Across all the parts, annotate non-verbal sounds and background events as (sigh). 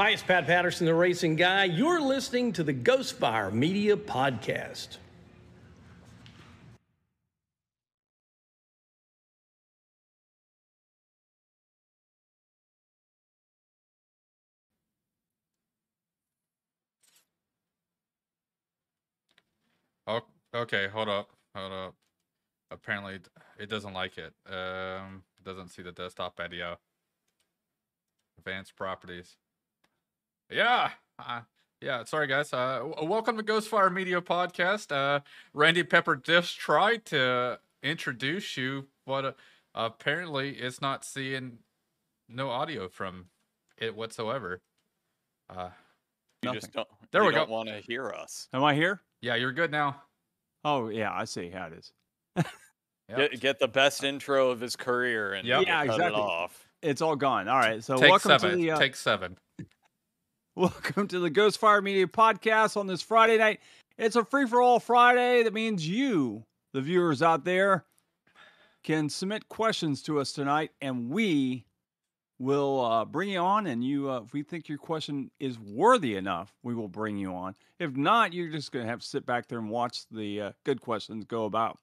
Hi, it's Pat Patterson, the racing guy. You're listening to the Ghostfire Media Podcast. Oh, okay. Hold up. Hold up. Apparently, it- doesn't like it. Um, doesn't see the desktop video. Advanced properties. Yeah. Uh, yeah. Sorry, guys. Uh, w- welcome to Ghostfire Media Podcast. Uh, Randy Pepper just tried to introduce you, but uh, apparently, it's not seeing no audio from it whatsoever. Uh, You just don't. There you we go. don't want to hear us. Am I here? yeah, you're good now. Oh yeah, I see how it is. Yep. Get, get the best intro of his career and Yep. Yeah, cut exactly. it off. It's all gone. All right. So Take welcome seven. to the uh, Take seven. Welcome to the Ghostfire Media Podcast on this Friday night. It's a free for all Friday. That means you, the viewers out there, can submit questions to us tonight, and we will uh, bring you on. And you, uh, if we think your question is worthy enough, we will bring you on. If not, you're just gonna have to sit back there and watch the uh, good questions go about.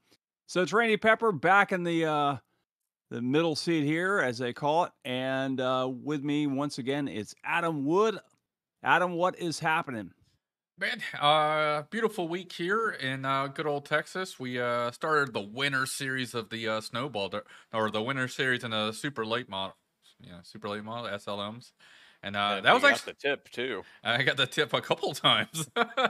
So it's Randy Pepper back in the uh, the middle seat here, as they call it, and uh, with me once again it's Adam Wood. Adam, what is happening? Man, uh, beautiful week here in uh, good old Texas. We uh, started the winter series of the uh, snowball, or the winter series in a super late model, yeah, super late model SLMs, and uh, And that was got actually the tip too. I got the tip a couple (laughs) times. uh,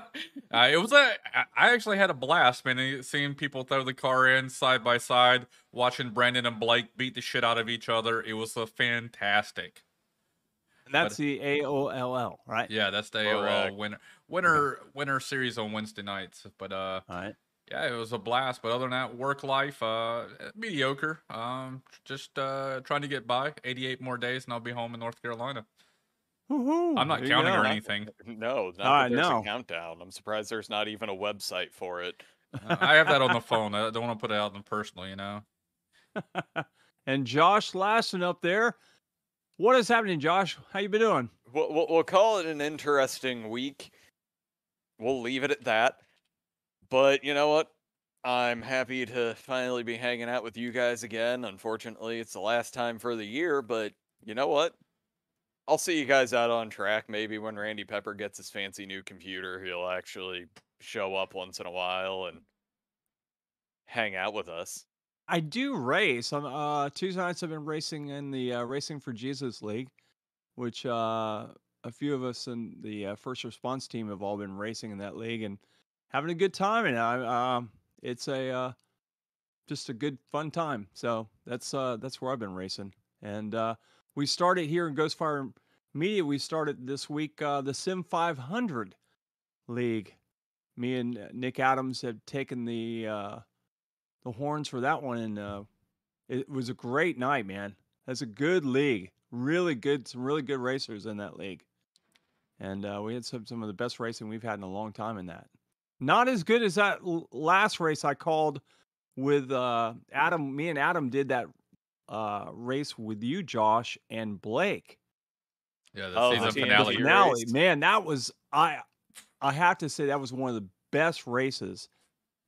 it was a I- actually had a blast, man. uh, Seeing people throw the car in side by side, watching Brandon and Blake beat the shit out of each other. It was a fantastic. And that's the AOLL, right? Yeah, that's the AOL Correct. winter winter winter series on Wednesday nights. But uh, All right. yeah, it was a blast. But other than that, work life uh mediocre. Um, just uh trying to get by. 88 more days, and I'll be home in North Carolina. Woohoo, I'm not there counting or anything. (laughs) No, not I that there's know. a countdown. I'm surprised there's not even a website for it. (laughs) Uh, I have that on the phone. I don't want to put it out in personal, you know. (laughs) and Josh Lassen up there. What is happening, Josh? How you been doing? We'll, we'll, we'll call it an interesting week. We'll leave it at that. But you know what? I'm happy to finally be hanging out with you guys again. Unfortunately, it's the last time for the year, but you know what? I'll see you guys out on track. Maybe when Randy Pepper gets his fancy new computer, he'll actually show up once in a while and hang out with us. I do race. On uh, Tuesday nights, I've been racing in the uh, Racing for Jesus League, which uh, a few of us in the uh, first response team have all been racing in that league and having a good time. And I, um, it's a uh, just a good fun time. So that's uh, that's where I've been racing. And uh, we started here in Ghostfire Media. We started this week uh, the Sim 500 League. Me and uh, Nick Adams have taken the uh, the horns for that one, and uh, it was a great night, man. That's a good league, really good, some really good racers in that league, and uh, we had some some of the best racing we've had in a long time in that. Not as good as that l- last race I called with uh, Adam. Me and Adam did that uh, race with you, Josh and Blake. Yeah, the Oh, season the finale. race. finale, man, that was I. I have to say that was one of the best races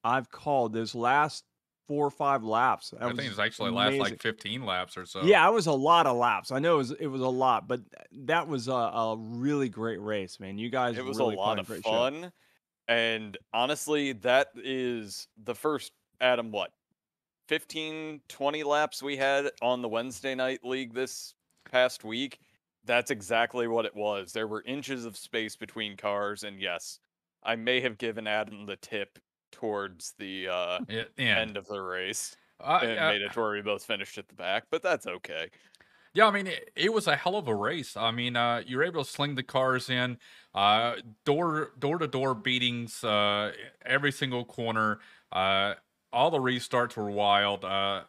I've called. Those last four or five laps. That I think was it's actually last like 15 laps or so. Yeah, it was a lot of laps. I know it was it was a lot, but that was a, a really great race, man. You guys it was really a lot of great show. fun and honestly that is the first adam what 15 20 laps we had on the wednesday night league this past week that's exactly what it was there were inches of space between cars and yes i may have given adam the tip towards the uh Yeah, yeah. end of the race Uh, and yeah, made it to where we both finished at the back but that's okay yeah, I mean, it, it was a hell of a race. I mean, uh, you were able to sling the cars in, uh, door door to door beatings, uh, every single corner. Uh, all the restarts were wild. Uh,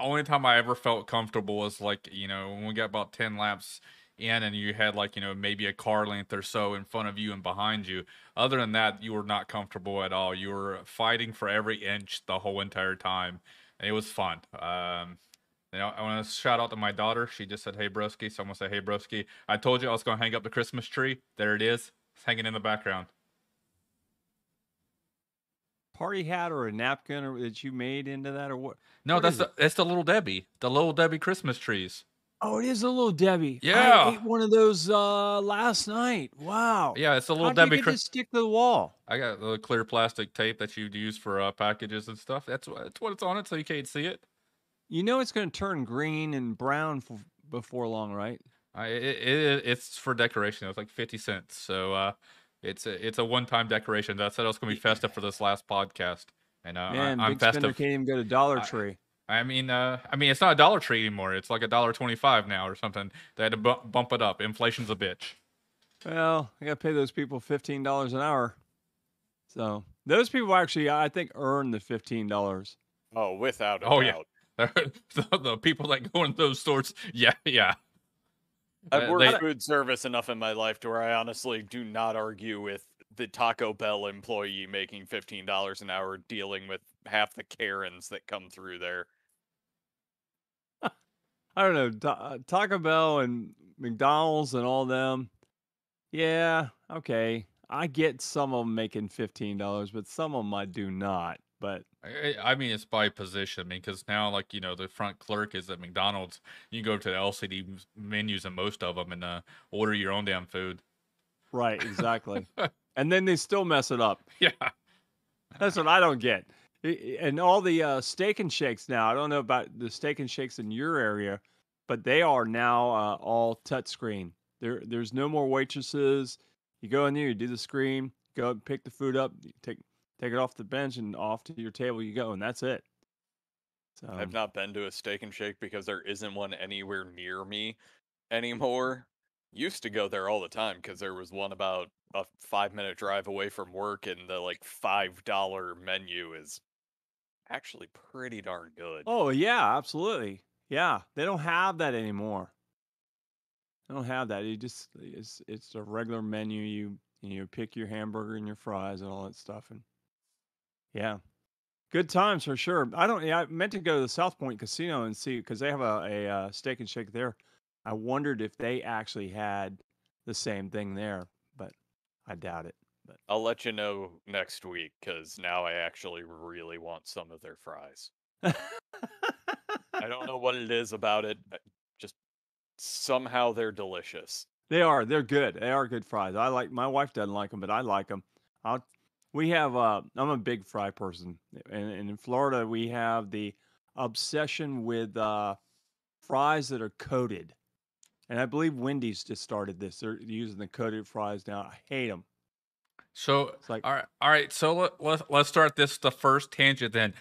only time I ever felt comfortable was like you know when we got about ten laps in and you had like you know maybe a car length or so in front of you and behind you. Other than that, you were not comfortable at all. You were fighting for every inch the whole entire time. And it was fun. Um, You know, I want to shout out to my daughter. She just said, "Hey, broski." So I'm gonna say, "Hey, broski." I told you I was gonna hang up the Christmas tree. There it is. It's hanging in the background. Party hat or a napkin or that you made into that or what? No, What that's the, it's the little Debbie, the little Debbie Christmas trees. Oh, it is a little Debbie. Yeah, I ate one of those uh last night. Wow. Yeah, it's a little How'd you get this stick to the wall? I got the clear plastic tape that you'd use for uh, packages and stuff. That's what that's what it's on it, so you can't see it. You know it's going to turn green and brown f- before long, right? I, it, it it's for decoration. It was like fifty cents, so uh, it's a it's a one time decoration. That said, I was gonna be festive for this last podcast, and uh, Man, I, I'm big spender festive. can't even go to Dollar Tree. I mean, uh, I mean, it's not a Dollar Tree anymore. It's like a dollar twenty-five now or something. They had to bu- bump it up. Inflation's a bitch. Well, I got to pay those people fifteen dollars an hour. So those people actually, I think, earn the fifteen dollars. Oh, without a Oh, yeah. doubt. (laughs) the, the people that go in those stores, yeah, yeah. I've worked they- food service enough in my life to where I honestly do not argue with the Taco Bell employee making fifteen dollars an hour dealing with half the Karens that come through there. (laughs) I don't know Ta- uh, Taco Bell and McDonald's and all them. Yeah, okay. I get some of them making fifteen dollars, but some of them I do not. But I, I mean, it's by position. I mean, because now, like you know, the front clerk is at McDonald's. You go to the LCD menus in most of them and uh, order your own damn food. right, exactly. (laughs) and then they still mess it up. (laughs) Yeah, That's what I don't get. And all the uh, steak and shakes now. I don't know about the steak and shakes in your area, but they are now uh, all touchscreen. There, there's no more waitresses. You go in there, you do the screen, go and pick the food up, take take it off the bench and off to your table you go, and that's it. So I've not been to a steak and shake because there isn't one anywhere near me anymore. Used to go there all the time because there was one about a five minute drive away from work, and the like five dollar menu is actually pretty darn good. Oh yeah, absolutely. Yeah, they don't have that anymore. They don't have that. You just it's it's a regular menu. You you pick your hamburger and your fries and all that stuff, and yeah, good times for sure. I don't. Yeah, I meant to go to the South Point Casino and see because they have a a uh, steak and shake there. I wondered if they actually had the same thing there, but I doubt it. I'll let you know next week because now I actually really want some of their fries. I don't know what it is about it. but Just somehow they're delicious. They are. They're good. They are good fries. I like. My wife doesn't like them, but I like them. I'll, we have. Uh, I'm a big fry person, and, and in Florida we have the obsession with uh, fries that are coated. And I believe Wendy's just started this. They're using the coated fries now. I hate them. So It's like all right, all right. So let, let's let's start this the first tangent then.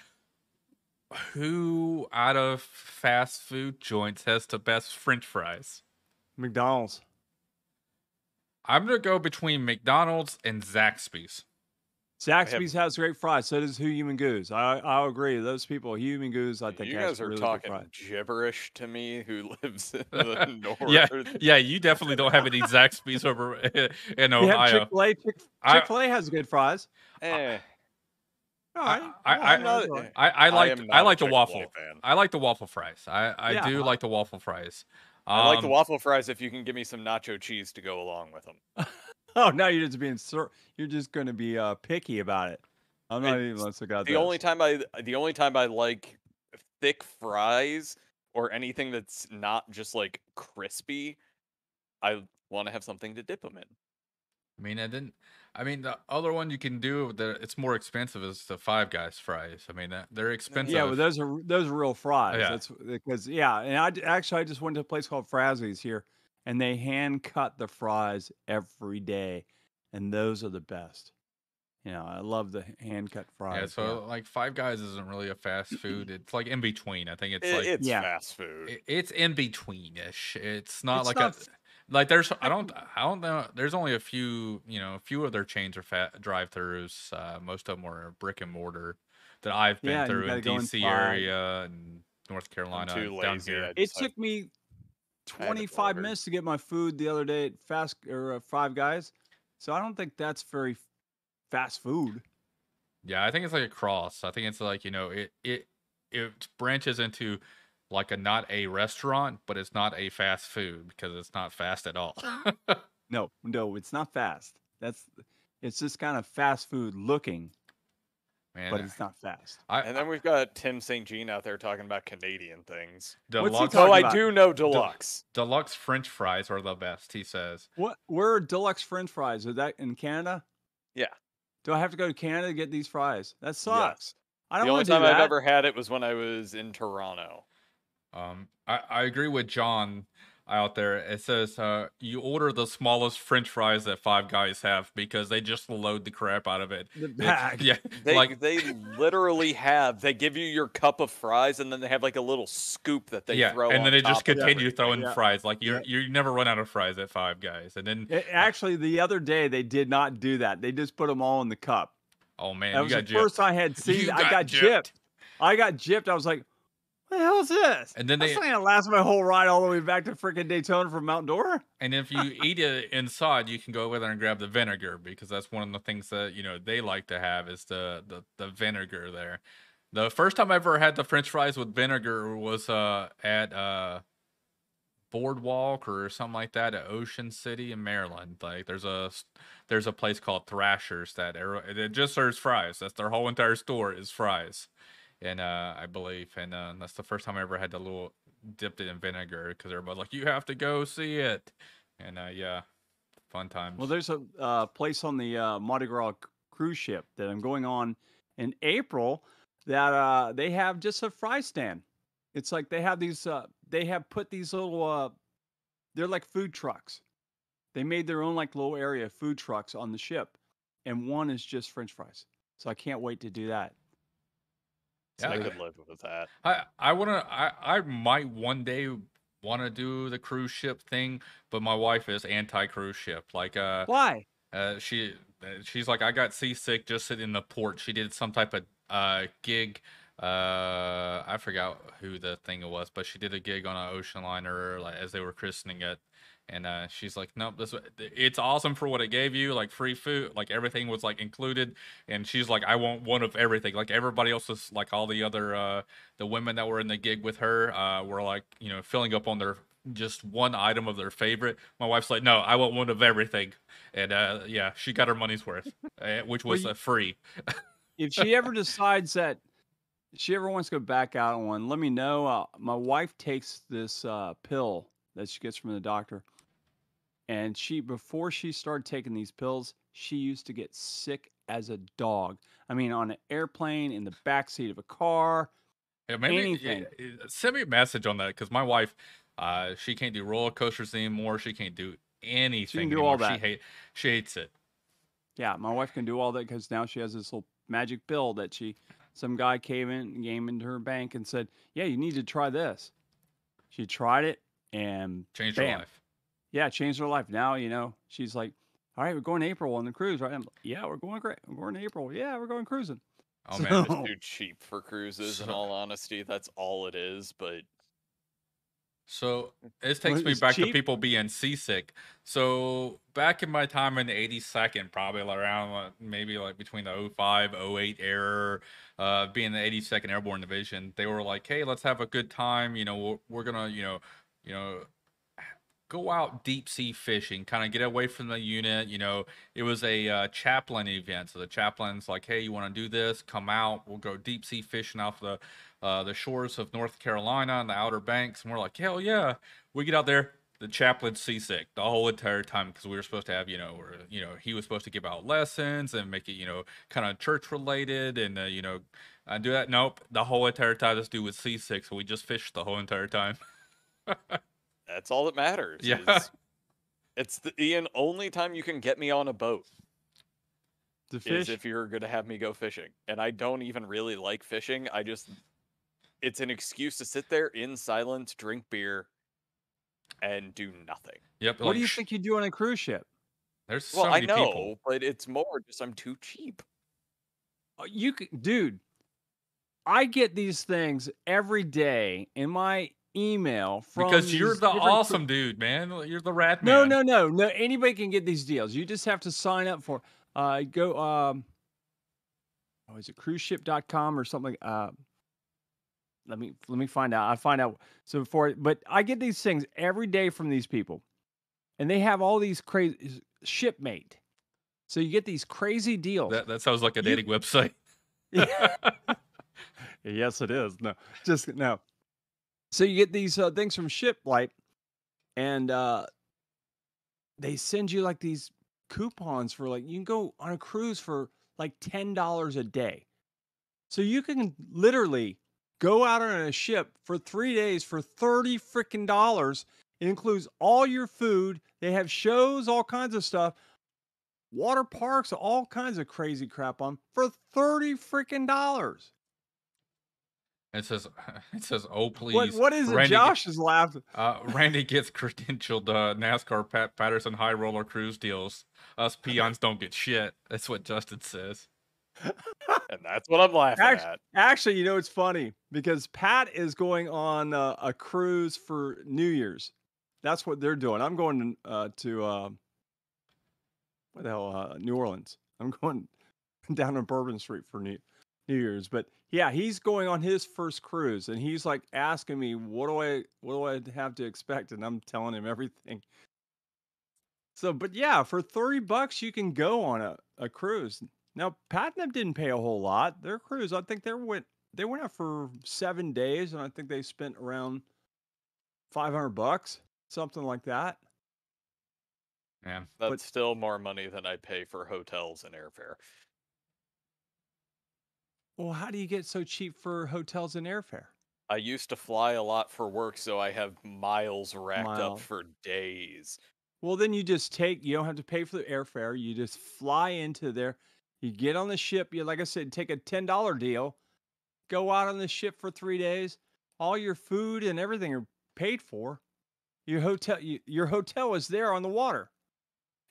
Who out of fast food joints has the best French fries? McDonald's. I'm gonna go between McDonald's and Zaxby's. Zaxby's has great fries. So does Who Human Goose. I I agree. Those people, Human Goose, I think you guys are really talking gibberish to me who lives in the (laughs) north. Yeah, yeah. You definitely don't have any Zaxby's over in (laughs) have Ohio. Chick Fil A. Chick Fil A has good fries. Eh, All I- I- I- no, not- it's all right. I I like I, like the waffle. I like the waffle fries. I I Yeah. do like the waffle fries. I like the Um, waffle fries if you can give me some nacho cheese to go along with them. (laughs) (laughs) Oh, now you're just being sur- you're just going to be uh, picky about it. I'm not even It's let's look at The only time I the only time I like thick fries or anything that's not just like crispy, I want to have something to dip them in. I mean, I didn't. I mean, the other one you can do that it's more expensive is the Five Guys fries. I mean, that- they're expensive. Yeah, well, those are those are real fries. yeah. That's because yeah, and I actually I just went to a place called Frazzie's here, and they hand cut the fries every day, and those are the best. You know, I love the hand cut fries. yeah, so like Five Guys isn't really a fast food. (clears throat) It's like in between. I think it's It- like it's Yeah. fast food. i- it's in between ish. It's not It's like not a f- like there's I (clears throat) don't I don't know. There's only a few you know a few of their chains are fat drive-throughs. Uh, most of them are brick and mortar that I've been Yeah, through in gotta DC area and North Carolina too down lazy, here. It just have- took me I haven't 25 minutes to get my food the other day at Fast or uh, Five Guys, so I don't think that's very fast food. Yeah, I think it's like a cross. I think it's like you know it it it branches into like a not a restaurant, but it's not a fast food because it's not fast at all. (laughs) No, no, it's not fast. That's it's just kind of fast food looking, Man, but it's not fast. I, And then we've got Tim St. Jean out there talking about Canadian things. What's he deluxe, talking Oh, I do know deluxe. deluxe French fries are the best. He says. What? Where are deluxe French fries? Is that in Canada? Yeah. Do I have to go to Canada to get these fries? That sucks. I don't The only do time that. I've ever had it was when I was in Toronto. Um, I, I agree with John out there. It says uh, you order the smallest French fries that Five Guys have because they just load the crap out of it. the It's- bag. (laughs) yeah, (laughs) They like they literally have. They give you your cup of fries, and then they have like a little scoop that they yeah, throw. and on then they just top of continue throwing Yeah. fries. Like you Yeah. you never run out of fries at Five Guys. And then It- actually, the other day they did not do that. They just put them all in the cup. oh man, that you was the gypped. first I had (laughs) seen. You I got gypped. I got gypped. I was like, "What the hell is this?" And then they- not gonna last my whole ride all the way back to freaking Daytona from Mount Dora. And if you (laughs) eat it inside, you can go over there and grab the vinegar because that's one of the things that you know they like to have is the the, the vinegar there. The first time I ever had the French fries with vinegar was uh, at uh, Boardwalk or something like that at Ocean City in Maryland. Like there's a there's a place called Thrashers that it just serves fries. That's their whole entire store is fries, and uh, I believe, and uh, that's the first time I ever had the little dipped it in vinegar because everybody's like you have to go see it, and uh, yeah, fun times. Well, there's a uh, place on the uh, Mardi Gras cruise ship that I'm going on in April that uh, they have just a fry stand. It's like they have these. Uh, they have put these little. Uh, they're like food trucks. They made their own like little area of food trucks on the ship, and one is just French fries. So I can't wait to do that. Yeah, I I- could live with that. I I want to I I might one day want to do the cruise ship thing, but my wife is anti cruise ship. Like uh, Why? uh she uh, she's like I got seasick just sitting in the port. She did some type of uh gig. Uh, I forgot who the thing it was, but she did a gig on an ocean liner like as they were christening it. And uh, she's like, nope, this it's awesome for what it gave you, like free food, like everything was like included. And she's like, I want one of everything. Like everybody else was like all the other uh the women that were in the gig with her uh were like, you know, filling up on their just one item of their favorite. My wife's like, no, I want one of everything. And uh yeah, she got her money's worth, uh, which Well, was you- uh, free. if she ever decides that she ever wants to go back out on one, let me know. Uh, my wife takes this uh, pill that she gets from the doctor, and she before she started taking these pills, she used to get sick as a dog. I mean, on an airplane, in the back seat of a car. Yeah, maybe anything. uh, send me a message on that because my wife, uh, she can't do roller coasters anymore. She can't do anything. She can do all that. She hate she hates it. Yeah, my wife can do all that because now she has this little magic pill that she, some guy came in, came into her bank and said, "Yeah, you need to try this." She tried it, and Changed her life. Yeah, it changed her life. Now, you know, she's like, all right, we're going April on the cruise, right? I'm like, yeah, we're going great. We're going April. Yeah, we're going cruising. Oh So- man, It's too (laughs) cheap for cruises. In all honesty, that's all it is. But So this takes Well, me it's back to people being seasick. So back in my time in the 82nd, probably around like, maybe like between the 05, 08 era, uh, being the 82nd Airborne Division, they were like, "Hey, let's have a good time. You know, we're, we're gonna, you know, you know." Go out deep sea fishing, kind of get away from the unit. You know, it was a uh, chaplain event, so the chaplain's like, "Hey, you want to do this? Come out. We'll go deep sea fishing off the uh, the shores of North Carolina and the Outer Banks. And we're like, hell yeah. We get out there. The chaplain's seasick the whole entire time because we were supposed to have, you know, or, you know, he was supposed to give out lessons and make it, you know, kind of church related and, uh, you know, uh, do that. Nope. The whole entire time this dude was seasick. So we just fished the whole entire time. (laughs) that's all that matters. Yeah. is- (laughs) It's the Ian only time you can get me on a boat The is if you're gonna have me go fishing. And I don't even really like fishing. I just it's an excuse to sit there in silence, drink beer, and do nothing. Yep. what like, do you think you do on a cruise ship? There's Well, so I many know, people. but it's more just I'm too cheap. Uh, You c dude. I get these things every day in my email from Because you're the awesome dude, man. You're the rat No, man. no, no, no. no. Anybody can get these deals. You just have to sign up for. Uh, go. Um, oh, is it cruiseship.com or something? Uh, let me let me find out. I find out. So before, but I get these things every day from these people, and they have all these crazy shipmate. So you get these crazy deals. That that sounds like a You- dating website. (laughs) (laughs) yes, it is. No, just no. So you get these uh, things from Shiplight, and uh, they send you like these coupons for like you can go on a cruise for like ten dollars a day. So you can literally go out on a ship for three days for thirty freaking dollars. It includes all your food. They have shows, all kinds of stuff, water parks, all kinds of crazy crap on for thirty freaking dollars. It says (laughs) it says oh please. What what is it? Randy get- Josh is laughing. (laughs) Uh, Randy gets credentialed uh, NASCAR Pat Patterson high roller cruise deals. Us peons don't get shit. That's what Justin says. and that's what I'm laughing Act- at. Actually, you know it's funny because Pat is going on uh, a cruise for New Year's. That's what they're doing. I'm going to uh, to uh, what the hell, uh, New Orleans. I'm (laughs) going down on Bourbon Street for New New Year's. But yeah, he's going on his first cruise, and he's like asking me, "What do I what do I have to expect?" And I'm telling him everything. So, but yeah, for thirty bucks, you can go on a, a cruise. Now, Pat and them didn't pay a whole lot. Their cruise, I think they went they went out for seven days, and I think they spent around five hundred bucks, something like that. Yeah. That's but- still more money than I pay for hotels and airfare. Well, how do you get so cheap for hotels and airfare? I used to fly a lot for work, so I have miles racked Mile. up for days. Well, then you just take. You don't have to pay for the airfare. You just fly into there. You get on the ship. You, like I said, take a ten dollar deal. Go out on the ship for three days. All your food and everything are paid for. Your hotel, you, your hotel is there on the water.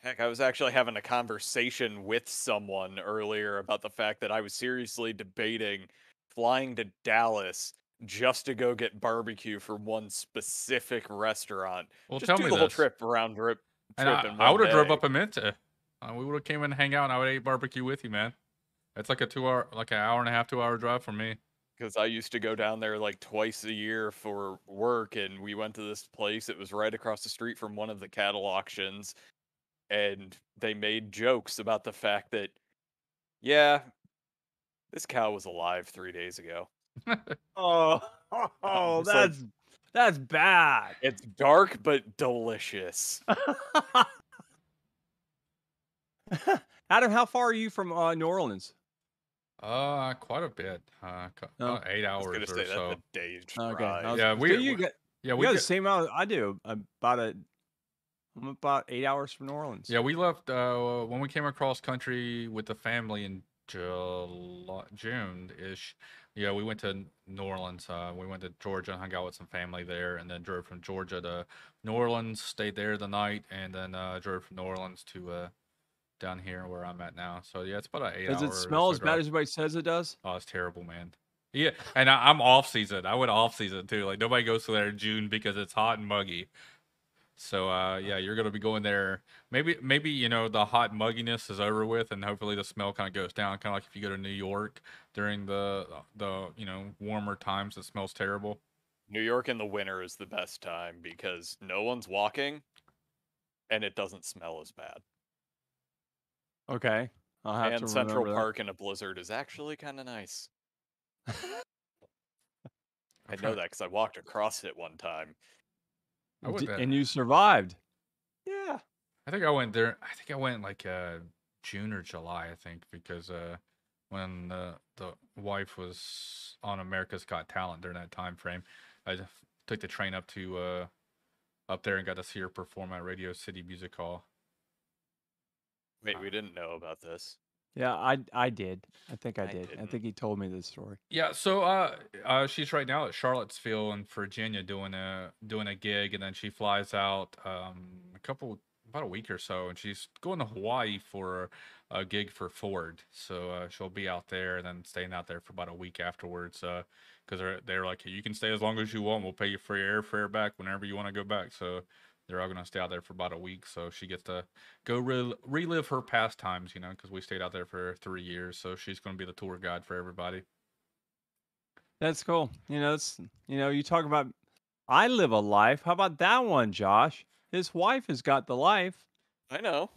Heck, I was actually having a conversation with someone earlier about the fact that I was seriously debating flying to Dallas just to go get barbecue from one specific restaurant. well, just tell do me the whole trip around trip. And trip I, I would have drove up meant to. Uh, we would have came in and hang out, and I would have ate barbecue with you, man. It's like a two hour, like an hour and a half, two hour drive for me. because I used to go down there like twice a year for work, and we went to this place. It was right across the street from one of the cattle auctions, and they made jokes about the fact that, yeah, this cow was alive three days ago. (laughs) Oh, (laughs) oh, It's like- that's that's bad. It's dark but delicious. (laughs) Adam, how far are you from uh, New Orleans? Uh, quite a bit. Uh, co- Oh. about eight I was hours or say that's so. a day's Okay. I was- Yeah, so we- you we- get Yeah, you we got the same amount I do. About a, I'm about eight hours from New Orleans. Yeah, we left uh, when we came across country with the family in July, June ish. Yeah, we went to New Orleans. Uh, we went to Georgia and hung out with some family there, and then drove from Georgia to New Orleans. Stayed there the night, and then uh, drove from New Orleans to uh, down here where I'm at now. So yeah, it's about an eight. Does it smell so as bad as everybody says it does? Oh, it's terrible, man. Yeah, and I, I'm off season. I went off season too. Like nobody goes to there in June because it's hot and muggy. So uh, yeah, you're gonna be going there. Maybe maybe you know the hot mugginess is over with, and hopefully the smell kind of goes down. Kind of like if you go to New York during the the you know warmer times, it smells terrible. New York in the winter is the best time because no one's walking, and it doesn't smell as bad. Okay, I'll have to and Central remember that. Park in a blizzard is actually kind of nice. (laughs) I know that because I walked across it one time. I would D- and you survived. Yeah. I think I went there. I think I went like uh, June or July. I think because uh, when the the wife was on America's Got Talent during that time frame, I just took the train up to uh, up there and got to see her perform at Radio City Music Hall. Wait, we didn't know about this. Yeah, I I did. I think I, I did. I think he told me this story. Yeah, so uh, uh, she's right now at Charlottesville in Virginia doing a doing a gig, and then she flies out um a couple about a week or so, and she's going to Hawaii for a gig for Ford. So uh, she'll be out there and then staying out there for about a week afterwards. Uh, because they're they're like you can stay as long as you want. We'll pay you for your airfare back whenever you want to go back. So they're all gonna stay out there for about a week. So she gets to go rel relive her pastimes, you know, because we stayed out there for three years. So she's gonna be the tour guide for everybody. That's cool. You know, it's you know, you talk about I live a life. How about that one, Josh? His wife has got the life. I know.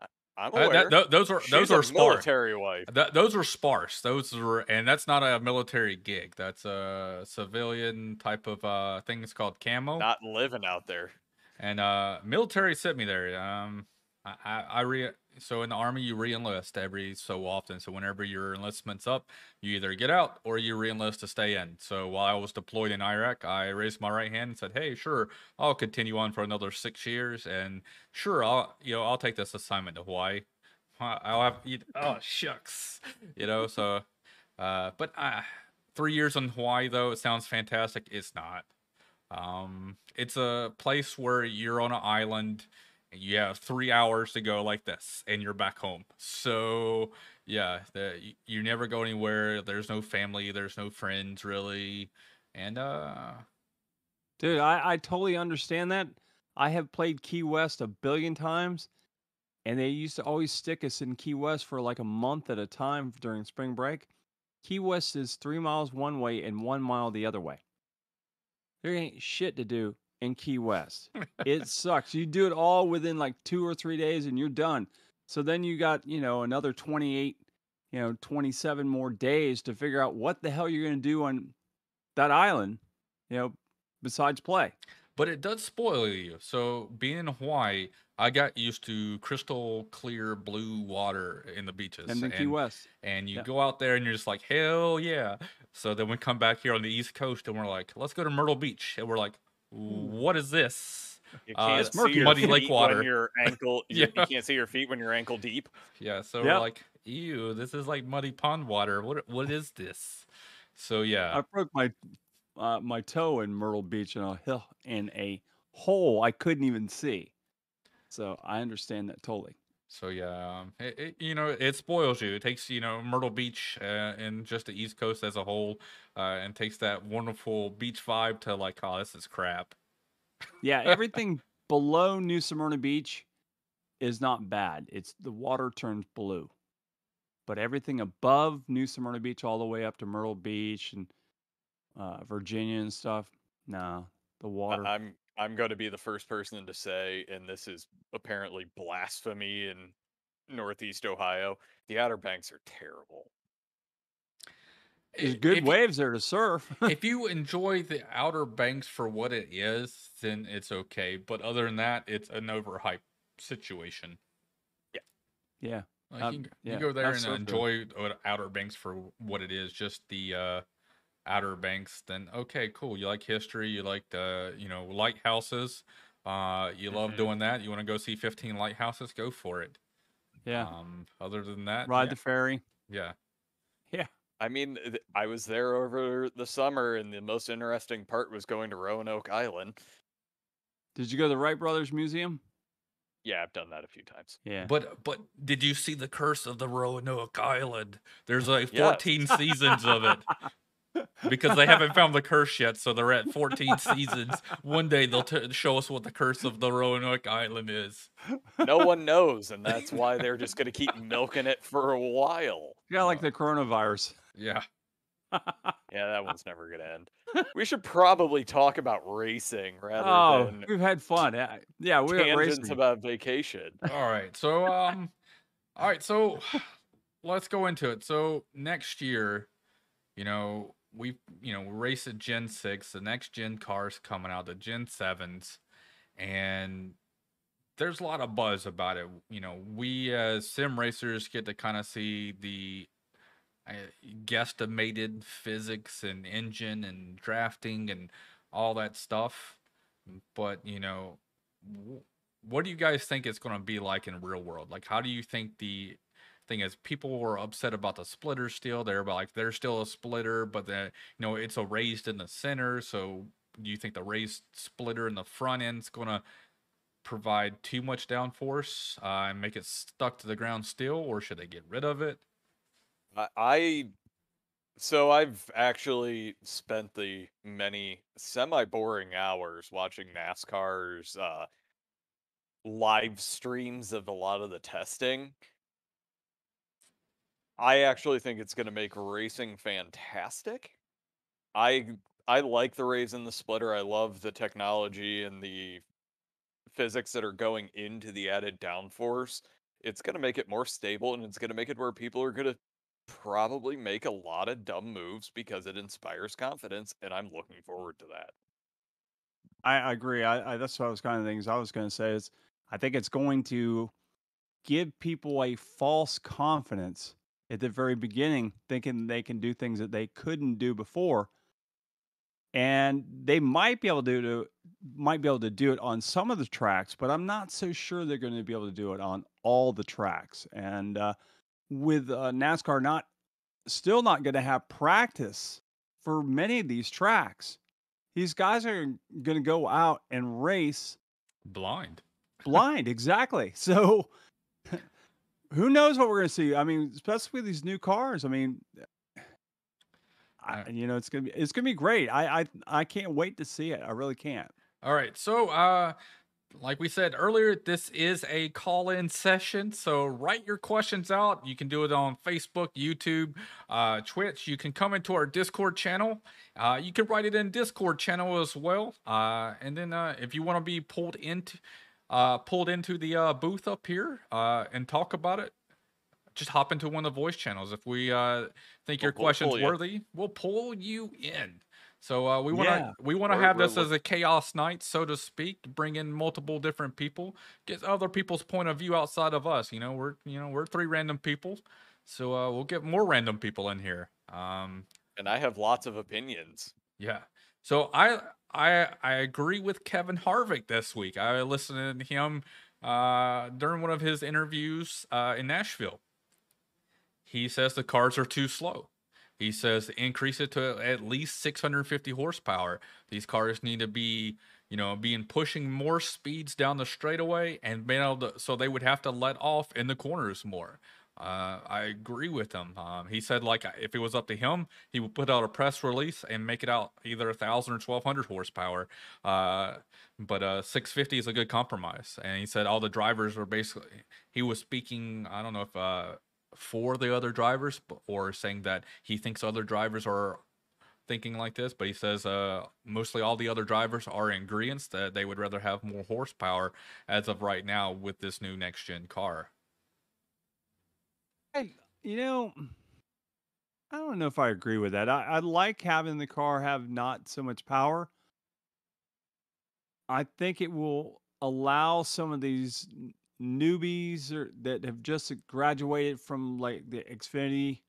I, I'm Uh, aware. that- tho- those are She's those a are sparse. military wife. Th- those are sparse. Those are, and that's not a military gig. That's a civilian type of uh thing. It's called camo. Not living out there. And uh, military sent me there. Um, I, I, I re so in the army you re-enlist every so often. So whenever your enlistment's up, you either get out or you re-enlist to stay in. So while I was deployed in Iraq, I raised my right hand and said, "Hey, sure, I'll continue on for another six years, and sure, I'll you know I'll take this assignment to Hawaii. I'll have you- (laughs) oh shucks, (laughs) you know so." Uh, but uh, three years in Hawaii though, it sounds fantastic. It's not. Um, it's a place where you're on an island. and You have three hours to go like this, and you're back home. So yeah, the, you never go anywhere. There's no family. There's no friends really, and uh, Dude, I, I totally understand that. I have played Key West a billion times, and they used to always stick us in Key West for like a month at a time during spring break. Key West is three miles one way and one mile the other way. There ain't shit to do in Key West. it (laughs) sucks. You do it all within like two or three days and you're done. So then you got, you know, another 28, you know, 27 more days to figure out what the hell you're going to do on that island, you know, besides play. but it does spoil you. So being in Hawaii, I got used to crystal clear blue water in the beaches, And then Key West. and you Yeah. go out there and you're just like hell yeah so then we come back here on the east coast and we're like let's go to myrtle beach and we're like what is this You Uh, can't it's see murky. your Muddy lake water. When your (laughs) ankle, you, you can't see your feet when you're ankle deep. yeah so Yep. we're like ew this is like muddy pond water what what is this so yeah I broke my uh, my toe in Myrtle Beach in a hill in a hole I couldn't even see. So I understand that totally. So yeah it, it, you know it spoils you it takes you know myrtle beach uh, and just the east coast as a whole uh, and takes that wonderful beach vibe to like oh this is crap Yeah, (laughs) everything below New Smyrna Beach is not bad. It's the water turns blue. But everything above New Smyrna Beach all the way up to Myrtle Beach and uh, Virginia and stuff, no, the water. I'm I'm going to be the first person to say, and this is apparently blasphemy in Northeast Ohio. The Outer Banks are terrible. There's good if- waves there to surf. (laughs) if you enjoy the Outer Banks for what it is, then it's okay. But other than that, it's an overhyped situation. yeah. Like Um, you, can- yeah, you go there I've and surfed enjoy o- Outer Banks for what it is, just the uh, Outer Banks. Then okay, cool. You like history. You like the you know lighthouses. Uh, you love Mhm. doing that. You want to go see 15 lighthouses? Go for it. Yeah. Um, other than that, Ride yeah, the ferry. yeah. Yeah. I mean, th- I was there over the summer, and the most interesting part was going to Roanoke Island. Did you go to the Wright Brothers Museum? Yeah, I've done that a few times. Yeah. But but did you see the curse of the Roanoke Island? There's like Yes. 14 seasons of it (laughs) because they haven't found the curse yet, so they're at 14 seasons. One day they'll t- show us what the curse of the Roanoke Island is. No one knows, and that's why they're just going to keep milking it for a while. Yeah, like the coronavirus. Yeah. (laughs) Yeah, that one's never going to end. We should probably talk about racing rather oh, than we've had fun. Uh, Yeah, we're at tangents racing. about vacation. All right. So um all right, so (sighs) let's go into it. So next year, you know, we you know, race at Gen 6, the next gen cars coming out, the Gen 7s, and there's a lot of buzz about it. You know, we as sim racers get to kind of see the uh, guesstimated physics and engine and drafting and all that stuff. But, you know, what do you guys think it's going to be like in real world? Like, how do you think the thing is? People were upset about the splitter still. They're about like there's still a splitter, but that you know it's a raised in the center. So do you think the raised splitter in the front end's going to provide too much downforce uh, and make it stuck to the ground still, or should they get rid of it? I, I so I've actually spent the many semi-boring hours watching NASCAR's uh, live streams of a lot of the testing. I actually think it's going to make racing fantastic. I I like the raise in the splitter. I love the technology and the physics that are going into the added downforce. It's going to make it more stable and it's going to make it where people are going to probably make a lot of dumb moves because it inspires confidence and I'm looking forward to that. I, I agree. I, I that's what I was kind of things I was going to say is I think it's going to give people a false confidence at the very beginning, thinking they can do things that they couldn't do before, and they might be able to do might be able to do it on some of the tracks, but I'm not so sure they're going to be able to do it on all the tracks. And uh, with uh, NASCAR not still not going to have practice for many of these tracks, these guys are going to go out and race Blind. (laughs) blind. exactly. So (laughs) who knows what we're going to see? I mean, especially these new cars. I mean, I, you know, it's gonna be it's gonna be great. I I I can't wait to see it. I really can't. All right. So, uh, like we said earlier, this is a call in session. So, write your questions out. You can do it on Facebook, YouTube, uh, Twitch. You can come into our Discord channel. Uh, you can write it in Discord channel as well. Uh, and then uh, if you want to be pulled into uh, pulled into the uh, booth up here uh, and talk about it, just hop into one of the voice channels. If we uh, think your We'll- we'll question's pull worthy, we'll pull you in. So uh, we want to Yeah. we want to We're- have we're this as a chaos night, so to speak. Bring in multiple different people, get other people's point of view outside of us. You know, we're you know we're three random people, so uh, we'll get more random people in here. Um, And I have lots of opinions. yeah. So I I I agree with Kevin Harvick this week. I listened to him uh, during one of his interviews uh, in Nashville. He says the cars are too slow. He says increase it to at least 650 horsepower. These cars need to be, you know, being pushing more speeds down the straightaway and being able to, so they would have to let off in the corners more. Uh, I agree with him. Um, he said, like, if it was up to him, he would put out a press release and make it out either a thousand or twelve hundred horsepower. Uh, but uh, six fifty is a good compromise. And he said all the drivers were basically. He was speaking. I don't know if uh, for the other drivers or saying that he thinks other drivers are thinking like this. But he says uh, mostly all the other drivers are in agreement that they would rather have more horsepower as of right now with this new next gen car. I, you know, I don't know if I agree with that. I, I like having the car have not so much power. I think it will allow some of these newbies or, that have just graduated from like the Xfinity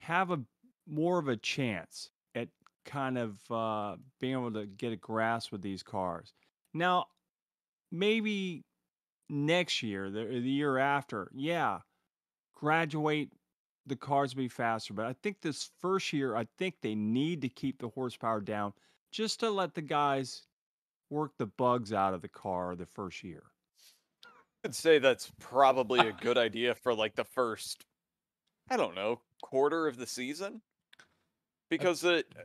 have a more of a chance at kind of uh, being able to get a grasp with these cars. Now, maybe next year, the, the year after, yeah, graduate the cars will be faster. But I think this first year, I think they need to keep the horsepower down just to let the guys work the bugs out of the car the first year. I'd say that's probably a (laughs) good idea for like the first, I don't know, quarter of the season. Because it, uh,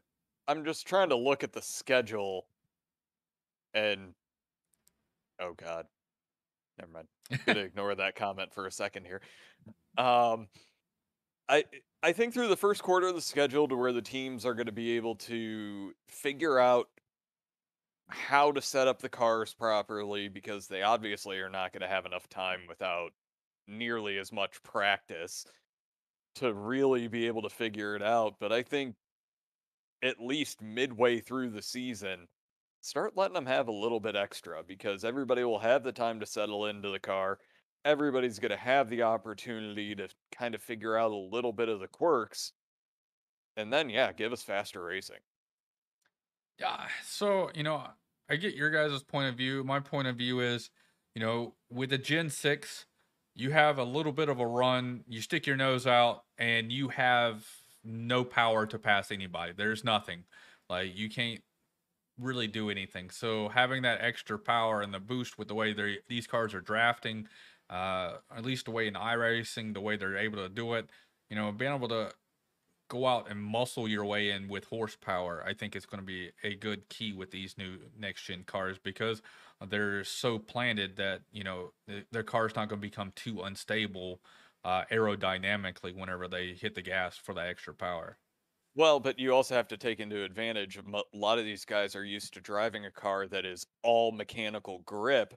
I'm just trying to look at the schedule and, oh God, never mind. (laughs) I'm gonna ignore that comment for a second here. Um, I I think through the first quarter of the schedule to where the teams are going to be able to figure out how to set up the cars properly because they obviously are not going to have enough time without nearly as much practice to really be able to figure it out. But I think at least midway through the season, start letting them have a little bit extra because everybody will have the time to settle into the car. Everybody's going to have the opportunity to kind of figure out a little bit of the quirks. And then, yeah, give us faster racing. Yeah. So, you know, I get your guys' point of view. My point of view is, you know, with the Gen 6, you have a little bit of a run, you stick your nose out, and you have no power to pass anybody. There's nothing. Like, you can't really do anything. So, having that extra power and the boost with the way they these cars are drafting, uh, at least the way in iRacing, the way they're able to do it, you know, being able to go out and muscle your way in with horsepower, I think it's going to be a good key with these new next gen cars because they're so planted that you know th- their car's not going to become too unstable uh, aerodynamically whenever they hit the gas for the extra power. Well, but you also have to take into advantage a lot of these guys are used to driving a car that is all mechanical grip,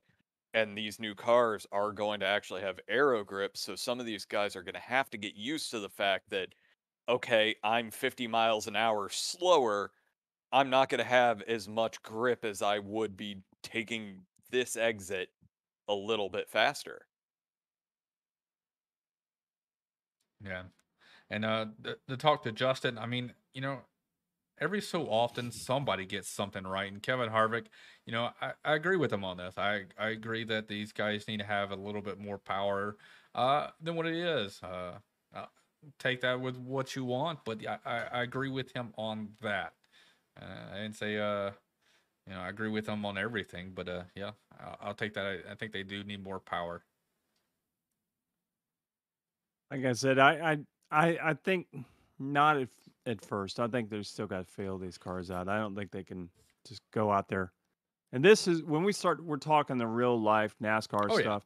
and these new cars are going to actually have aero grip. So some of these guys are going to have to get used to the fact that, okay, I'm 50 miles an hour slower. I'm not going to have as much grip as I would be taking this exit a little bit faster. Yeah. And uh the, the talk to Justin, I mean, you know, every so often somebody gets something right. And Kevin Harvick, you know, I, I agree with him on this. I, I agree that these guys need to have a little bit more power uh than what it is. Uh, uh take that with what you want, but I, I, I agree with him on that. Uh, I didn't say uh you know, I agree with him on everything, but uh yeah, I'll, I'll take that. I, I think they do need more power. Like I said, I I I, I think not at, at first. I think they're still got to fail these cars out. I don't think they can just go out there. And this is when we start. We're talking the real life NASCAR Oh, stuff.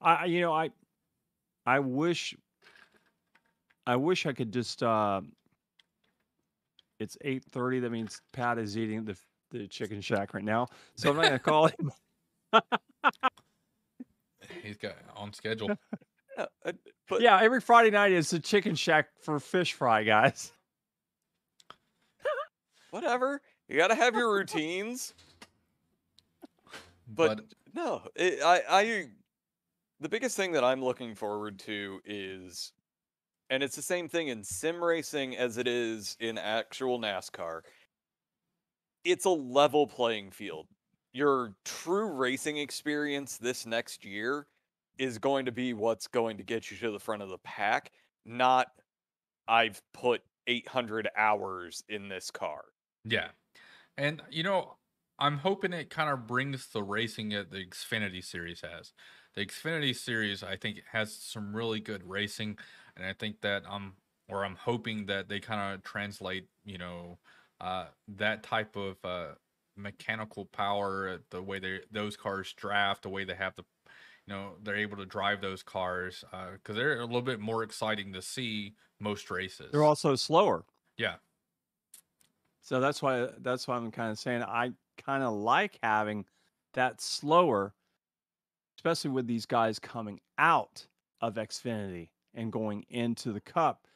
I I- you know I I wish I wish I could just. uh It's eight thirty. That means Pat is eating the the chicken shack right now. So I'm not gonna call (laughs) him. (laughs) He's got on schedule. (laughs) Yeah, but yeah, every Friday night is the chicken shack for fish fry, guys. (laughs) whatever. You got to have your routines. But, but no, it, I, I, the biggest thing that I'm looking forward to is, and it's the same thing in sim racing as it is in actual NASCAR. It's a level playing field. Your true racing experience this next year is going to be what's going to get you to the front of the pack, not I've put 800 hours in this car. Yeah. And you know, I'm hoping it kind of brings the racing that the Xfinity series has. The Xfinity series I think has some really good racing and I think that I'm, or I'm hoping that they kind of translate, you know, uh that type of uh mechanical power, uh, the way they those cars draft, the way they have the you know, they're able to drive those cars uh cuz they're a little bit more exciting to see most races. They're also slower. yeah. So that's why that's why I'm kind of saying I kind of like having that slower, especially with these guys coming out of Xfinity and going into the Cup.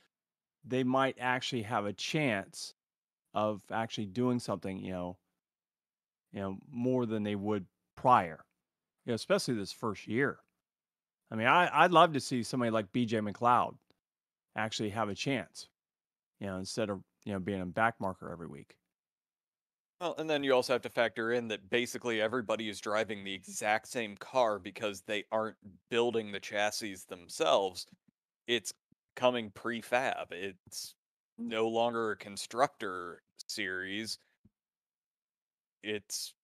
They might actually have a chance of actually doing something, you know, you know, more than they would prior. You know, especially this first year. I mean, I, I'd love to see somebody like BJ McLeod actually have a chance, you know, instead of you know being a back marker every week. Well, and then you also have to factor in that basically everybody is driving the exact same car because they aren't building the chassis themselves. It's coming prefab. It's no longer a constructor series. It's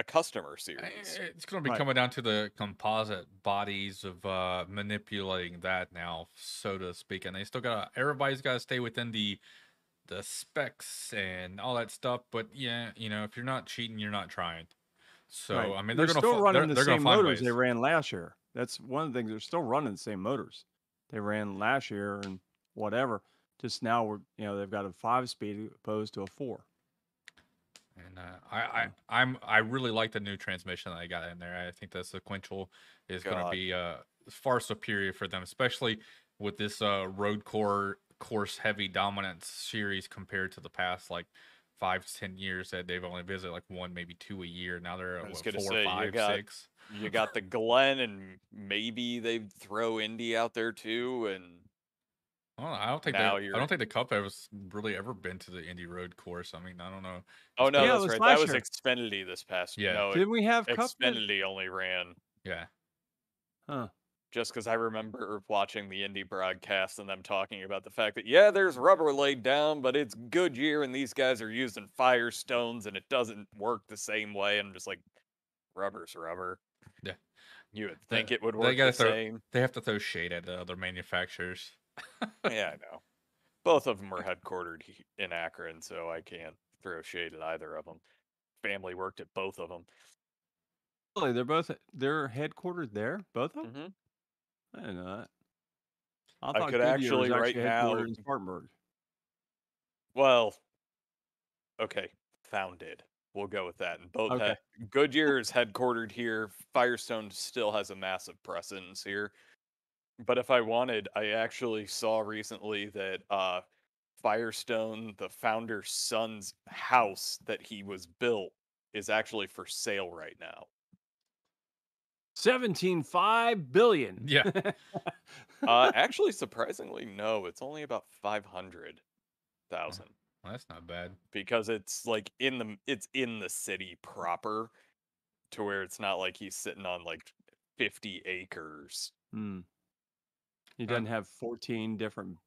a customer series. It's going to be Right. coming down to the composite bodies of uh, manipulating that now, so to speak. And they still got everybody's got to stay within the the specs and all that stuff. But yeah, you know, if you're not cheating, you're not trying. So Right. I mean, they're, they're, still running they're, the they're same motors ways. they ran last year. That's one of the things. They're still running the same motors they ran last year and whatever. Just now we're you know they've got a five speed opposed to a four. And uh, I, I, I'm, I really like the new transmission that I got in there. I think the sequential is going to be uh, far superior for them, especially with this uh, road core course heavy dominance series compared to the past like five to ten years that they've only visited like one, maybe two a year. Now they're at what, four, say, you five, got- six. You got the Glen, and maybe they throw Indy out there too. And I don't, know, I don't think Now they, I don't think the Cup has really ever been to the Indy Road course. I mean, I don't know. oh no, Yeah, it that's was right. last That was year. Xfinity this past. Yeah. no, Didn't we have Cup? Xfinity only ran Yeah, Huh. just because I remember watching the Indy broadcast and them talking about the fact that yeah, there's rubber laid down, but it's Goodyear and these guys are using Firestones and it doesn't work the same way. And I'm just like, rubber's rubber. Yeah. You would They- think it would they work the throw- same. they have to throw shade at the other manufacturers. Yeah, I know. Both of them were (laughs) headquartered he- in Akron, so I can't throw shade at either of them. Family worked at both of them. Really, they're both they're headquartered there, both of them. hmm I didn't know that. I, I could actually right now- in Spartanburg. well, okay, founded. We'll go with that. And both Okay. Goodyear is headquartered here. Firestone still has a massive presence here. But if I wanted, I actually saw recently that uh, Firestone, the founder's son's house that he was built, is actually for sale right now. Seventeen five billion. Yeah. (laughs) Uh, actually, surprisingly, no. It's only about five hundred thousand. Well, that's not bad. because it's like in the it's in the city proper to where it's not like he's sitting on like 50 acres Hmm. He doesn't have fourteen different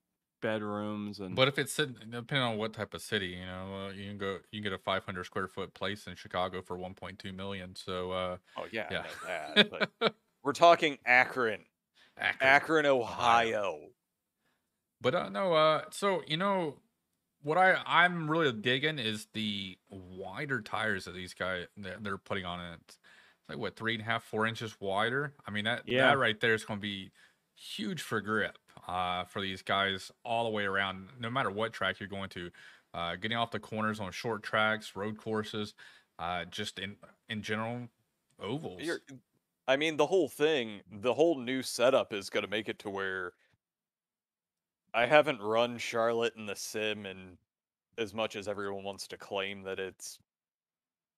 bedrooms and But if it's sitting, depending on what type of city, you know, uh, you can go, you can get a 500 square foot place in Chicago for 1.2 million. So, uh, oh yeah, yeah. That, but (laughs) we're talking akron Akron. akron ohio But uh, no, uh, so you know what I I'm really digging is the wider tires that these guys they're, they're putting on it. It's like what three and a half, four inches wider. I mean that Yeah. that right there is going to be huge for grip uh, for these guys all the way around, no matter what track you're going to. Uh, getting off the corners on short tracks, road courses, uh, just in in general ovals. You're, i mean the whole thing the whole new setup is going to make it to where i haven't run charlotte in the sim and as much as everyone wants to claim that it's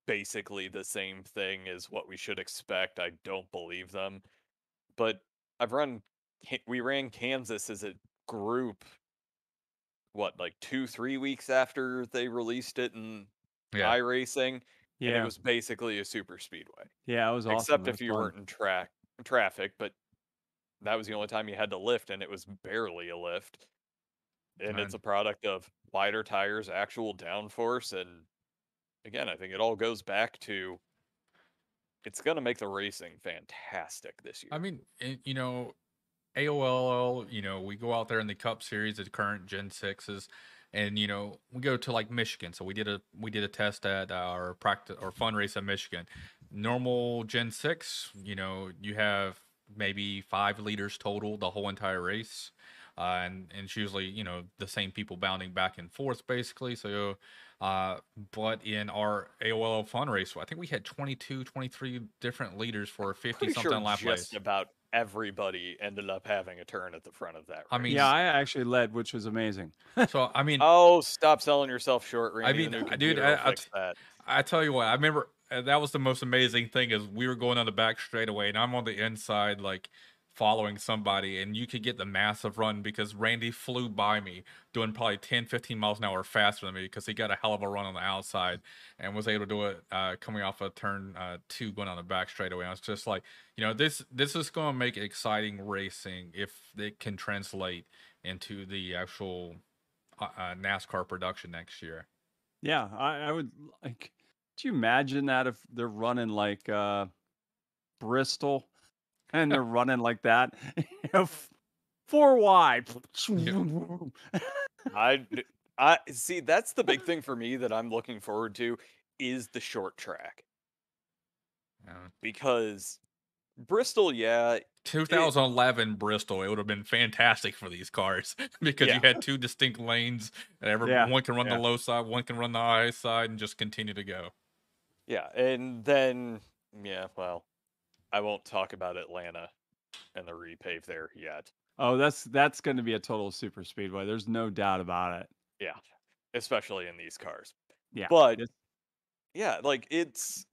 basically the same thing as what we should expect i don't believe them but i've run we ran kansas as a group what like two three weeks after they released it in yeah. iRacing, and yeah, it was basically a super speedway yeah, it was awesome. except It if you fun. weren't in track traffic but that was the only time you had to lift and it was barely a lift and it's a product of wider tires actual downforce and again i think it all goes back to it's going to make the racing fantastic this year I mean, it, you know, AOL, you know, we go out there in the Cup Series, the current Gen sixes, and you know, we go to like Michigan. So we did a we did a test at our practice or fun race at Michigan. Normal Gen six, you know, you have maybe five leaders total the whole entire race. Uh, and, and it's usually, you know, the same people bounding back and forth basically. So, uh, but in our AOL fun race, I think we had 22, 23 different leaders for a 50 pretty something sure lap just race. about everybody ended up having a turn at the front of that I mean, Yeah, I actually led, which was amazing. (laughs) So I mean, oh stop selling yourself short Randy. mean, the new dude, computer I- will I'll fix t- that I tell you what, I remember uh, that was the most amazing thing is we were going on the back straightaway and I'm on the inside like following somebody and you could get the massive run because Randy flew by me doing probably 10 15 miles an hour faster than me because he got a hell of a run on the outside and was able to do it uh, coming off of turn uh, two going on the back straightaway. I was just like, you know, this this is going to make exciting racing if it can translate into the actual uh, uh, NASCAR production next year. Yeah, I, I would like. Do you imagine that if they're running like uh, Bristol, and they're (laughs) running like that, you (laughs) know, f- four wide. (laughs) I, d- I see. That's the big thing for me that I'm looking forward to is the short track Uh, because Bristol, yeah, 2011 Bristol, it would have been fantastic for these cars because Yeah. you had two distinct lanes. And every, Yeah, One can run yeah. the low side, one can run the high side, and just continue to go. yeah, and then yeah, well, I won't talk about Atlanta and the repave there yet. oh, that's that's going to be a total super speedway. There's no doubt about it. Yeah, especially in these cars. Yeah, But yeah, like it's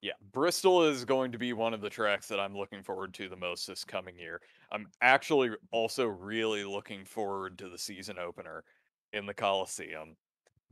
yeah, Bristol is going to be one of the tracks that I'm looking forward to the most this coming year. I'm actually also really looking forward to the season opener in the Coliseum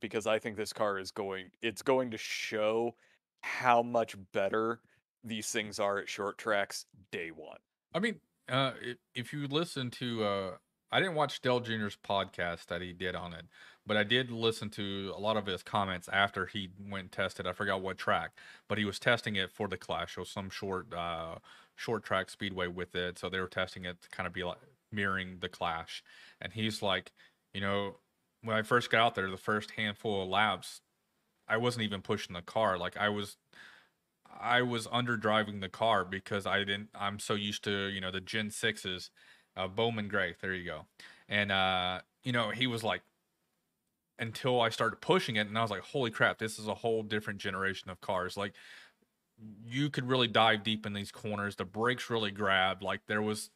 because I think this car is going it's going to show how much better these things are at short tracks day 1. I mean, uh, if, you listen to, uh, I didn't watch Dale Jr.'s podcast that he did on it, but I did listen to a lot of his comments after he went and tested. I forgot what track, but he was testing it for the Clash, so some short, uh, short track speedway with it. So they were testing it to kind of be like mirroring the Clash, and he's like, you know, when I first got out there, the first handful of laps, I wasn't even pushing the car. Like I was I was under driving the car because I didn't I'm so used to, you know, the Gen 6s, uh Bowman Gray, there you go. And uh, you know, he was like until I started pushing it, and I was like, "Holy crap! This is a whole different generation of cars." Like, you could really dive deep in these corners. The brakes really grabbed. Like, there was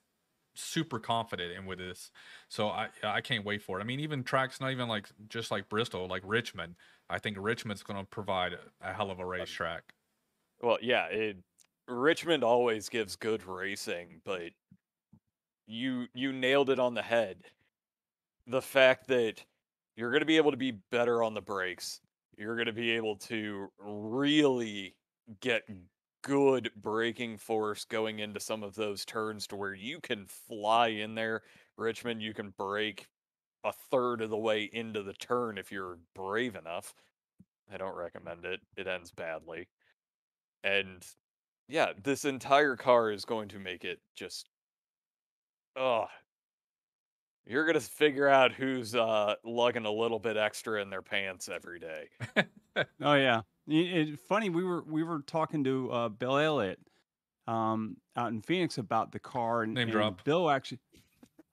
super confident in with this. So I I can't wait for it. I mean, even tracks not even like just like Bristol, like Richmond. I think Richmond's going to provide a, a hell of a racetrack. Well, yeah, it Richmond always gives good racing, but you you nailed it on the head. The fact that you're going to be able to be better on the brakes. You're going to be able to really get good braking force going into some of those turns to where you can fly in there. Richmond, you can brake a third of the way into the turn if you're brave enough. I don't recommend it. It ends badly. And yeah, this entire car is going to make it just oh you're gonna figure out who's uh lugging a little bit extra in their pants every day. (laughs) Oh yeah. It, it- funny we were we were talking to uh, Bill Elliott um, out in Phoenix about the car and, Name and drop. Bill actually.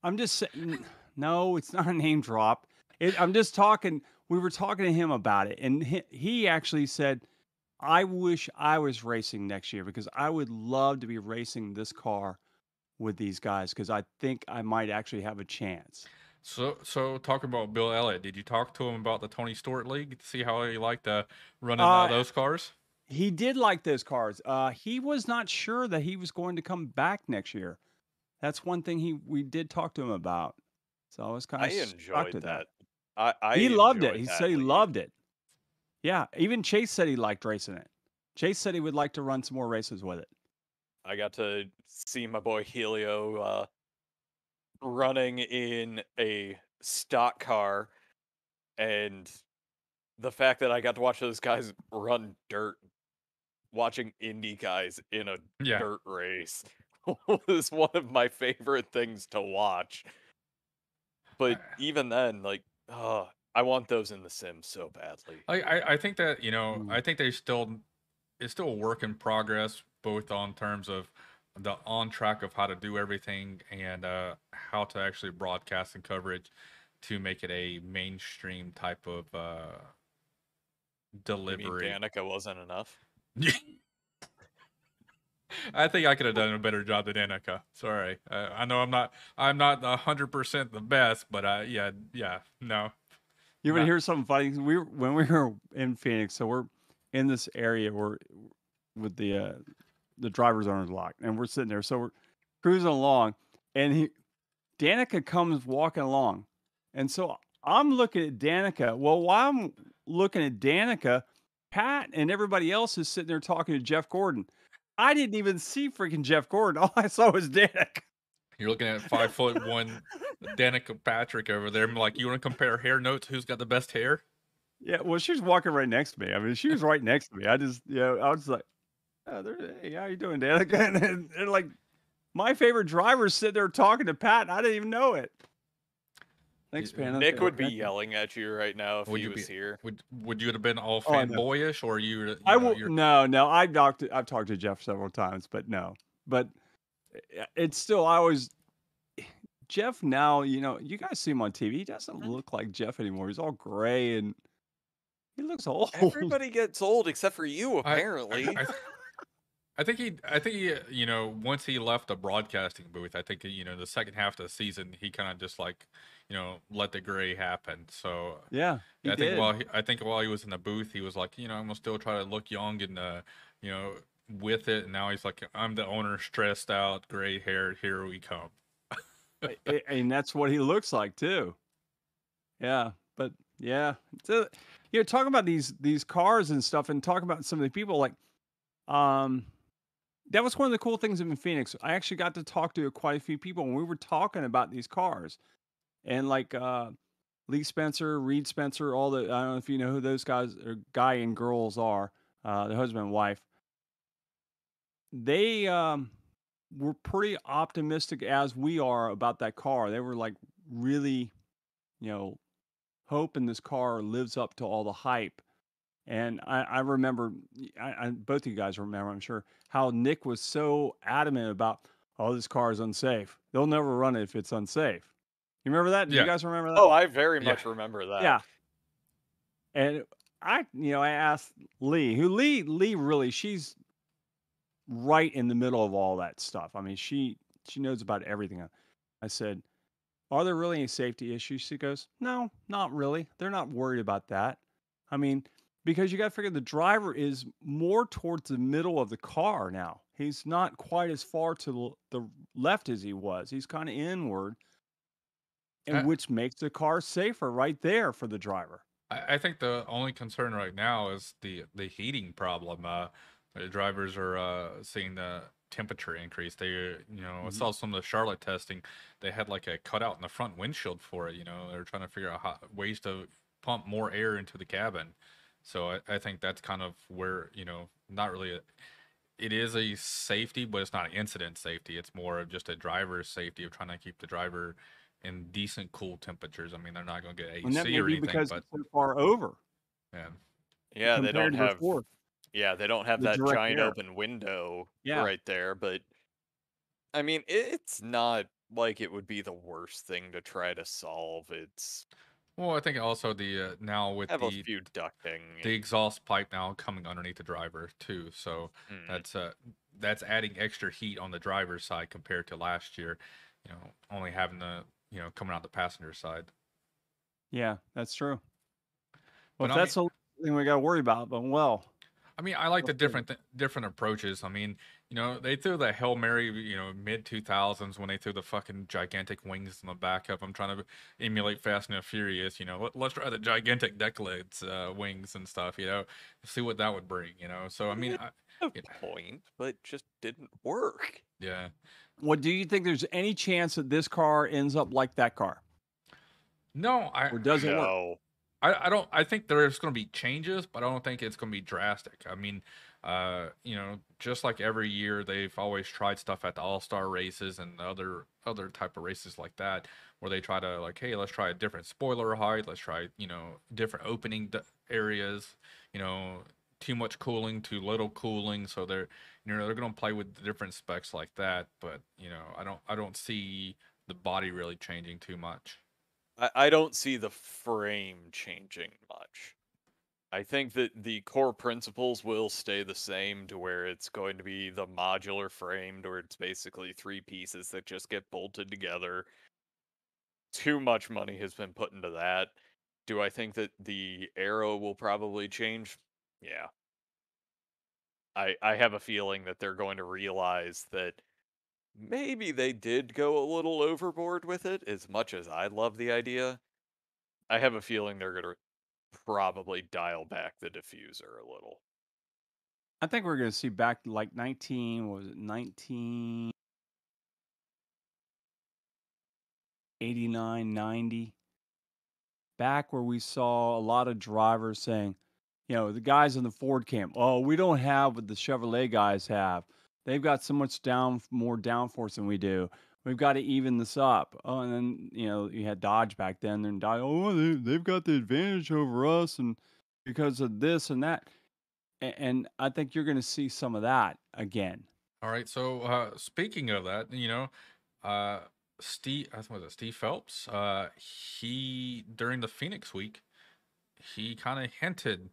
I'm just saying. No, it's not a name drop. It, I'm just talking. We were talking to him about it, and he, he actually said, "I wish I was racing next year because I would love to be racing this car with these guys because I think I might actually have a chance." So so talking about Bill Elliott, did you talk to him about the Tony Stewart League to see how he liked uh, running uh, Uh, those cars? He did like those cars. Uh, he was not sure that he was going to come back next year. That's one thing he we did talk to him about. So I was kind of shocked enjoyed at that. I, I he loved it. enjoyed He said he league. loved it. Yeah, even Chase said he liked racing it. Chase said he would like to run some more races with it. I got to see my boy Helio uh, running in a stock car, and the fact that I got to watch those guys run dirt, watching Indy guys in a Yeah. dirt race, (laughs) was one of my favorite things to watch. But even then, like, oh, I want those in the Sims so badly. I, I I think that you know Mm. I think they still it's still a work in progress both on terms of the on track of how to do everything and uh, how to actually broadcast and coverage to make it a mainstream type of uh, You mean delivery. Danica wasn't enough? (laughs) I think I could have done a better job than Danica. Sorry, uh, I know I'm not I'm not hundred percent the best, but uh, yeah, yeah, no, You Nah. to hear something funny? We were, when we were in Phoenix, so we're in this area where with the uh, the driver's owner's lock, and we're sitting there. So we're cruising along, and he Danica comes walking along, and so I'm looking at Danica. Well, while I'm looking at Danica, Pat and everybody else is sitting there talking to Jeff Gordon. I didn't even see freaking Jeff Gordon. (laughs) All I saw was Danica. You're looking at five foot one (laughs) Danica Patrick over there. I'm like, you want to compare hair notes? Who's got the best hair? Yeah, well, she was walking right next to me. I mean, she was right next to me. I just, you know, I was like, oh, there, hey, how you doing, Danica? (laughs) And, and, and like, my favorite driver's sitting there talking to Pat, and I didn't even know it. Thanks, Pan. Nick would be yelling at you right now if Would he you was be- here. Would would you have been all Oh, fanboyish, or you? you I know, will. you're- No, no. I've talked. To, I've talked to Jeff several times, but no. But i- it's still. I always. Jeff now, you know, you guys see him on TV. He doesn't Mhm. look like Jeff anymore. He's all gray and he looks old. Everybody gets old except for you, apparently. I, th- I think he. I think he. You know, once he left the broadcasting booth, I think you know the second half of the season, he kind of just like, you know, let the gray happen. So yeah, he I did. think while he, I think while he was in the booth, he was like, you know, I'm gonna still try to look young and, uh, you know, with it. And now he's like, I'm the owner, stressed out, gray haired. Here we come. A- a- and that's what he looks like too. Yeah, but yeah, so, you know, talking about these these cars and stuff, and talking about some of the people like, um, that was one of the cool things in Phoenix. I actually got to talk to quite a few people, and we were talking about these cars, and like uh, Lee Spencer, Reid Spencer, all the I don't know if you know who those guys or guy and girls are, uh, the husband and wife. They um were pretty optimistic as we are about that car. They were like really, you know, hoping this car lives up to all the hype. And I, I remember, I, I, both of you guys remember, I'm sure, how Nick was so adamant about, oh, this car is unsafe. They'll never run it if it's unsafe. You remember that? Do Yeah. you guys remember that? oh, I very Yeah. much remember that. yeah. And I, you know, I asked Lee, who Lee, Lee really, she's right in the middle of all that stuff. I mean, she she knows about everything. I said, "Are there really any safety issues?" She goes, "No, not really. They're not worried about that. I mean, because you got to figure the driver is more towards the middle of the car now. He's not quite as far to the the left as he was. He's kind of inward, and Uh, which makes the car safer right there for the driver." I, I think the only concern right now is the the heating problem. Uh, the drivers are uh, seeing the temperature increase. They, uh, you know, I Mhm. saw some of the Charlotte testing. They had like a cutout in the front windshield for it. You know, they're trying to figure out how, ways to pump more air into the cabin. So I, I think that's kind of where you know, not really. A, it is a safety, but it's not an incident safety. It's more of just a driver's safety of trying to keep the driver in decent cool temperatures. I mean, they're not going to get AC And that may or be anything, because but it's so far over. yeah. Yeah, they compared don't to have. before. Yeah, they don't have The that giant air. open window Yeah. right there. But I mean, it's not like it would be the worst thing to try to solve. It's Well, I think also the uh, now with have a the few ducting. the exhaust pipe now coming underneath the driver too, so Mm. that's uh that's adding extra heat on the driver's side compared to last year. You know, only having the you know coming out the passenger side. Yeah, that's true. But Well, I if that's the thing we got to worry about, but well, I mean, I like the Go for it. different th- different approaches. I mean, you know, they threw the hail mary, you know, mid two thousands when they threw the fucking gigantic wings in the back up. I'm trying to emulate Fast and the Furious. You know, Let, let's try the gigantic deck lids uh, wings and stuff. You know, see what that would bring. You know, so I mean, I, a yeah. point, but just didn't work. yeah. what do you think? There's any chance that this car ends up like that car, No, I or does it work? I, I don't I think there's going to be changes, but I don't think it's going to be drastic. I mean, uh, you know, just like every year, they've always tried stuff at the All Star races and other other type of races like that, where they try to like, hey, let's try a different spoiler height, let's try you know different opening d- areas, you know, too much cooling, too little cooling, so they're you know they're going to play with different specs like that. But you know, I don't I don't see the body really changing too much. I, I don't see the frame changing much. I think that the core principles will stay the same to where it's going to be the modular framed, where it's basically three pieces that just get bolted together. Too much money has been put into that. Do I think that the aero will probably change? Yeah. I I have a feeling that they're going to realize that maybe they did go a little overboard with it as much as I love the idea. I have a feeling they're going to probably dial back the diffuser a little. I think we're going to see back like 19. What was it 19? 89, 90. Back where we saw a lot of drivers saying, you know, the guys in the Ford camp, oh, we don't have what the Chevrolet guys have. They've got so much down, more downforce than we do. We've got to even this up. Oh, and then you know you had Dodge back then, and Dodge, oh, they, they've got the advantage over us, and because of this and that. A- And I think you're going to see some of that again. All right. So uh, speaking of that, you know, uh, Steve, I think was it Steve Phelps. Uh, he during the Phoenix week, he kind of hinted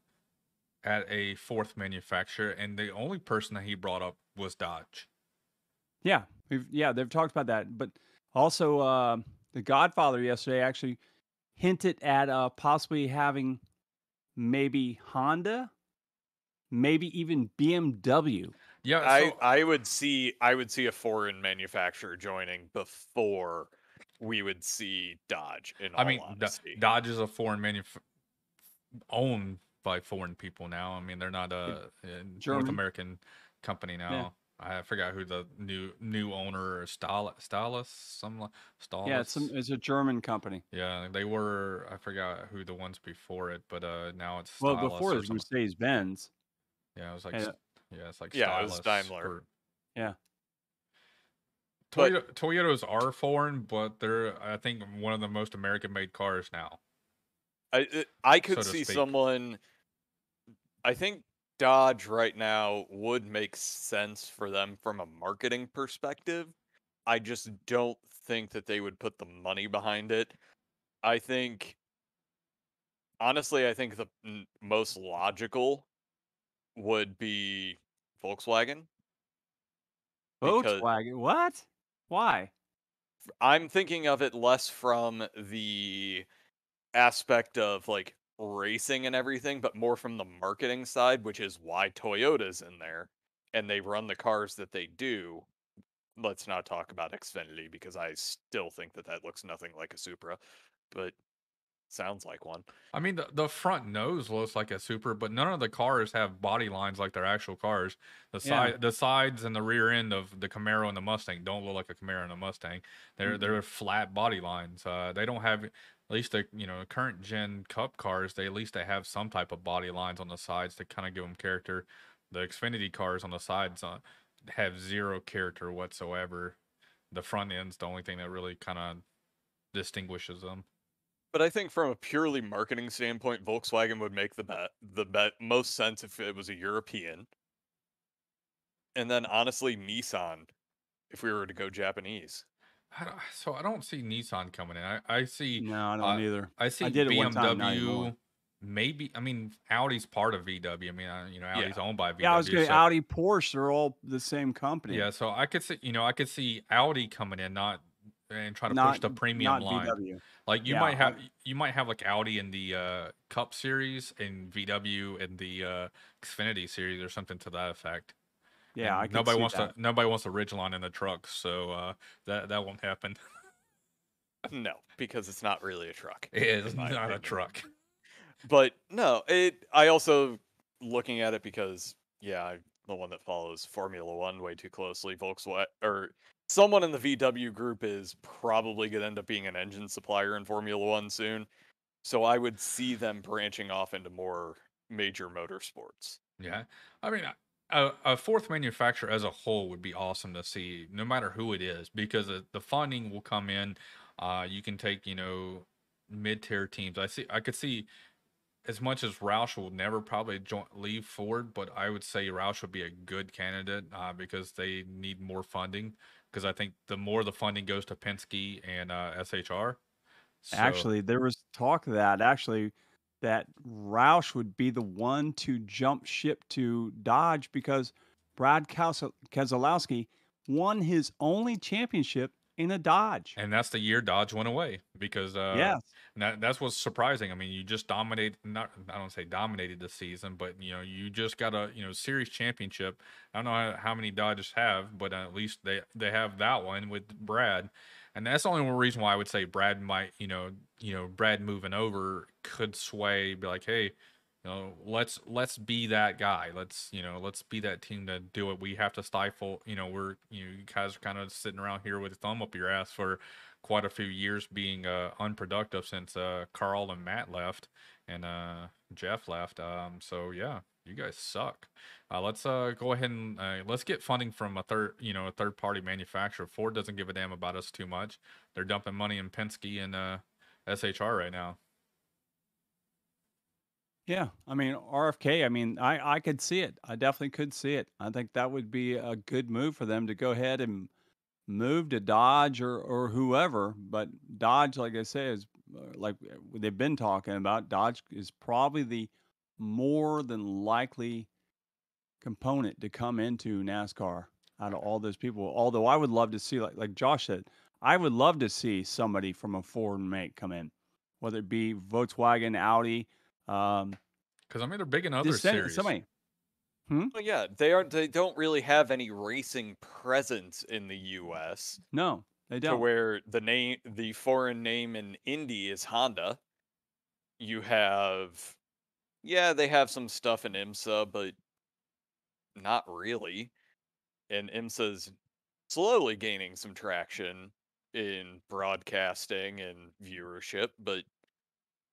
at a fourth manufacturer, and the only person that he brought up was Dodge. Yeah, we've yeah they've talked about that, but also uh, the Godfather yesterday actually hinted at uh, possibly having maybe Honda, maybe even BMW. Yeah. I so- I would see I would see a foreign manufacturer joining before we would see Dodge. In all I mean, Do- honesty, Dodge is a foreign manuf- owned by foreign people now. I mean, they're not a, a North American company now. I forgot who the new new owner or Stal Stalus some li- Stalus. Yeah, it's some, it's a German company. Yeah, they were. I forgot who the ones before it, but uh, now it's Well, before or it was something. Mercedes Benz. Yeah, it was like and, yeah, it's like Yeah, it was Daimler. for- Yeah. But- Toyota, Toyotas are foreign, but they're I think one of the most American-made cars now. I I could so see speak. someone. I think Dodge right now would make sense for them from a marketing perspective. I just don't think that they would put the money behind it. I think honestly, I think the most logical would be Volkswagen. Volkswagen. What? Why? I'm thinking of it less from the aspect of like racing and everything, but more from the marketing side, which is why Toyota's in there and they run the cars that they do. Let's not talk about Xfinity because I still think that that looks nothing like a Supra, but sounds like one. I mean, the, the front nose looks like a Super, but none of the cars have body lines like their actual cars. The Yeah. side, the sides, and the rear end of the Camaro and the Mustang don't look like a Camaro and a Mustang. They're Mhm. they're flat body lines. Uh, they don't have at least the you know current gen Cup cars. They at least they have some type of body lines on the sides to kind of give them character. The Xfinity cars on the sides uh, have zero character whatsoever. The front end's the only thing that really kind of distinguishes them. But I think from a purely marketing standpoint, Volkswagen would make the bet the bet most sense if it was a European. And then honestly, Nissan, if we were to go Japanese. I don't, so I don't see Nissan coming in. I, I see No, I don't Uh, either. I see did one time. BMW. Maybe I mean Audi's part of VW. I mean, uh, you know, Audi's owned by VW. Yeah, I was going to so- Audi, Porsche. They're all the same company. Yeah, so I could see, you know, I could see Audi coming in, not and try to not push the premium line. VW. Like you Yeah, might have, you might have like Audi in the uh, Cup series and VW in the uh, Xfinity series or something to that effect. Yeah, And I nobody wants that. to, nobody wants a Ridgeline in the truck, so uh, that that won't happen. (laughs) No, because it's not really a truck. It is not a truck. (laughs) But no, it. I also looking at it because yeah, I'm the one that follows Formula One way too closely. Volkswagen or someone in the VW group is probably going to end up being an engine supplier in Formula One soon. So I would see them branching off into more major motorsports. Yeah, I mean, a, a fourth manufacturer as a whole would be awesome to see, no matter who it is, because the, funding will come in. Uh, you can take, you know, mid-tier teams. I see, I could see, as much as Roush will never probably join, leave Ford, but I would say Roush would be a good candidate uh, because they need more funding. Because I think the more the funding goes to Penske and uh, SHR, so- Actually, there was talk that actually that Roush would be the one to jump ship to Dodge because Brad Keselowski won his only championship in a Dodge. and that's the year Dodge went away because uh, yes. That, that's what's surprising. I mean, you just dominated not I don't say dominated the season, but you know, you just got a you know series championship. I don't know how, how many Dodges have, but at least they they have that one with Brad. And that's the only one reason why I would say Brad might, you know, you know, Brad moving over could sway, be like, hey, you know, let's let's be that guy. Let's you know, let's be that team to do it. We have to stifle. You know, we're you know, you guys are kind of sitting around here with a thumb up your ass for quite a few years being uh, unproductive since uh, Carl and Matt left and uh, Jeff left. Um, so yeah, you guys suck. Uh, let's uh, go ahead and uh, let's get funding from a third, you know, a third party manufacturer. Ford doesn't give a damn about us too much. They're dumping money in Penske and uh, SHR right now. Yeah, I mean RFK. I mean, I I could see it. I definitely could see it. I think that would be a good move for them to go ahead and move to Dodge or or whoever. But Dodge, like I say, is uh, like they've been talking about. Dodge is probably the more than likely component to come into NASCAR out of all those people. Although I would love to see, like like Josh said, I would love to see somebody from a foreign make come in, whether it be Volkswagen, Audi. Um, Because I mean, they're big in other just series. somebody. Well, yeah, they aren't. They don't really have any racing presence in the U.S. No, they don't. where the name, the foreign name in Indy is Honda. You have, yeah, they have some stuff in IMSA, but not really. And IMSA's slowly gaining some traction in broadcasting and viewership, but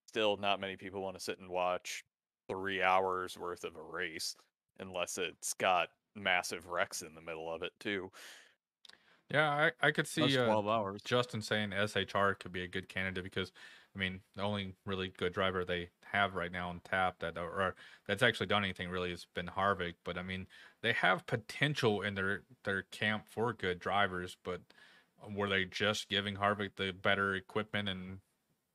still not many people want to sit and watch three hours worth of a race unless it's got massive wrecks in the middle of it too. Yeah, I, I could That's see uh, twelve hours. Justin saying SHR could be a good candidate because I mean the only really good driver they have right now on tap that or, or that's actually done anything really has been Harvick. But I mean they have potential in their their camp for good drivers, but were they just giving Harvick the better equipment and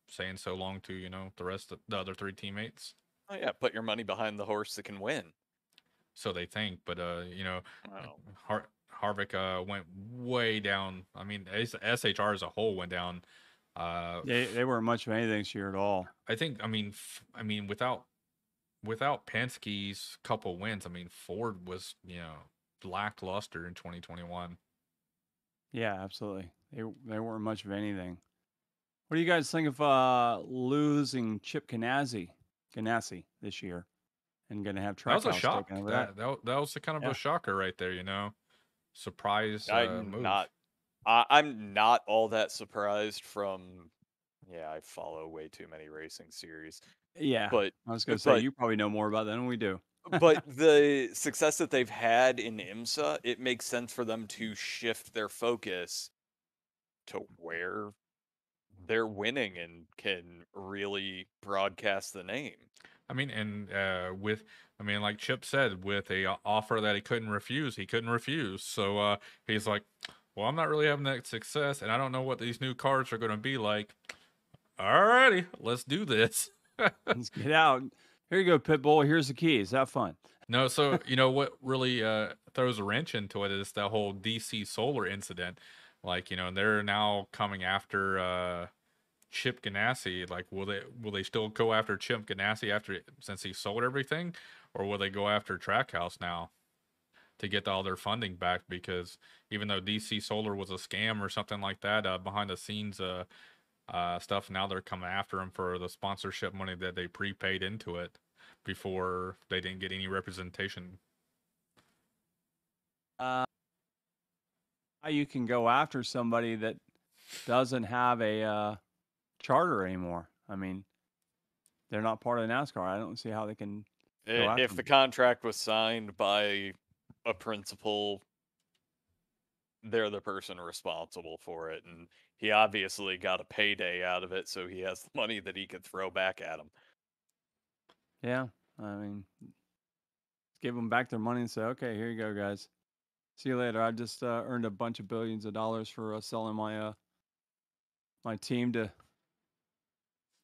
saying so long to you know the rest of the other three teammates. Oh yeah, put your money behind the horse that can win. So they think, but uh, you know, Oh. Har- Harvick uh went way down. I mean, S- SHR as a whole went down. Uh, They they weren't much of anything this year at all. I think. I mean, f- I mean, without without Penske's couple wins, I mean, Ford was you know lackluster in 2021. Yeah, absolutely. They they weren't much of anything. What do you guys think of uh losing Chip Ganassi, Ganassi this year, and going to have That was a Trackhouse shock. taking over That, that wa- that was a kind of Yeah. a shocker right there. You know, surprise uh, I'm move. not. I, I'm not all that surprised from. Yeah, I follow way too many racing series, Yeah, but I was going to say but- you probably know more about that than we do. But (laughs) the success that they've had in IMSA, it makes sense for them to shift their focus to where they're winning and can really broadcast the name. I mean, and uh, with, I mean, like Chip said, with a offer that he couldn't refuse, he couldn't refuse. So uh, he's like, well, I'm not really having that success, and I don't know what these new cars are going to be like. Alrighty, let's do this. Let's get out. Here you go, Pitbull. Here's the keys. Have fun. No, so (laughs) you know what really uh, throws a wrench into it is that whole DC Solar incident. Like, you know, they're now coming after uh, Chip Ganassi. Like, will they will they still go after Chip Ganassi after since he sold everything, or will they go after Trackhouse now to get all their funding back? Because even though DC Solar was a scam or something like that, uh, behind the scenes uh, uh, stuff, now they're coming after him for the sponsorship money that they prepaid into it before they didn't get any representation. Uh, how you can go after somebody that doesn't have a uh, charter anymore. I mean, they're not part of NASCAR. I don't see how they can. I- after If the contract was signed by a principal, they're the person responsible for it, and he obviously got a payday out of it, so he has the (laughs) money that he could throw back at him. Yeah, I mean, give them back their money and say, okay, here you go, guys. See you later. I just uh, earned a bunch of billions of dollars for uh, selling my uh, my team to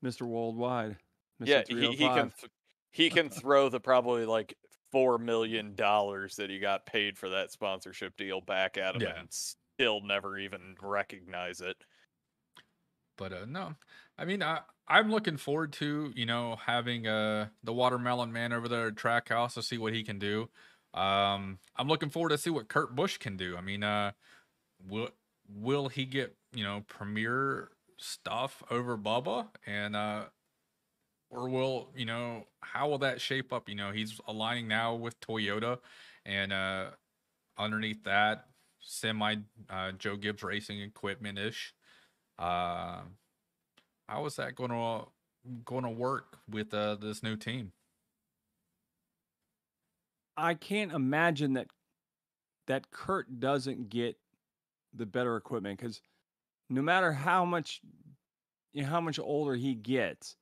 Mr. Worldwide. Mr. Yeah, he, he can th- he can (laughs) throw the probably like four million dollars that he got paid for that sponsorship deal back at him Yeah. and still never even recognize it. But uh, no, I mean, I I'm looking forward to you know having uh the watermelon man over there at Trackhouse to see what he can do. Um, I'm looking forward to see what Kurt Busch can do. I mean, uh, will will he get you know premier stuff over Bubba and uh or will you know how will that shape up? You know he's aligning now with toyota and uh underneath that semi uh joe gibbs racing equipment ish uh how is that gonna gonna work with uh this new team? I can't imagine that that Kurt doesn't get the better equipment because no matter how much you know, how much older he gets,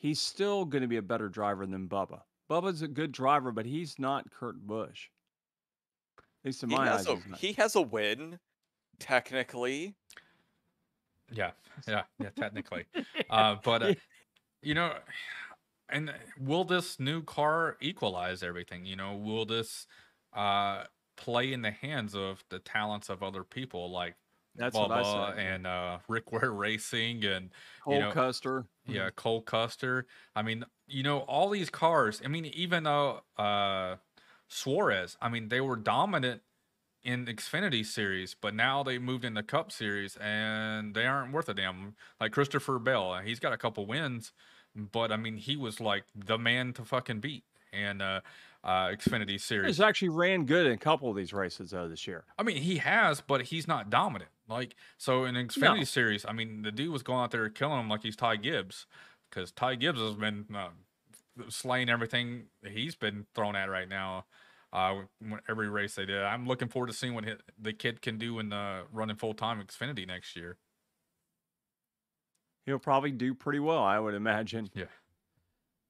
he's still going to be a better driver than Bubba. Bubba's a good driver, but he's not Kurt Busch. At least in He my has eyes, a he has a win, technically. yeah yeah yeah technically (laughs) uh but uh, you know and will this new car equalize everything you know will this uh play in the hands of the talents of other people like That's what I Bubba said. and uh (laughs) Rick Ware Racing and Cole know, Custer. yeah Cole Custer I mean you know all these cars I mean even though uh Suarez I mean they were dominant in Xfinity series but now they moved in the Cup series and they aren't worth a damn like Christopher Bell uh, he's got a couple wins but I mean he was like the man to fucking beat and uh uh Xfinity series He's actually ran good in a couple of these races though this year. I mean, he has, but he's not dominant. Like, so in Xfinity series, I mean, the dude was going out there killing him like he's Ty Gibbs, because Ty Gibbs has been uh, slaying everything he's been thrown at right now. Uh, every race they did, I'm looking forward to seeing what the kid can do in the running full time Xfinity next year. He'll probably do pretty well, I would imagine. Yeah,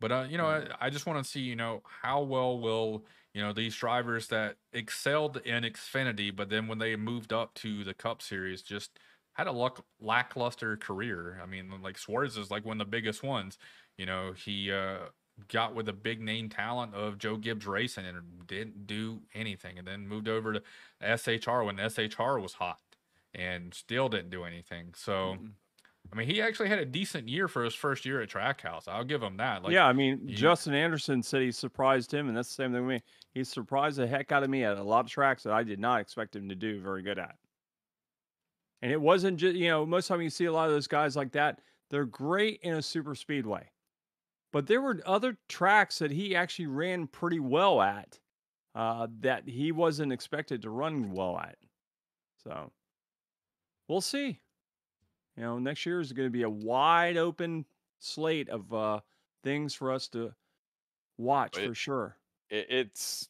but uh, you know, I, I just want to see, you know, how well will you know these drivers that excelled in Xfinity, but then when they moved up to the Cup Series, just had a luck, lackluster career. I mean, like Suarez is like one of the biggest ones. You know, he uh, got with a big name talent of Joe Gibbs Racing and didn't do anything, and then moved over to SHR when SHR was hot and still didn't do anything. So. Mm-mm. I mean, he actually had a decent year for his first year at Trackhouse. I'll give him that. Like, yeah, I mean, you- Justin Anderson said he surprised him, and that's the same thing with me. He surprised the heck out of me at a lot of tracks that I did not expect him to do very good at. And it wasn't just, you know, most of the time you see a lot of those guys like that, they're great in a super speedway. But there were other tracks that he actually ran pretty well at uh, that he wasn't expected to run well at. So we'll see. You know, next year is going to be a wide open slate of uh, things for us to watch It- for sure. It, it's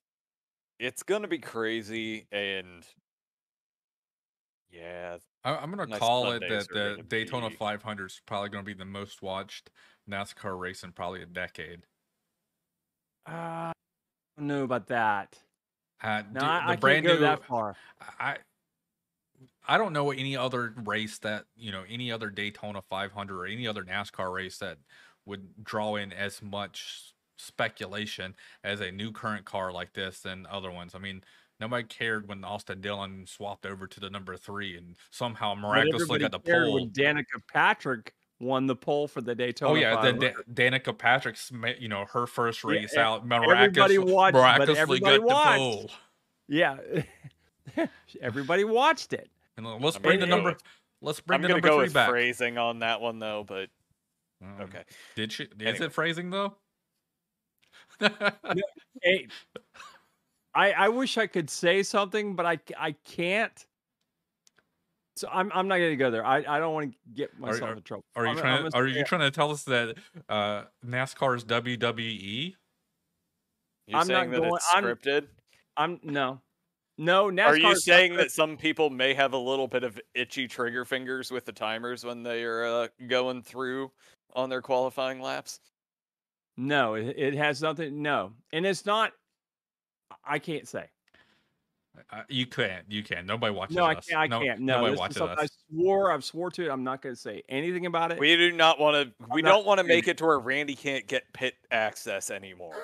it's gonna be crazy, and yeah, I, I'm gonna My call it that the Daytona be- 500 is probably gonna be the most watched NASCAR race in probably a decade. Uh, I don't know about that. Uh, No, d- I, the I can't brand go new, that far. I I don't know any other race that you know any other Daytona 500 or any other NASCAR race that would draw in as much speculation as a new current car like this than other ones. I mean, nobody cared when Austin Dillon swapped over to the number three and somehow miraculously got the pole. when Danica Patrick won the pole for the oh, Daytona. Oh yeah, then 500. da- Danica Patrick's you know her first race e- out everybody miraculously, watched, miraculously everybody got the watched. pole. yeah. (laughs) everybody watched it. And let's I'm bring the number. with- Let's bring I'm the number go three with back. phrasing on that one though. But Um, okay, Did she? Is Anyway. it phrasing though? Hey, I I wish I could say something, but I I can't. So I'm I'm not gonna go there. I, I don't want to get myself are- in trouble. Are you I'm trying? I'm To, are say you trying to tell us that uh, NASCAR is? WWE? you're I'm not that going- it's I'm- scripted. I'm no, no. NASCAR Are you saying that some people may have a little bit of itchy trigger fingers with the timers when they are uh, going through on their qualifying laps? No, it, it has nothing. No, and it's not. I can't say. Uh, you can't. You can. Nobody watches No, I can't. I No- can't. No, nobody watches something I us. swore. I've swore to it. I'm not going to say anything about it. We do not want to. We not don't want to make it to where Randy can't get pit access anymore.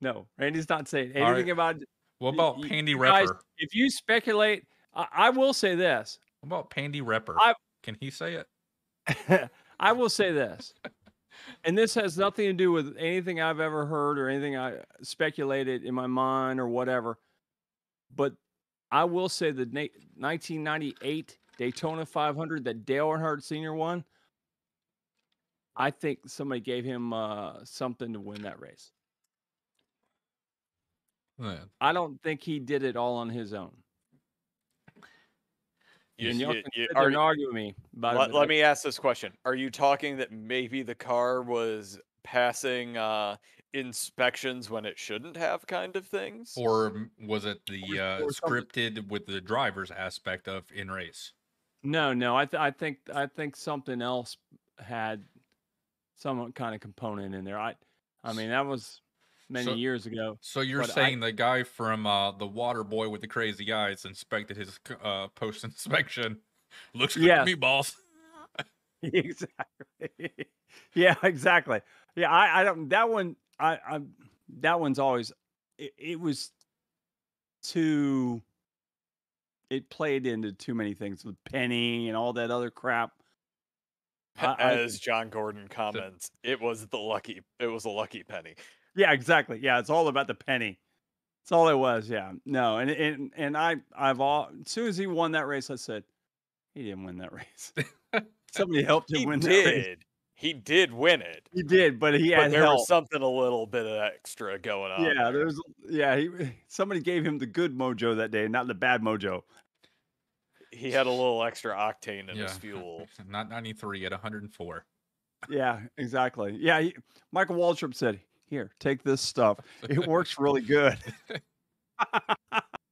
no, Randy's not saying All right. anything about it. What about y- Pandy you guys- Repper? If you speculate, I, I will say this. What about Pandy Repper? I- Can he say it? (laughs) I will say this, and this has nothing to do with anything I've ever heard or anything I speculated in my mind or whatever. But I will say the na- 1998 Daytona 500 that Dale Earnhardt Sr. won. I think somebody gave him uh, something to win that race. Yeah. I don't think he did it all on his own. You- and y'all you- you- are and you- argue me about let, but let I- me ask this question: Are you talking that maybe the car was passing uh, inspections when it shouldn't have, kind of things? Or um, was it the Or- uh, or something- scripted with the driver's aspect of in race? No, no. I th- I think I think something else had some uh, kind of component in there. I I mean that was many So- years ago. So you're But I- saying the guy from uh, the Water Boy with the crazy eyes inspected his uh, post inspection? (laughs) Looks good Yes. to me, boss. exactly. (laughs) yeah, exactly. Yeah, I I don't that one I I that one's always it, it was too it played into too many things with Penny and all that other crap. I- I As John Gordon comments, it was the lucky. It was a lucky penny. Yeah, exactly. Yeah, it's all about the penny. That's all it was. Yeah. No, and and and I I've all as soon as he won that race, I said he didn't win that race. Somebody helped him He win that race. did. He did win it. He did, but he But had there help. was something a little bit of extra going on. yeah, there. there's yeah. He somebody gave him the good mojo that day, not the bad mojo. he had a little extra octane in Yeah. his (laughs) fuel. Not 93 at 104. Yeah, exactly. Yeah, he, Michael Waltrip said, "Here, take this stuff. It works really good." (laughs)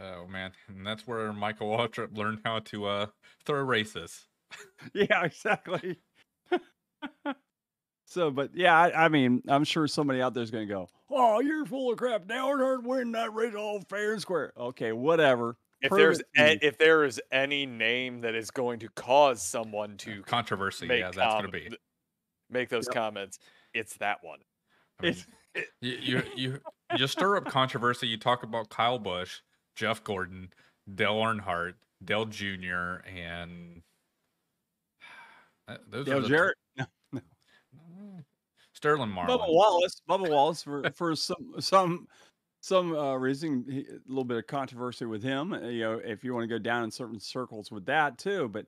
Oh man, and that's where Michael Waltrip learned how to uh, throw races. (laughs) yeah, exactly. (laughs) so, but yeah, I, I mean, I'm sure somebody out there's going to go, "Oh, you're full of crap. Now Earnhardt winning that race all fair and square." Okay, whatever. if prove there's a, if there is any name that is going to cause someone to controversy. make Yeah, that's gonna be. make those Yep. comments, it's that one. I mean, It's- you, you you you stir up controversy. You talk about Kyle Busch, Jeff Gordon, Dale Earnhardt, Dale Jr., and uh, those are Dale the Jarrett, Mm, (laughs) Sterling Bubba Marlin. Wallace, Bubba Wallace for for some some some uh, reason he- a little bit of controversy with him. uh, You know, if you want to go down in certain circles with that too, but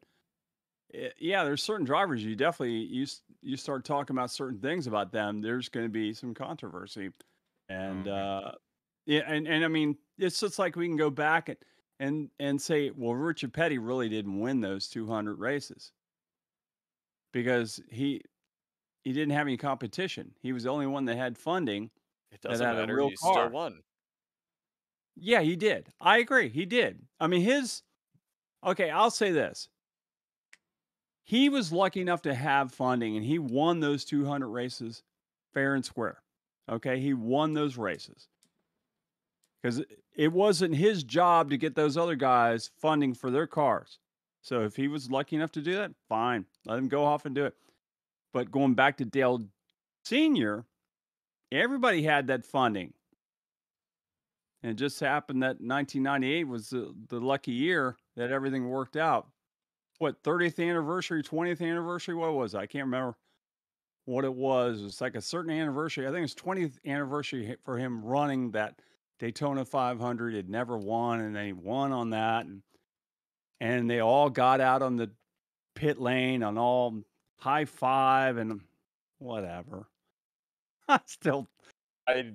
uh, yeah, there's certain drivers you definitely you s- you start talking about certain things about them. There's going to be some controversy, and Mhm. uh, yeah, and and I mean it's just like we can go back and and and say, well, Richard Petty really didn't win those 200 races because he he didn't have any competition. He was the only one that had funding. It That doesn't had a real You car. still won. Yeah, he did. I agree. He did. I mean, his okay, I'll say this. He was lucky enough to have funding and he won those 200 races fair and square. Okay, he won those races. Cuz it wasn't his job to get those other guys funding for their cars. So if he was lucky enough to do that, fine. Let him go off and do it. But going back to Dale Sr., everybody had that funding. And it just happened that 1998 was the, the lucky year that everything worked out. What 30th anniversary, 20th anniversary? What was it? I can't remember what it was. It's like a certain anniversary. I think it's 20th anniversary for him running that Daytona 500. He'd never won, and then he won on that, and and they all got out on the pit lane on all high five and whatever. (laughs) I still I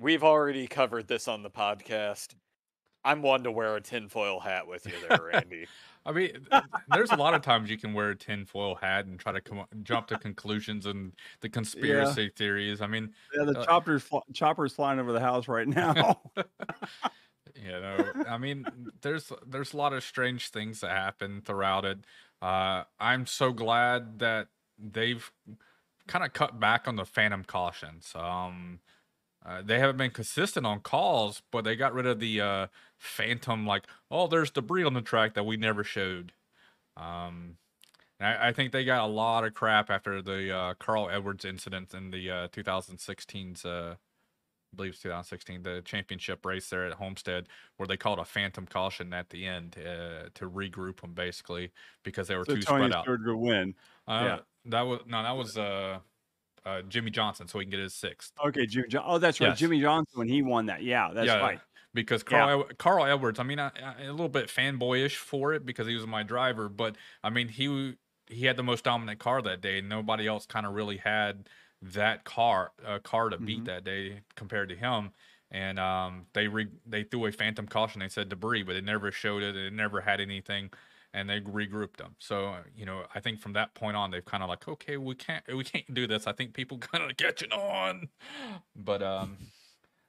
we've already covered this on the podcast. I'm one to wear a tinfoil hat with you there, (laughs) Randy. I mean, there's a lot of times you can wear a tinfoil hat and try to come up, jump to conclusions and the conspiracy theories. I mean, yeah, the Uh, chopper's fl- chopper's flying over the house right (laughs) now. (laughs) you know, I mean, there's there's a lot of strange things that happen throughout it. Uh, I'm so glad that they've kind of cut back on the phantom cautions. Um, uh, they haven't been consistent on calls, but they got rid of the uh, phantom, like, oh, there's debris on the track that we never showed. Um, I, I think they got a lot of crap after the uh, Carl Edwards incident in the uh, 2016's, uh, I believe it's 2016, the championship race there at Homestead, where they called a phantom caution at the end uh, to regroup them basically because they were so too Tony spread out. Would win. Uh, yeah. that was no, that was uh, uh, Jimmie Johnson, so he can get his sixth. Okay, Jimmy. Jo- oh, that's right, Yes. Jimmie Johnson when he won that. Yeah, that's Yeah, right. because Carl Ed- Carl Edwards. I mean, I, I, a little bit fanboyish for it because he was my driver, but I mean, he he had the most dominant car that day, nobody else kind of really had that car uh, car to beat Mhm. that day compared to him. And um, they re- they threw a phantom caution. They said debris, but it never showed it. It never had anything, and they regrouped them. So you know, I think from that point on, they've kind of like, okay, we can't we can't do this. I think people (laughs) kind of catching on, but um.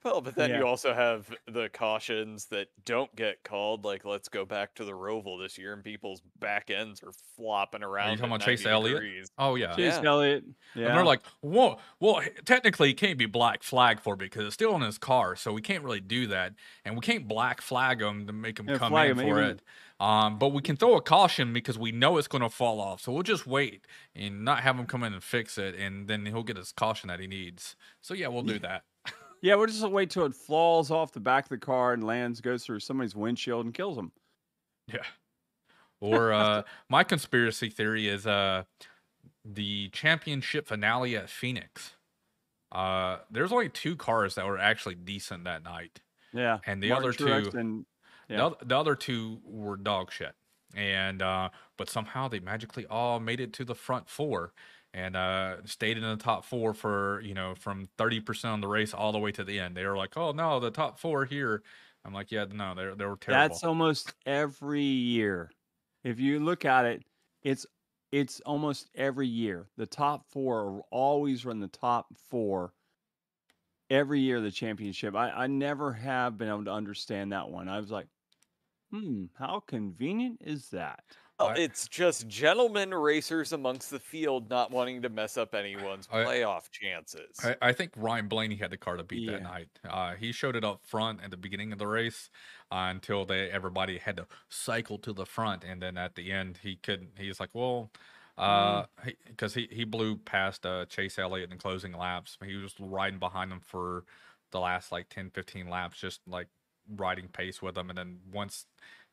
Well, but then Yeah. you also have the cautions that don't get called, like let's go back to the Roval this year, and people's back ends are flopping around. You talking at about Chase 90 Elliott? Oh yeah. Chase Yeah. Elliott. Yeah. And they're like, whoa, well, technically, it can't be black flag for it because it's still in his car, so we can't really do that, and we can't black flag him to make him Yeah, come in him, for even- it. Um, but we can throw a caution because we know it's going to fall off, so we'll just wait and not have him come in and fix it, and then he'll get his caution that he needs. So yeah, we'll do that. yeah, we'll just wait till it falls off the back of the car and lands, goes through somebody's windshield and kills them. Yeah. Or uh, (laughs) my conspiracy theory is uh, the championship finale at Phoenix. Uh, there's only two cars that were actually decent that night. Yeah. And the Martin other Truex two- And, Yeah. oth- the other two were dog shit, and uh, but somehow they magically all made it to the front four and uh, stayed in the top four for you know from thirty percent on the race all the way to the end. They were like, "Oh no, the top four here." I'm like, "Yeah, no, they they were terrible." That's almost every year. If you look at it, it's it's almost every year. The top four are always run the top four every year of the championship. I, I never have been able to understand that one. I was like, Hmm, how convenient is that? Well, I- it's just gentlemen racers amongst the field not wanting to mess up anyone's I- playoff chances. I, I think Ryan Blaney had the car to beat Yeah. that night. Uh, he showed it up front at the beginning of the race uh, until they everybody had to cycle to the front, and then at the end he couldn't. He's like, well, Mm. because he, he blew past uh, Chase Elliott in closing laps. He was riding behind him for the last like 10, 15 laps, just like riding pace with him, and then once.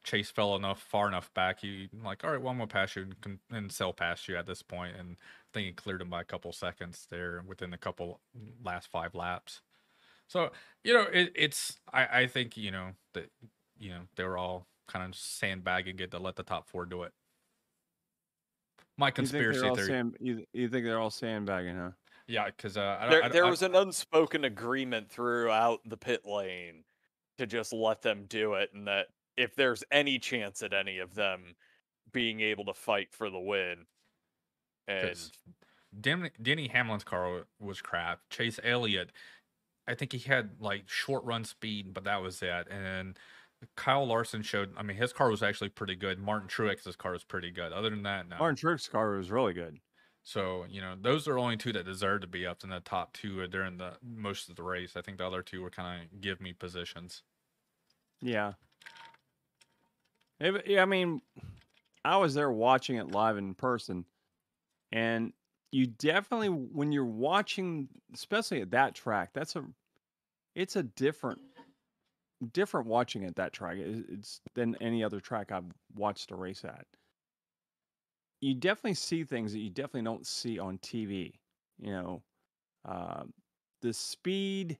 Chase fell enough far enough back. He like, all right, well, I'm gonna pass you and, and sell past you at this point, and I think he cleared him by a couple seconds there within a couple last five laps. So you know, it, it's I, I think you know that you know they were all kind of sandbagging it to let the top four do it. My conspiracy they're theory, sand, you, you think they're all sandbagging, huh? yeah, because uh, there, I, there I- was an unspoken agreement throughout the pit lane to just let them do it, and that if there's any chance at any of them being able to fight for the win, and Denny, Denny Hamlin's car was crap. Chase Elliott, I think he had like short run speed, but that was it. And then Kyle Larson showed. I mean, his car was actually pretty good. Martin Truex's car was pretty good. Other than that, no. Martin Truex car was really good. So you know, those are only two that deserve to be up in the top two uh, during the most of the race. I think the other two were kind of give me positions. Yeah. It- yeah, I mean, I was there watching it live in person, and you definitely, when you're watching, especially at that track, that's a, it's a different, different watching at that track. It- It's than any other track I've watched a race at. You definitely see things that you definitely don't see on TV. You know, uh, the speed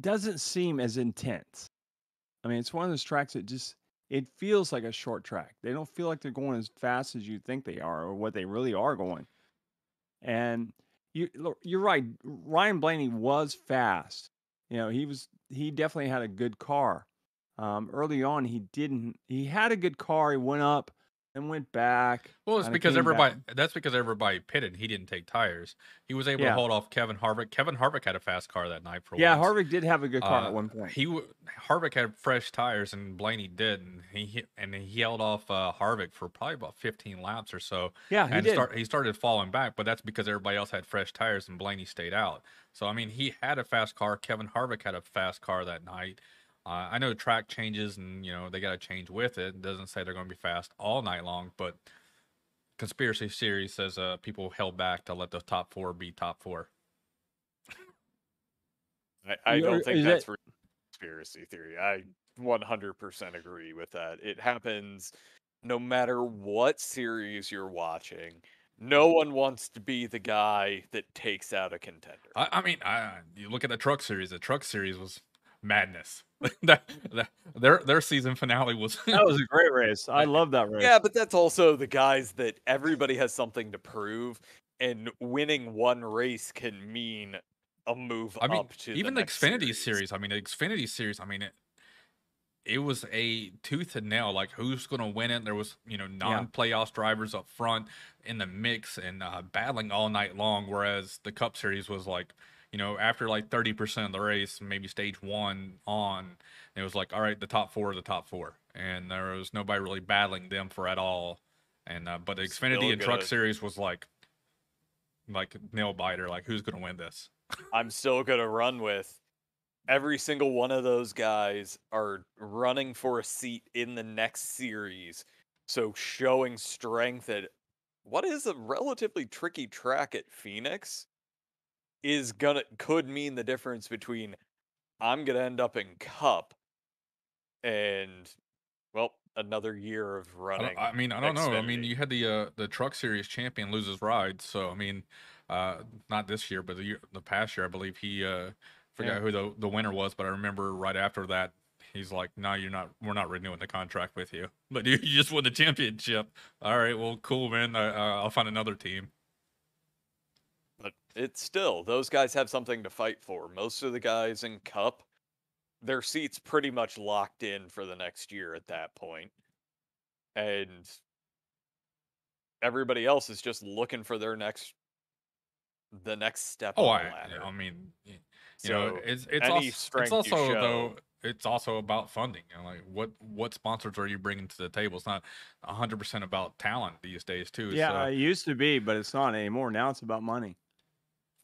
doesn't seem as intense. I mean, it's one of those tracks that just it feels like a short track. They don't feel like they're going as fast as you think they are or what they really are going. And you you're right. Ryan Blaney was fast. You know, he was he definitely had a good car. Um, early on, he didn't. He had a good car. He went up and went back. Well, it's because came back. everybody. That's because everybody pitted. He didn't take tires. He was able Yeah. to hold off Kevin Harvick. Kevin Harvick had a fast car that night for Yeah, once. Harvick did have a good car Uh, at one point. He Harvick had fresh tires and Blaney did, and he and he held off uh, Harvick for probably about 15 laps or so. yeah, he and did. start, he started falling back, but that's because everybody else had fresh tires and Blaney stayed out. So I mean, he had a fast car. Kevin Harvick had a fast car that night. Uh, I know track changes and you know they got to change with it. It doesn't say they're going to be fast all night long, but conspiracy theory says uh, people held back to let the top four be top four. I, I don't think is that's it- re- conspiracy theory. I 100% agree with that. It happens no matter what series you're watching. No one wants to be the guy that takes out a contender. I, I mean, I, you look at the truck series. The truck series was madness. (laughs) that, that their their season finale was (laughs) that was a great race. I love that race. Yeah, but that's also the guys that everybody has something to prove, and winning one race can mean a move I mean, up to even the, next Xfinity series. I mean, the Xfinity series. I mean, it it was a tooth and nail. Like who's going to win it? There was you know non-playoffs drivers up front in the mix and uh, battling all night long. Whereas the Cup series was like, you know, after like thirty percent of the race, maybe stage one on, it was like, all right, the top four are the top four, and there was nobody really battling them for at all. And uh, but the Still Xfinity and Truck series was like, like nail biter. Like who's going to win this? (laughs) I'm still going to run with every single one of those guys are running for a seat in the next series. So showing strength at what is a relatively tricky track at Phoenix is gonna could mean the difference between I'm gonna end up in Cup and well another year of I, running. don't, I mean, I don't know. I mean, you had the uh, the Truck Series champion loses ride, so I mean, uh, not this year, but the year, the past year, I believe he uh, forgot Yeah. who the the winner was, but I remember right after that, he's like, "No, you're not. We're not renewing the contract with you." But you, (laughs) you just won the championship. All right, well, cool, man. I, uh, I'll find another team. But it's still those guys have something to fight for. Most of the guys in Cup, their seats pretty much locked in for the next year at that point. And everybody else is just looking for their next the next step Oh, on I, the ladder. I mean, you so know, it's it's any also, strength it's you also show- though it's also about funding. You know, like what what sponsors are you bringing to the table? It's not hundred percent about talent these days, too. Yeah, so, it used to be, but it's not anymore. Now it's about money.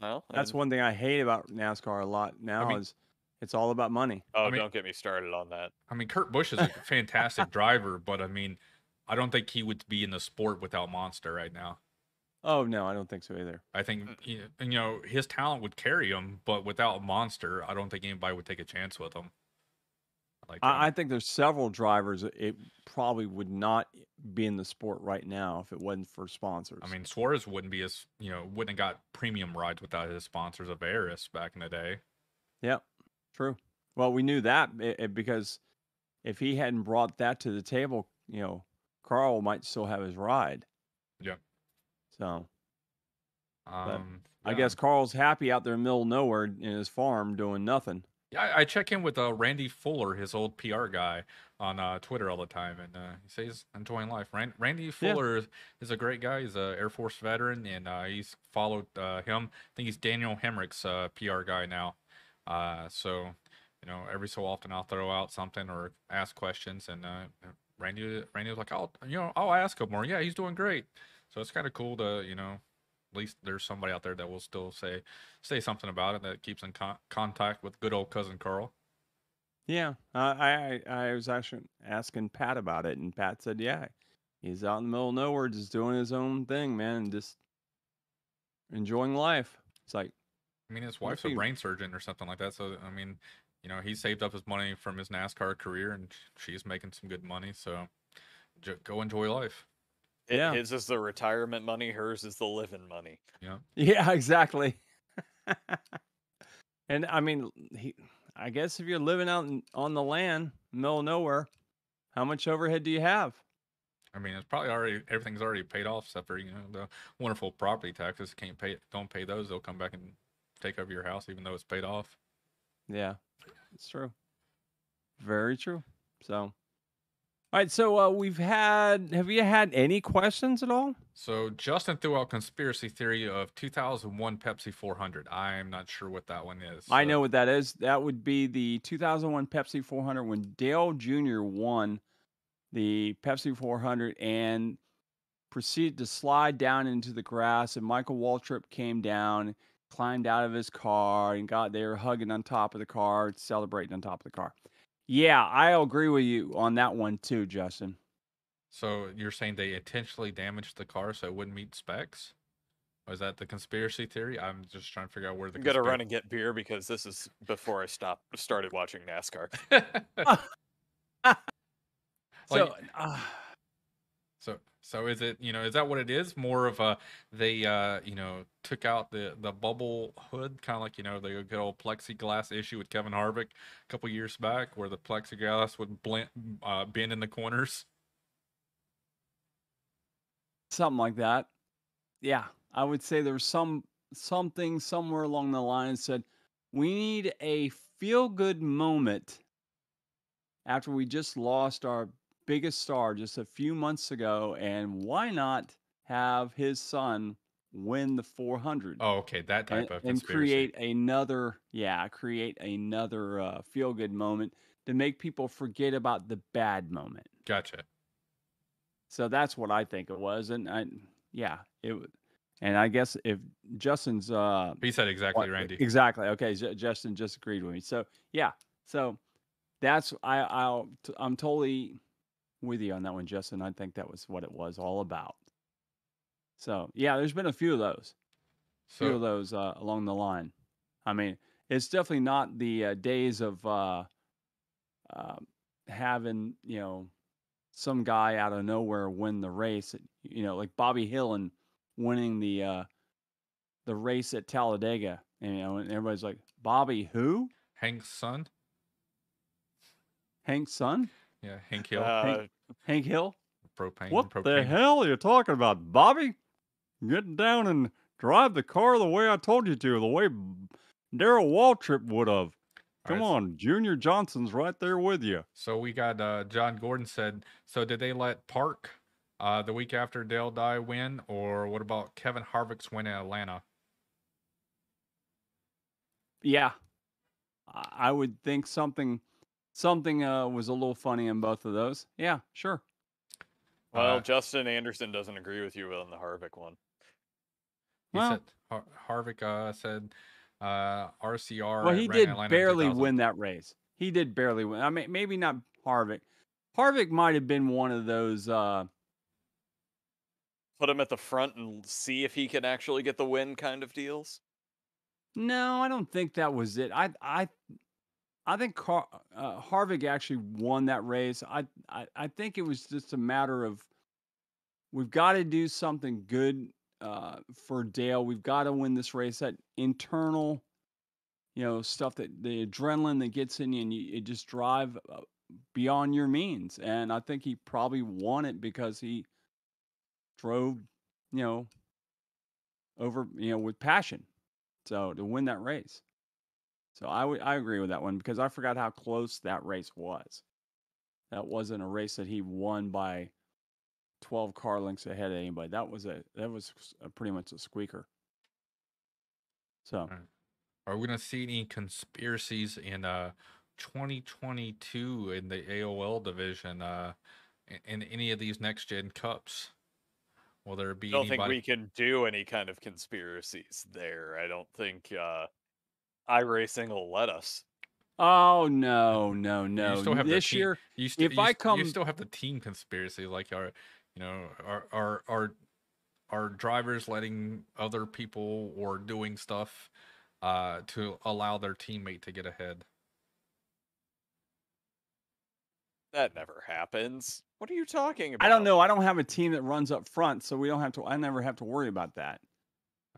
Well, That's and- one thing I hate about NASCAR a lot now mean- is it's all about money. Oh, I mean- don't get me started on that. I mean, Kurt Busch is a (laughs) fantastic driver, but I mean, I don't think he would be in the sport without Monster right now. Oh no, I don't think so either. I think you you know his talent would carry him, but without Monster, I don't think anybody would take a chance with him. Like um, I, I think there's several drivers that it probably would not be in the sport right now if it wasn't for sponsors. I mean, Suarez wouldn't be as you know wouldn't have got premium rides without his sponsors of ARRIS back in the day. Yep, true. Well, we knew that eh, eh, because if he hadn't brought that to the table, you know, Carl might still have his ride. Yep. So Um, I guess Carl's happy out there in the middle of nowhere in his farm doing nothing. Yeah, I, I check in with uh, Randy Fuller, his old PR guy, on uh, Twitter all the time, and uh, he says enjoying life. Ran- Randy Fuller is, is a great guy. He's a Air Force veteran, and uh, he's followed uh, him. I think he's Daniel Hemric's uh, PR guy now. Uh, so, you know, every so often I'll throw out something or ask questions, and uh, Randy Randy was like, "I'll you know I'll ask him more." Yeah, he's doing great. So it's kind of cool to you know at least there's somebody out there that will still say say something about it that keeps in con- contact with good old cousin Carl. Yeah, uh, I I was actually asking Pat about it, and Pat said, yeah, he's out in the middle of nowhere, just doing his own thing, man, and just enjoying life. It's like, I mean, his wife's a see. brain surgeon or something like that. So I mean, you know, he saved up his money from his NASCAR career, and she's making some good money. So j- go enjoy life. Hi- Yeah. His is the retirement money, hers is the living money. You know, yeah, exactly. (laughs) and I mean, he, I guess if you're living out in, on the land, middle of nowhere, how much overhead do you have? I mean, it's probably already everything's already paid off except for you know the wonderful property taxes. Can't pay, don't pay those. They'll come back and take over your house, even though it's paid off. Yeah, it's true. Very true. So, all right. So uh, we've had. Have you had any questions at all? So Justin threw out conspiracy theory of 2001 Pepsi 400. I'm not sure what that one is. I know what that is. That would be the 2001 Pepsi 400 when Dale Jr. won the Pepsi 400 and proceeded to slide down into the grass. And Michael Waltrip came down, climbed out of his car, and got there hugging on top of the car, celebrating on top of the car. Yeah, I agree with you on that one too, Justin. So you're saying they intentionally damaged the car so it wouldn't meet specs? Was that the conspiracy theory? I'm just trying to figure out where the I'm gonna conspira- run and get beer because this is before I stopped started watching NASCAR. (laughs) (laughs) Like- so, uh, So so is it, you know, is that what it is? More of a they uh, you know, took out the the bubble hood, kind of like, you know, the good old plexiglass issue with Kevin Harvick a couple years back where the plexiglass would blend uh bend in the corners. something like that. Yeah, I would say there's some something somewhere along the line said we need a feel good moment after we just lost our biggest star just a few months ago, and why not have his son win the 400 Oh, okay, that type and, of and conspiracy. create another yeah create another uh, feel good moment to make people forget about the bad moment. Gotcha. So that's what I think it was, and I, yeah, it. And I guess if Justin's uh, He said exactly, what- Randy. exactly okay, Ju- Justin just agreed with me. So yeah, so that's I I'll t- I'm totally with you on that one, Justin. I think that was what it was all about. So yeah, there's been a few of those, few of those uh, along the line. I mean, it's definitely not the uh, days of uh, uh, having you know some guy out of nowhere win the race. You know, like Bobby Hill and winning the uh, the race at Talladega. And, you know, and everybody's like, Bobby who? Hank's son? Hank's son? Yeah, Hank Hill. Uh, Hank Hill? propane. What the hell are you talking about, Bobby? Get down and drive the car the way I told you to, the way Darrell Waltrip would have. Come Alright, on, Junior Johnson's right there with you. So we got uh, John Gordon said. So did they let Park uh, the week after Dale Dye win, or what about Kevin Harvick's win in Atlanta? Yeah, I I would think something something uh, was a little funny in both of those. Yeah, sure. Well, Uh, Justin Anderson doesn't agree with you on the Harvick one. He Well- said Har- Harvick uh, said uh, RCR. Well, he did Atlanta barely win that race. He did barely win. I mean, maybe not Harvick. Harvick might have been one of those. Uh, Put him at the front and see if he can actually get the win kind of deals. no, I don't think that was it. I I I think Car- uh, Harvick actually won that race. I, I I think it was just a matter of we've got to do something good uh, for Dale. We've got to win this race. That internal, you know, stuff that the adrenaline that gets in you and you, it just drive uh, beyond your means. And I think he probably won it because he drove, you know, over, you know, with passion. So to win that race. So I I agree with that one because I forgot how close that race was. That wasn't a race that he won by 12 car lengths ahead of anybody. That was a that was a pretty much a squeaker. So Are we gonna see any conspiracies in uh 2022 in the AOL division uh in, in any of these next gen cups? Will there be I don't think we can do any kind of conspiracies there. I don't think uh, iRacing will let us. Oh no, no, no. still have this year You, st- if you, I st- come- you still have the team conspiracy, like our, you know, our our our our drivers letting other people or doing stuff uh to allow their teammate to get ahead. That never happens. What are you talking about? I don't know. I don't have a team that runs up front, so we don't have to I never have to worry about that.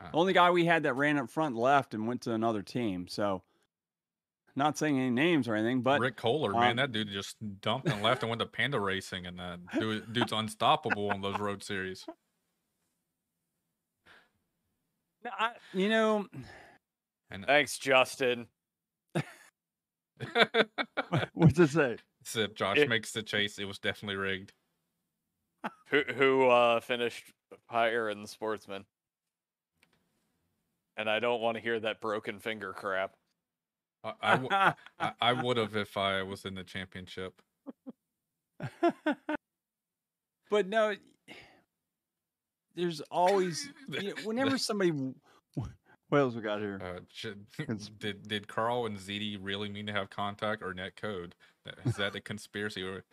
Uh, The only guy we had that ran up front left and went to another team. So not saying any names or anything, but Rick Kohler, um, man, that dude just dumped and left and went to Panda Racing, and that (laughs) dude, dude's unstoppable on those road series. No, I, you know, And Thanks, Justin. (laughs) what's it say? said Josh It- makes the chase. It was definitely rigged. Who who uh, finished higher in the sportsman? And I don't want to hear that broken finger crap. I, I, w- I, I (laughs) would have if I was in the championship. (laughs) but no, there's always (laughs) you know, whenever somebody. w- What else we got here? Uh, should, did did Carl and ZD really mean to have contact or net code? Is that a conspiracy, or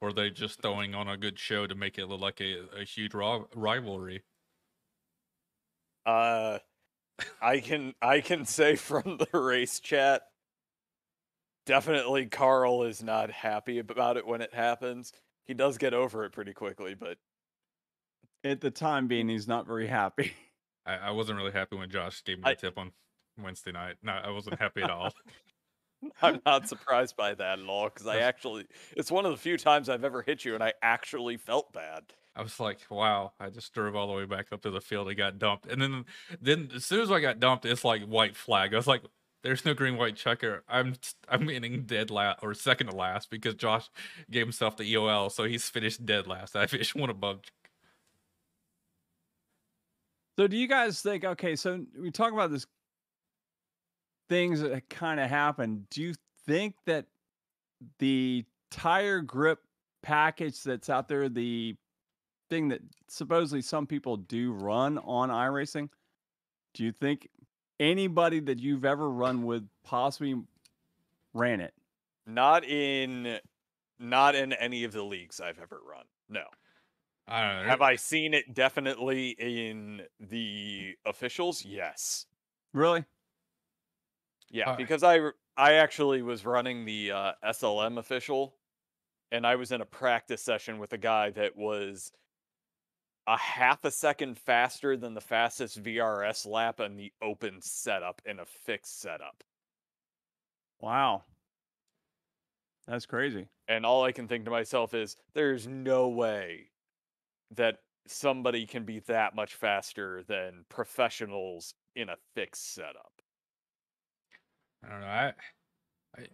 or are they just throwing on a good show to make it look like a, a huge ri- rivalry? Uh, I can I can say (laughs) from the race chat, definitely Carl is not happy about it when it happens. He does get over it pretty quickly, but At the time being, he's not very happy. I, I wasn't really happy when Josh gave me a tip on Wednesday night. No, I wasn't happy at all. (laughs) I'm not surprised by that at all because I actually it's one of the few times I've ever hit you and I actually felt bad. I was like, wow, I just drove all the way back up to the field and got dumped. And then then as soon as I got dumped, it's like white flag. I was like, there's no green white checker. I'm I'm ending dead last or second to last because Josh gave himself the EOL, so he's finished dead last. I (laughs) finished one above. So do you guys think okay, so we talk about this things that kind of happen. Do you think that the tire grip package that's out there, the thing that supposedly some people do run on iRacing, do you think anybody that you've ever run with possibly ran it? Not in not in any of the leagues I've ever run. No. I don't know. Have I seen it definitely in the officials? Yes. Really? Yeah, Uh, because I actually was running the uh, SLM official, and I was in a practice session with a guy that was a half a second faster than the fastest VRS lap in the open setup in a fixed setup. Wow. That's crazy. And all I can think to myself is, there's no way that somebody can be that much faster than professionals in a fixed setup. I don't know. I, I,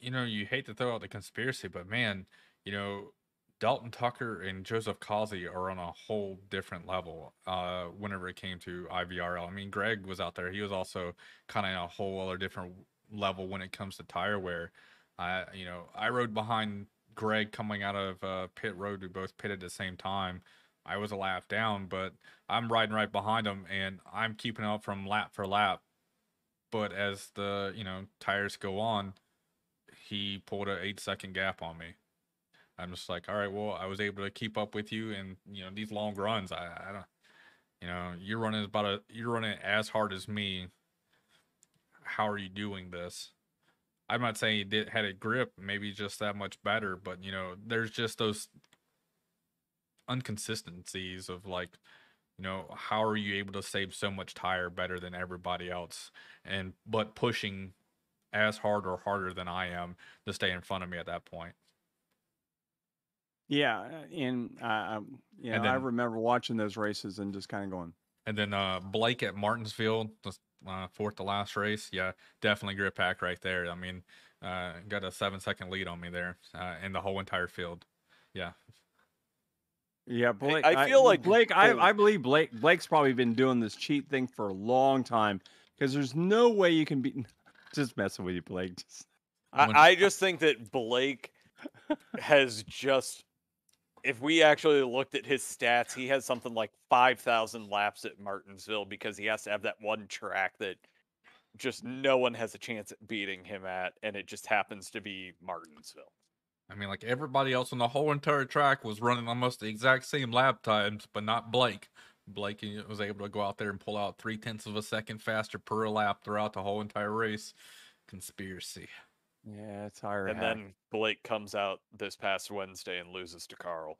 you know, you hate to throw out the conspiracy, but man, you know, Dalton Tucker and Joseph Causey are on a whole different level. Uh, whenever it came to IVRL, I mean, Greg was out there. He was also kind of a whole other different level when it comes to tire wear. I you know I rode behind Greg coming out of uh, pit road. We both pit at the same time. I was a lap down, but I'm riding right behind him, and I'm keeping up from lap for lap. But as the you know tires go on, he pulled an eight second gap on me. I'm just like, all right, well, I was able to keep up with you, and you know these long runs, I, I don't, you know, you're running about a, you're running as hard as me. How are you doing this? I'm not saying he did had a grip, maybe just that much better, but you know, there's just those inconsistencies of like, you know, how are you able to save so much tire better than everybody else, and but pushing as hard or harder than I am to stay in front of me at that point. Yeah, uh, and uh, um, you know, And I remember watching those races and just kind of going, And then uh, Blake at Martinsville, the uh, fourth to last race. Yeah, definitely grip pack right there. I mean, uh, got a seven second lead on me there uh, in the whole entire field. Yeah, Yeah, Blake. I feel like Blake. I, I believe Blake. Blake's probably been doing this cheat thing for a long time because there's no way you can be. (laughs) Just messing with you, Blake. Just, I, I just think that Blake has just if we actually looked at his stats, he has something like 5,000 laps at Martinsville because he has to have that one track that just no one has a chance at beating him at, and it just happens to be Martinsville. I mean, like everybody else on the whole entire track was running almost the exact same lap times, but not Blake. Blake was able to go out there and pull out three tenths of a second faster per lap throughout the whole entire race. Conspiracy. Yeah, it's higher. And then Blake comes out this past Wednesday and loses to Carl.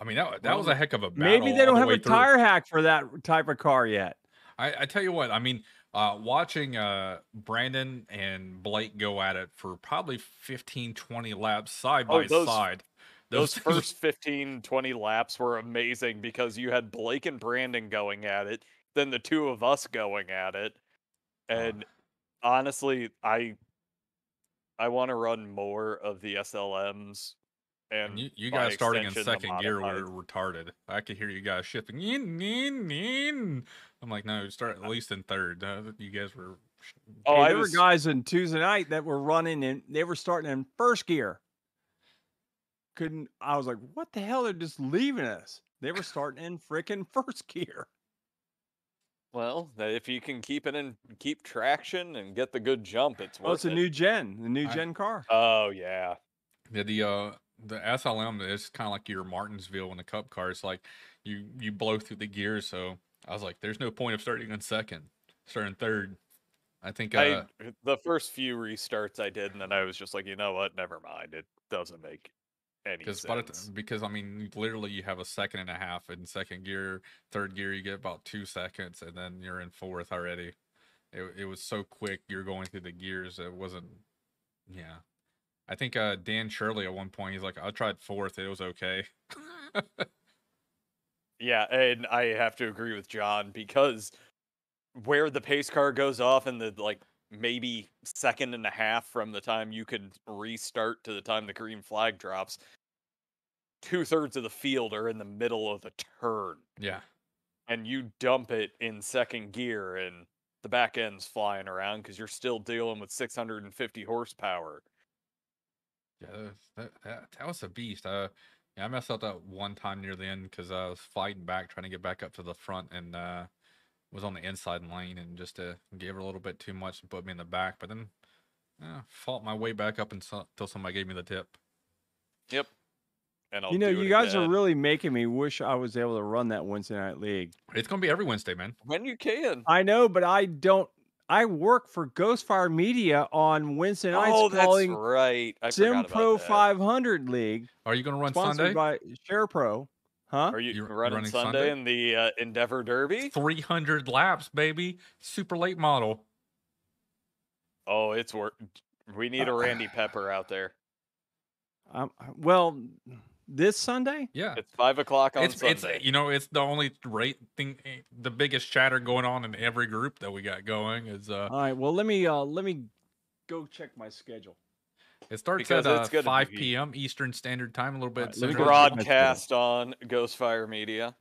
I mean, that, that was a heck of a battle. maybe they don't the have a through. tire hack for that type of car yet. I, I tell you what, I mean, uh, watching uh, Brandon and Blake go at it for probably 15, 20 laps side Oh, by those- side. Those (laughs) first 15, 20 laps were amazing because you had Blake and Brandon going at it, then the two of us going at it. Uh. And honestly, I I want to run more of the SLMs and And you, you guys starting in second gear were retarded. I could hear you guys shifting. I'm like, no, start at least in third. Uh, you guys were. Oh, Hey, there was were guys in Tuesday night that were running and they were starting in first gear. Couldn't I was like, what the hell? They're just leaving us. They were starting in freaking first (laughs) gear. Well, if you can keep it in keep traction and get the good jump, it's worth Oh, it's a it. new gen, the new I- gen car. Oh yeah. Yeah, the uh the SLM is kind of like your Martinsville in the Cup car. It's like you you blow through the gears. So I was like, there's no point of starting in second, starting third. I think uh, I the first few restarts I did, and then I was just like, you know what? Never mind. It doesn't make because because I mean literally you have a second and a half in second gear, third gear you get about two seconds, and then you're in fourth already. It it was so quick. You're going through the gears. It wasn't. Yeah, I think uh Dan Shirley at one point he's like, I tried fourth. It was okay. (laughs) Yeah, and I have to agree with John because where the pace car goes off in the like maybe second and a half from the time you could restart to the time the green flag drops, two thirds of the field are in the middle of the turn, yeah. and you dump it in second gear, and the back end's flying around because you're still dealing with 650 horsepower. Yeah, that, that, that was a beast. Uh, yeah, I messed up that one time near the end because I was fighting back, trying to get back up to the front, and uh, was on the inside lane, and just uh, gave it a little bit too much and put me in the back. But then, uh, fought my way back up until somebody gave me the tip. Yep. And I'll you know, you guys are really making me wish I was able to run that Wednesday night league. It's gonna be every Wednesday, man. when you can. I know, but I don't. I work for Ghostfire Media on Wednesday nights Oh, that's right. I Sim Pro that. 500 League, Are you gonna run sponsored Sunday? by Share Pro. Huh? Are you You're- you're running, running Sunday, Sunday? in the uh, Endeavor Derby? Three hundred laps, baby. Super late model. Oh, it's work. We need a Uh, Randy Pepper out there. (sighs) Um, well, this Sunday. Yeah. It's five o'clock on It's Sunday. it's you know it's the only rate thing eh, the biggest chatter going on in every group that we got going is uh All right. Well, let me uh let me go check my schedule. It starts Because at uh, it's gonna 5 be- p.m. Eastern Standard Time, a little bit. Alright, let me Central. go check my schedule. broadcast on Ghostfire Media.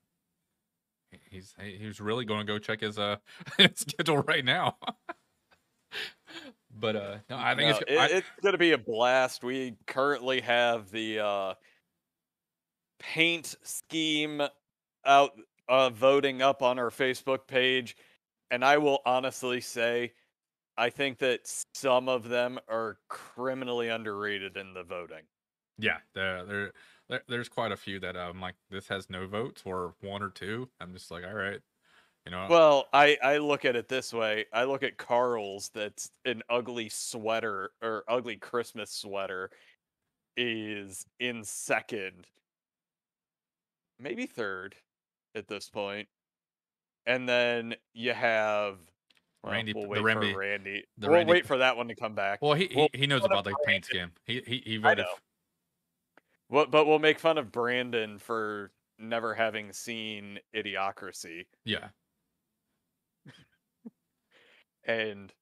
He's he- he's really going to go check his uh (laughs) his schedule right now. (laughs) But uh, no, I think No, it's. it- I, it's going to be a blast. We currently have the uh, paint scheme out uh, voting up on our Facebook page, and I will honestly say, I think that some of them are criminally underrated in the voting. yeah, there, there, there, there's quite a few that I'm like, this has no votes or one or two. I'm just like, all right, you know. Well, I I look at it this way. I look at Carl's that's an ugly sweater or ugly Christmas sweater is in second. Maybe third at this point. And then you have well, Randy- we'll the Randy- Randy. the we'll Randy- wait for that one to come back. well, he, well, he he knows about the paint scheme. He he he voted. What but we'll make fun of Brandon for never having seen Idiocracy. Yeah, (laughs) and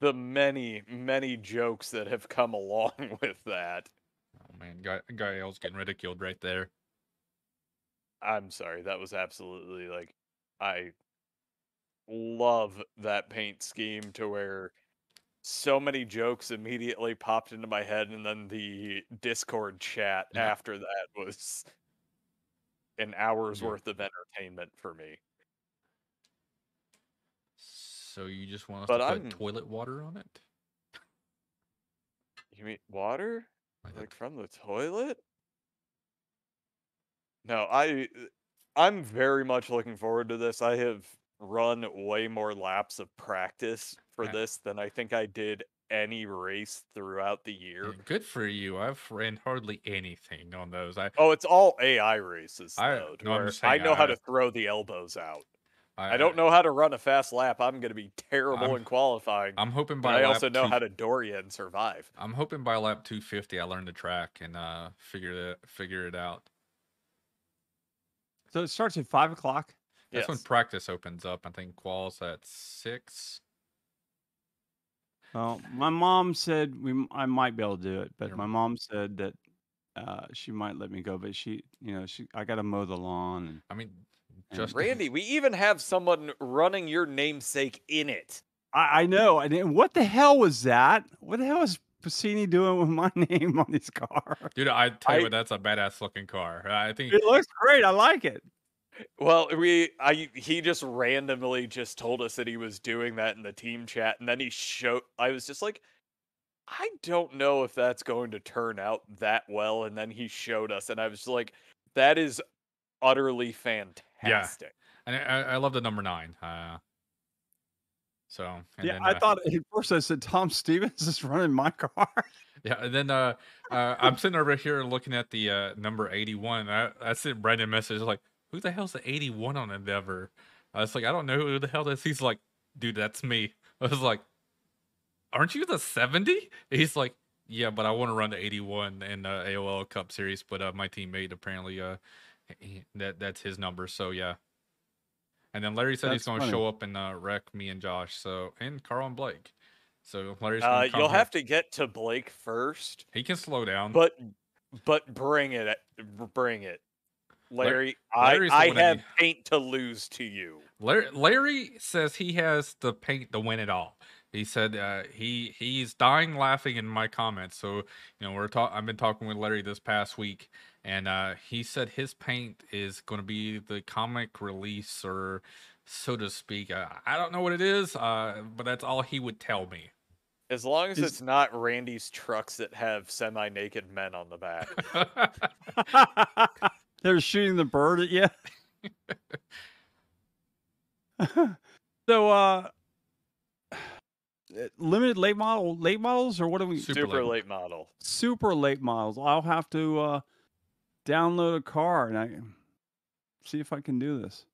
the many many jokes that have come along (laughs) with that oh man, guy Gael's getting ridiculed right there. i'm sorry that was absolutely like i love that paint scheme to where so many jokes immediately popped into my head and then the discord chat Yeah. after that was an hour's Yeah. worth of entertainment for me So you just want us But to put I'm- toilet water on it? you mean water Like like from the toilet no i uh, i'm very much looking forward to this i have run way more laps of practice for Yeah. this than i think i did any race throughout the year Yeah, good for you. I've ran hardly anything on those. I oh it's all ai races I- though, no, I'm just i saying, know how to throw the elbows out I, i don't know how to run a fast lap i'm going to be terrible I'm- in qualifying I'm hoping but by i also know two- how to doria and survive I'm hoping by lap 250 I learn the track and uh figure it figure it out. So it starts at five o'clock. That's when practice opens up. I think quals at six. Well, my mom said we m- I might be able to do it, but Your my mom said that uh, she might let me go, but she, you know, she I got to mow the lawn and I mean, just randy we even have someone running your namesake in it I, I know. I didn't. What the hell was that? What the hell is Passini doing with my (laughs) name on his car? dude, I tell you I- what, that's a badass looking car. I think It looks great. I like it. Well, we I he just randomly just told us that he was doing that in the team chat and then he showed I was just like I don't know if that's going to turn out that well and then he showed us and I was like that is utterly fantastic. Yeah. and I, I love the number nine. Uh, so and yeah, then, I uh, thought at first I said Tom Stevens is running my (laughs) car. Yeah, and then uh, uh, I'm sitting over here looking at the uh, number 81. I, I sent Brandon a message like, "Who the hell's the 81 on Endeavor?" I was like, "I don't know who the hell this." He's like, "Dude, that's me." (laughs) I was like, "Aren't you the 70?" He's like, "Yeah, but I want to run the 81 in the AOL Cup Series, but uh, my teammate apparently uh he- that that's his number." So yeah. And then Larry said he's going to show up and uh, wreck me and Josh. So and Carl and Blake. So Larry's Uh, gonna come you'll here. have to get to Blake first, He can slow down. but but bring it bring it. Larry, Larry's I I have need- paint to lose to you. Larry, Larry says he has the paint to win it all. He said uh, he he's dying laughing in my comments. So you know we're talk. I've been talking with Larry this past week, and uh, he said his paint is going to be the comic release, or so to speak. Uh, I don't know what it is, uh, but that's all he would tell me. As long as Is- it's not Randy's trucks that have semi-naked men on the back. (laughs) (laughs) (laughs) They're shooting the bird at you. (laughs) so, uh, limited late model, late models, or what are we? Super Super late. late model. Super late models. I'll have to uh, download a car and I see if I can do this.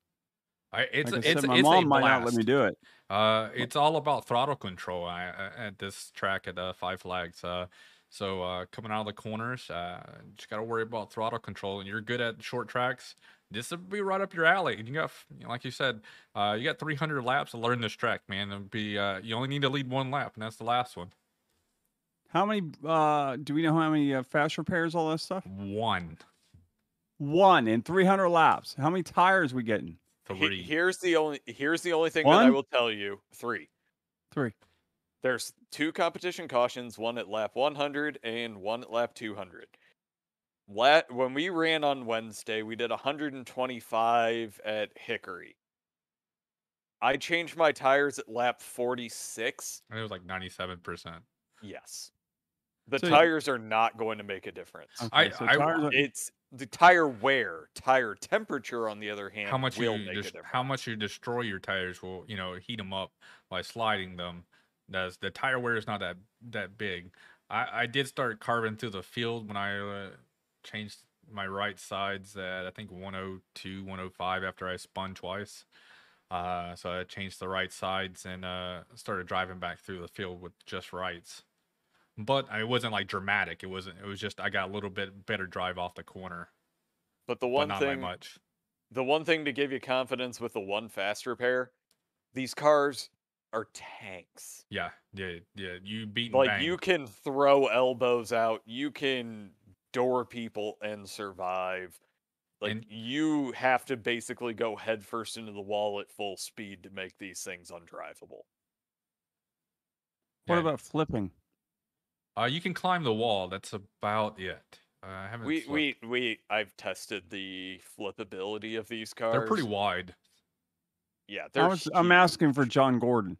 I, it's like I a- it's said, my it's mom a might blast. not let me do it. Uh, it's all about throttle control uh, uh, at this track at uh, Five Flags. Uh, so uh, coming out of the corners, uh, just got to worry about throttle control, and you're good at short tracks. This would be right up your alley. And you got, you know, like you said, uh, you got 300 laps to learn this track, man. It'd be uh, you only need to lead one lap, and that's the last one. How many? Uh, do we know how many uh, fast repairs, all that stuff? One, One in 300 laps. How many tires we getting? He- three. here's the only here's the only thing that I will tell you. Three. Three. There's two competition cautions, one at lap 100 and one at lap 200. La- when we ran on Wednesday, we did 125 at Hickory. I changed my tires at lap 46. And it was like 97%. Yes. The So- tires are not going to make a difference. I- so I- tires are- It's the tire wear, tire temperature, on the other hand, how much will you make dis- a difference. how much you destroy your tires will you know heat them up by sliding them does. The tire wear is not that that big. I i did start carving through the field when i uh, changed my right sides at i think 102 105 after i spun twice. Uh so i changed the right sides and uh started driving back through the field with just rights. But it wasn't like dramatic. It wasn't it was just i got a little bit better drive off the corner But the but one not thing, much. the one thing to give you confidence with the one fast repair, these cars are tanks. Yeah, yeah, yeah. You beat Like bang. you can throw elbows out, you can door people and survive. Like And- you have to basically go headfirst into the wall at full speed to make these things undrivable. What Yeah. about flipping? Uh, you can climb the wall. That's about it. Uh, I haven't. We flipped. we we I've tested the flippability of these cars. They're pretty wide. Yeah, I was, I'm asking for John Gordon.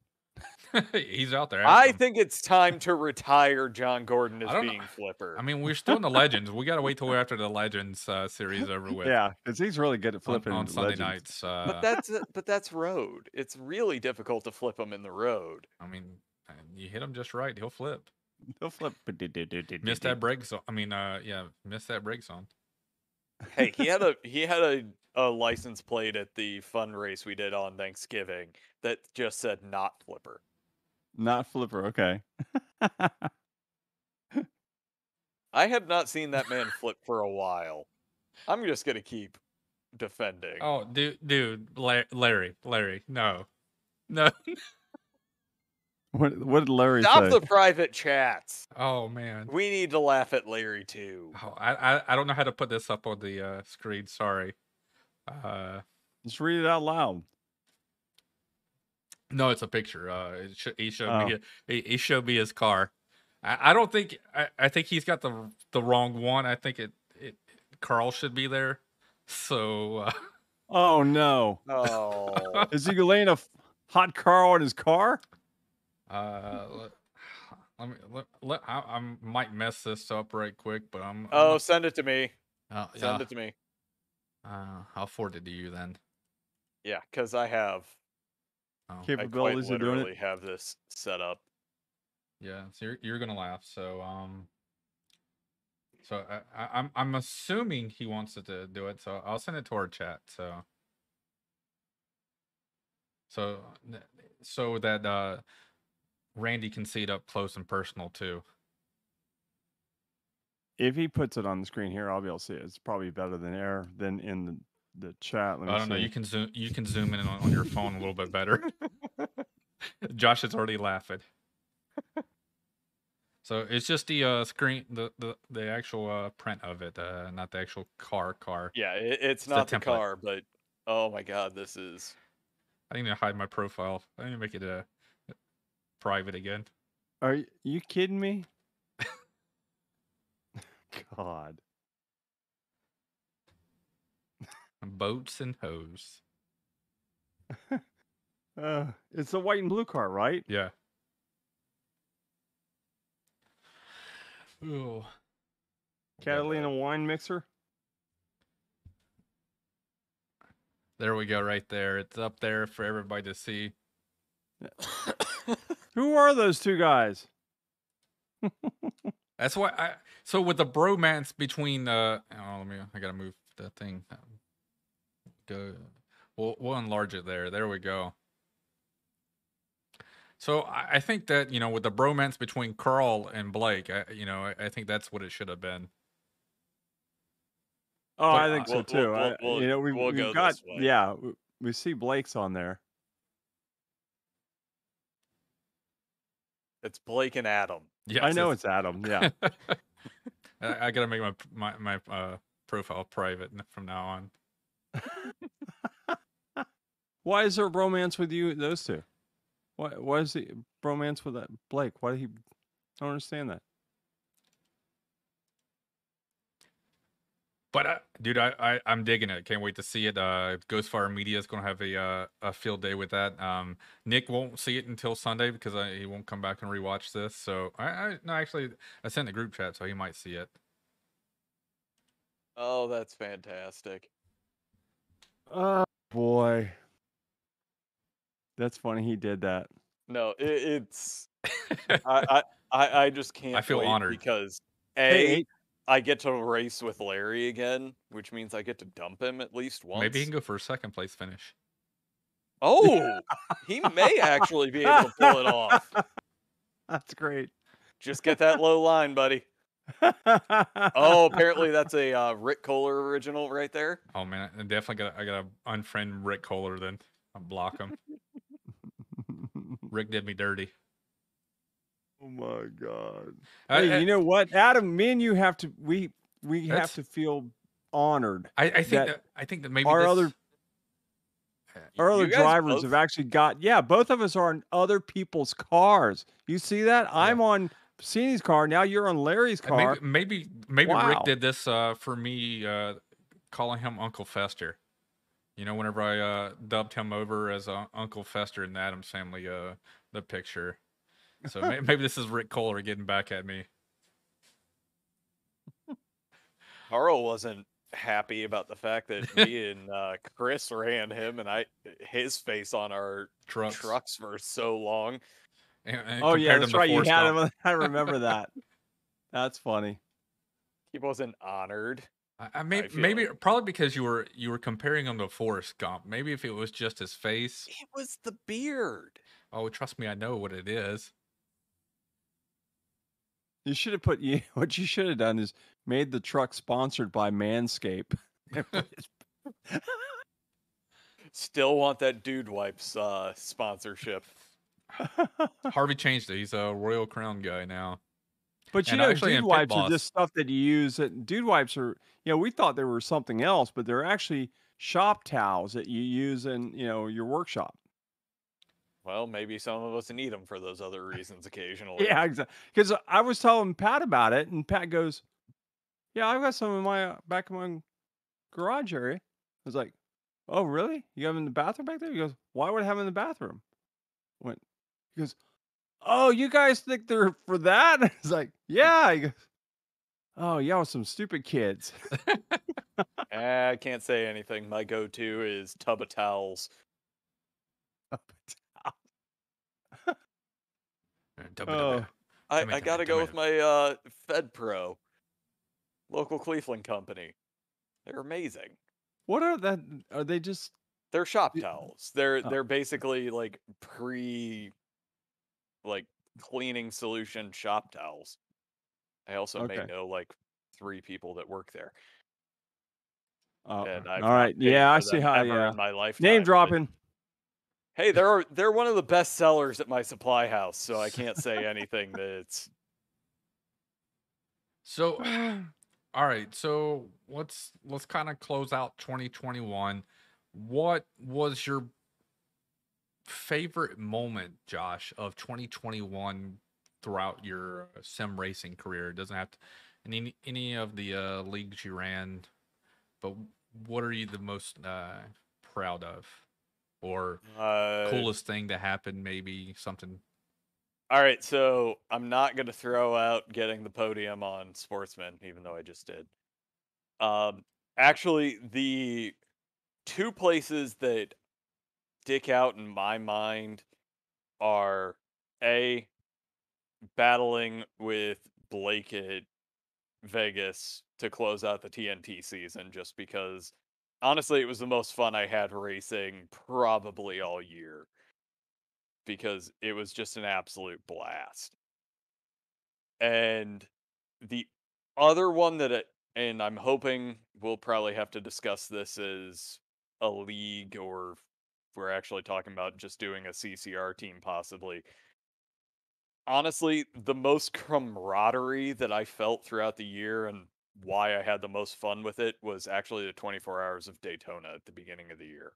(laughs) He's out there. ask I him. think it's time to retire John Gordon as I don't know. being flipper. I mean, we're still in the Legends. We gotta wait till after the Legends uh, series over (laughs) with. Yeah, because he's really good at flipping on Sunday legends. nights. Uh, but that's but that's road. It's really difficult to flip him in the road. I mean, you hit him just right, he'll flip. He'll flip. Miss that break zone. I mean, uh, yeah, miss that break zone. Hey, he had a he had a, a license plate at the fun race we did on Thanksgiving that just said not flipper. Not flipper. Okay. I had not seen that man flip for a while. I'm just gonna keep defending. Oh, dude, dude, Larry, Larry, no, no. What What did Larry Stop say? the private chats. Oh man. We need to laugh at Larry too. Oh, I, I I don't know how to put this up on the uh, screen. Sorry. Uh, Just read it out loud. no, it's a picture. Uh, it sh- he showed Oh. me. He, he showed me his car. I, I don't think. I, I think he's got the the wrong one. I think it it Carl should be there. So uh, Oh no! Oh, Is he laying a f- hot car on his car? uh, let, let me let, let I, I might mess this up right quick, but I'm. I'm oh, not- send it to me. uh, Send yeah, it to me. Uh, I'll forward it to you then. Yeah, because I have. Oh. I quite Capabilities of doing literally it. have this set up. Yeah, so you're you're gonna laugh. So um, so I, I I'm I'm assuming he wants it to do it. So I'll send it to our chat. So so so that uh, Randy can see it up close and personal too. If he puts it on the screen here, I'll be able to see it. It's probably better than air than in the, the chat. Let me I don't know. You can zoom you can zoom in on, on your phone a little bit better. (laughs) (laughs) Josh is already laughing. So it's just the uh, screen, the, the the actual uh, print of it, uh, not the actual car. Car. Yeah, it, it's the not the, template. car, but oh my god, this is. I need to hide my profile. I need to make it uh, private again. Are you kidding me? God. Boats and hose. (laughs) Uh, it's a white and blue car, right? Yeah. Ooh. Catalina wine mixer. There we go, right there. It's up there for everybody to see. Who are those two guys? (laughs) That's why I. So with the bromance between, uh, oh, let me. I gotta move the thing. Go. We'll we'll enlarge it there. There we go. So I, I think that you know with the bromance between Carl and Blake, I, you know, I, I think that's what it should have been. Oh, But, I uh, think so We'll- too. we'll- I- we'll- you know, we, we'll we've go got this way. yeah, w- we see Blake's on there. it's Blake and Adam. Yeah, I know it's Adam. Yeah. (laughs) I, I gotta make my my my uh, profile private from now on. (laughs) Why is there a romance with you, those two? Why? Why is he bromance with that Blake? Why did he? I don't understand that. But uh, dude, I, I I'm digging it. Can't wait to see it. Uh, Ghostfire Media is gonna have a uh, a field day with that. Um, Nick won't see it until Sunday because I, he won't come back and rewatch this. So I, I no actually I sent the group chat so he might see it. Oh, that's fantastic. Oh boy, that's funny. He did that. No, it, it's (laughs) I, I I I just can't. I feel wait honored. because Hey, a Eight, I get to race with Larry again, which means I get to dump him at least once. Maybe he can go for a second place finish. Oh, he may actually be able to pull it off. (laughs) that's great. Just get that low line, buddy. (laughs) Oh, apparently that's a uh, Rick Kohler original right there. Oh man, I definitely got I gotta unfriend Rick Kohler then. I'll block him. Rick did me dirty. Oh my god. Hey, I- you know what, Adam? Me and you have to. We we have to feel honored. I, I think that that, I think that maybe our this- other- Uh, Our other drivers both- have actually got. Yeah, both of us are on other people's cars. You see that? I'm on Cini's car now. You're on Larry's car. Maybe maybe, maybe Rick did this uh, for me, uh, calling him Uncle Fester. You know, whenever I uh, dubbed him over as uh, Uncle Fester in the Addams Family, uh, the picture. So may- maybe this is Rick Kohler getting back at me. Carl wasn't happy about the fact that (laughs) me and uh, Chris ran him, and I his face on our Trucks. trucks for so long. And, and oh yeah, that's right. You had him. I remember that. That's funny. He wasn't honored. I, I maybe feel maybe like- probably because you were you were comparing him to Forrest Gump. Maybe if it was just his face. It was the beard. Oh, trust me, I know what it is. You should have put you. (laughs) What you should have done is made the truck sponsored by Manscaped. (laughs) (laughs) Still want that dude wipes uh, sponsorship. Harvey changed it. He's a Royal Crown guy now. But you And know, actually dude wipes are just stuff that you use. That dude wipes are, you know, we thought they were something else, but they're actually shop towels that you use in, you know, your workshop. Well, maybe some of us need them for those other reasons (laughs) occasionally. Yeah, exactly. Because I was telling Pat about it, and Pat goes, "Yeah, I've got some in my uh, back of my garage area." I was like, "Oh, really? You have them in the bathroom back there?" He goes, "Why would I have them in the bathroom?" I went, he goes, "Oh, you guys think they're for that?" (laughs) I was like, "Yeah." He goes, "Oh, y'all some stupid kids." (laughs) Eh, I can't say anything. My go-to is Tub O' Towels. Uh, dubba Oh. I, I gotta go with my uh, Fed Pro, local Cleveland company. They're amazing. What are that? Are they just? They're shop towels. They're Oh. they're basically like pre, like cleaning solution shop towels. I also may know like three people that work there, Oh, and I've all not right. paid Yeah, I see them how. ever Yeah, in my life name but- dropping. Hey, they're they're one of the best sellers at my supply house, so I can't say anything that's So, (sighs) all right. So let's let's kind of close out 2021. What was your favorite moment, Josh, of 2021 throughout your uh, sim racing career? It doesn't have to any any of the uh, leagues you ran, but what are you the most uh, proud of, or uh, coolest thing to happen? Maybe something. All right, so I'm not going to throw out getting the podium on Sportsman, even though I just did. Um, actually, the two places that stick out in my mind are a battling with Blake at Vegas to close out the TNT season, just because honestly, it was the most fun I had racing probably all year because it was just an absolute blast. And the other one that it, and I'm hoping we'll probably have to discuss this as a league or we're actually talking about just doing a CCR team possibly. Honestly, the most (laughs) camaraderie that I felt throughout the year and why I had the most fun with it was actually the 24 hours of Daytona at the beginning of the year.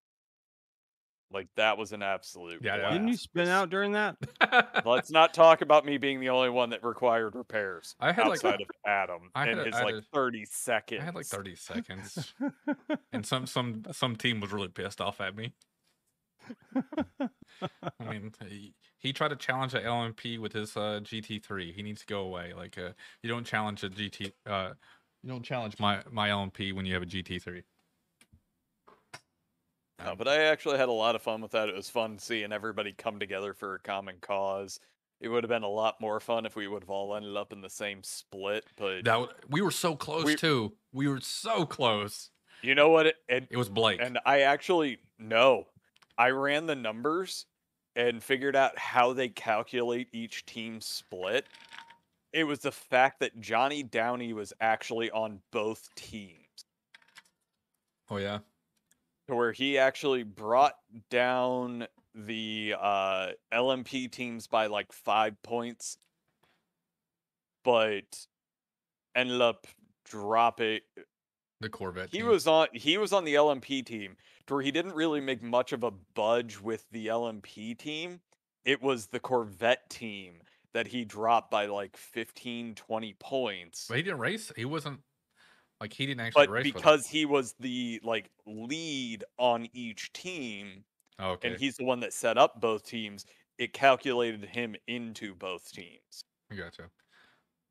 Like that was an absolute. Yeah, yeah. Didn't you spin out during that? (laughs) Let's not talk about me being the only one that required repairs I had like outside of Adam I and had his I like a- 30 seconds. I had like 30 seconds, (laughs) and some some some team was really pissed off at me. I (laughs) mean, he, he tried to challenge the LMP with his uh, GT3. He needs to go away. Like, uh, you don't challenge a GT. Uh, you don't challenge my my LMP when you have a GT3. No, but I actually had a lot of fun with that. It was fun seeing everybody come together for a common cause. It would have been a lot more fun if we would have all ended up in the same split. But That would, we were so close We- too. We were so close. you know what? It, and It was Blake. And I actually no, I ran the numbers and figured out how they calculate each team split. It was the fact that Johnny Downey was actually on both teams, oh yeah. to where he actually brought down the uh, LMP teams by like five points, but ended up dropping. The Corvette. He team. was on he was on the LMP team to where he didn't really make much of a budge with the LMP team. It was the Corvette team that he dropped by like 15 20 points. But he didn't race. He wasn't like he didn't actually But race. because he was the like lead on each team Oh, okay, and he's the one that set up both teams, it calculated him into both teams. Gotcha.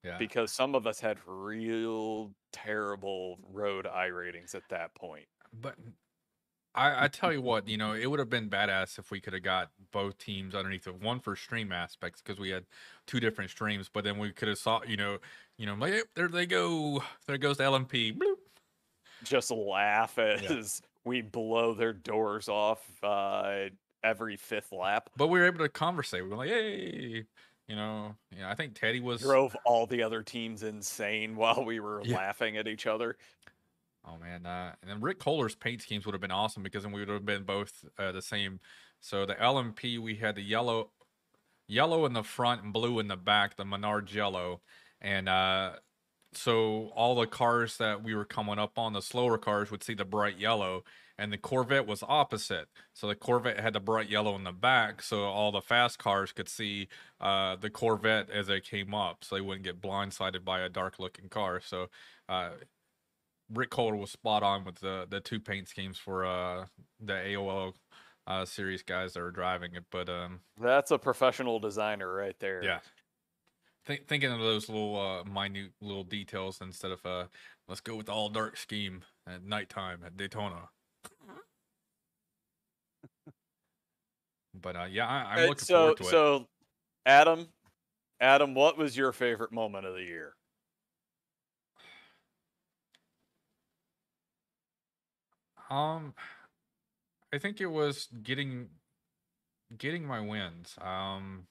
Yeah. Because some of us had real terrible road I ratings at that point. But I, I tell you what, you know, it would have been badass if we could have got both teams underneath it. One for stream aspects because we had two different streams, but then we could have saw, you know, you know, like, "Yep, there they go, there goes the LMP. Bloop. just laugh as we blow their doors off uh, every fifth lap. But we were able to conversate. We were like, hey, you know, yeah. I think Teddy was. Drove all the other teams insane (laughs) while we were Yeah. laughing at each other. Oh man, uh, and then Rick Kohler's paint schemes would have been awesome because then we would have been both uh, the same. So the LMP we had the yellow, yellow in the front and blue in the back, the Menards yellow, and uh, so all the cars that we were coming up on, the slower cars would see the bright yellow, and the Corvette was opposite. So the Corvette had the bright yellow in the back, so all the fast cars could see uh, the Corvette as they came up, so they wouldn't get blindsided by a dark looking car. So. Rick Kohler was spot on with the the two paint schemes for uh the AOL uh series guys that were driving it. But um That's a professional designer right there. yeah. Think, thinking of those little uh minute little details instead of uh let's go with the all dark scheme at nighttime at Daytona. but uh yeah, I, I'm Uh, looking so, forward to it. so, Adam, Adam, what was your favorite moment of the year? Um, I think it was getting getting my wins. Um,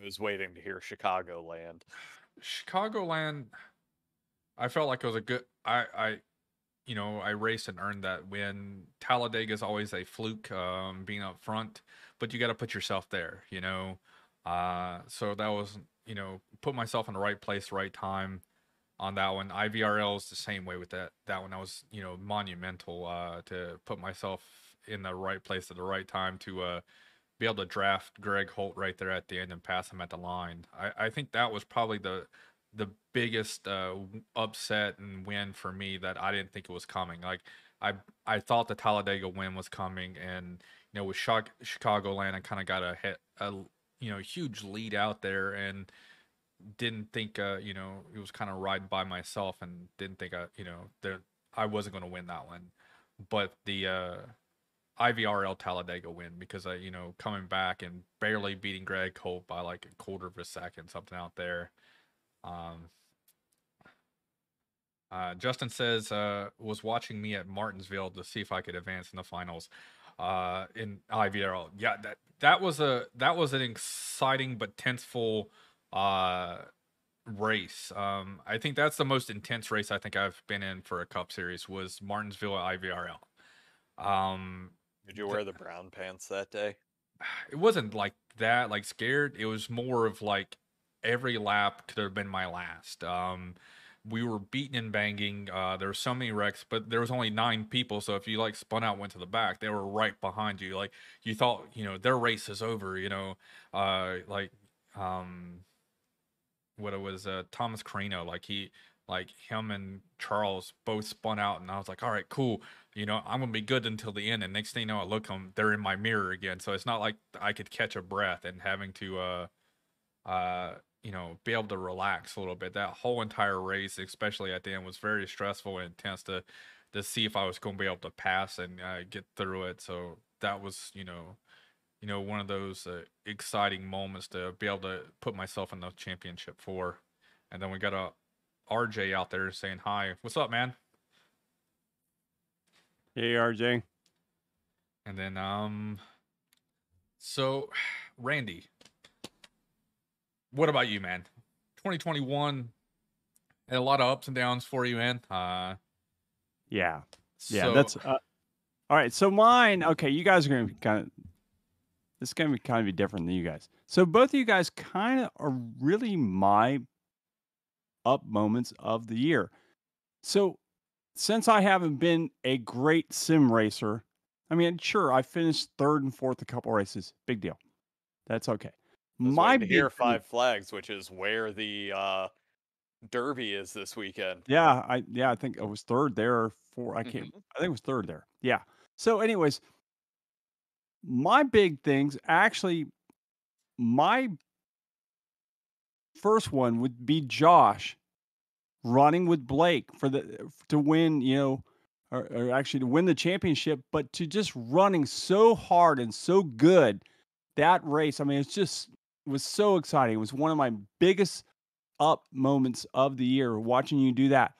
I was waiting to hear Chicagoland. Chicagoland, I felt like it was a good. I, I, you know, I raced and earned that win. Talladega is always a fluke, um, being up front, but you got to put yourself there, you know. Uh, so that was, you know, put myself in the right place, right time on that one. IVRL is the same way with that. That one, I was, you know, monumental uh, to put myself in the right place at the right time to uh, be able to draft Greg Holt right there at the end and pass him at the line. I, I think that was probably the the biggest uh, upset and win for me that I didn't think it was coming. Like I I thought the Talladega win was coming, and you know with Chicagoland, I kind of got a hit a you know huge lead out there and didn't think uh you know it was kind of riding by myself and didn't think I you know that I wasn't going to win that one but the uh IVRL Talladega win because I you know coming back and barely beating Greg Holt by like a quarter of a second something out there um uh, Justin says uh, was watching me at Martinsville to see if I could advance in the finals uh, in IVRL. Yeah, that that was a that was an exciting but tenseful uh, race. Um, I think that's the most intense race I think I've been in for a Cup Series was Martinsville at IVRL. Um, Did you wear the brown pants that day? (sighs) it wasn't like that, like scared. It was more of like every lap could have been my last. Um, we were beaten and banging. Uh, there were so many wrecks, but there was only nine people. So if you like spun out, went to the back, they were right behind you. Like you thought, you know, their race is over. You know, uh, like um, what it was, uh, Thomas Carino. Like he, like him and Charles both spun out, and I was like, all right, cool. You know, I'm gonna be good until the end. And next thing you know, I look them, they're in my mirror again. So it's not like I could catch a breath and having to, uh, uh you know, be able to relax a little bit. That whole entire race, especially at the end, was very stressful and intense to to see if I was to be able to pass and uh, get through it. So that was, you know, you know, one of those uh, exciting moments to be able to put myself in the championship for. And then we got a RJ out there saying hi. What's up, man? Hey, RJ. And then um, so Randy, what about you, man? 2021 had a lot of ups and downs for you, man. Uh, Yeah. Yeah, so- that's uh, all right. So mine, okay, you guys are gonna kind of this is gonna be kind of be different than you guys. So both of you guys kind of are really my up moments of the year. So since I haven't been a great sim racer, I mean, sure, I finished third and fourth a couple races. Big deal. That's okay. Was my waiting to big hear thing- Five Flags, which is where the uh, Derby is this weekend. Yeah, I yeah, I think I was third there. Or four. I can't. Mhm. I think it was third there. Yeah. So, anyways, my big things actually, my first one would be Josh running with Blake for the to win. You know, or, or actually to win the championship, but to just running so hard and so good that race. I mean, it's just it was so exciting. It was one of my biggest up moments of the year watching you do that.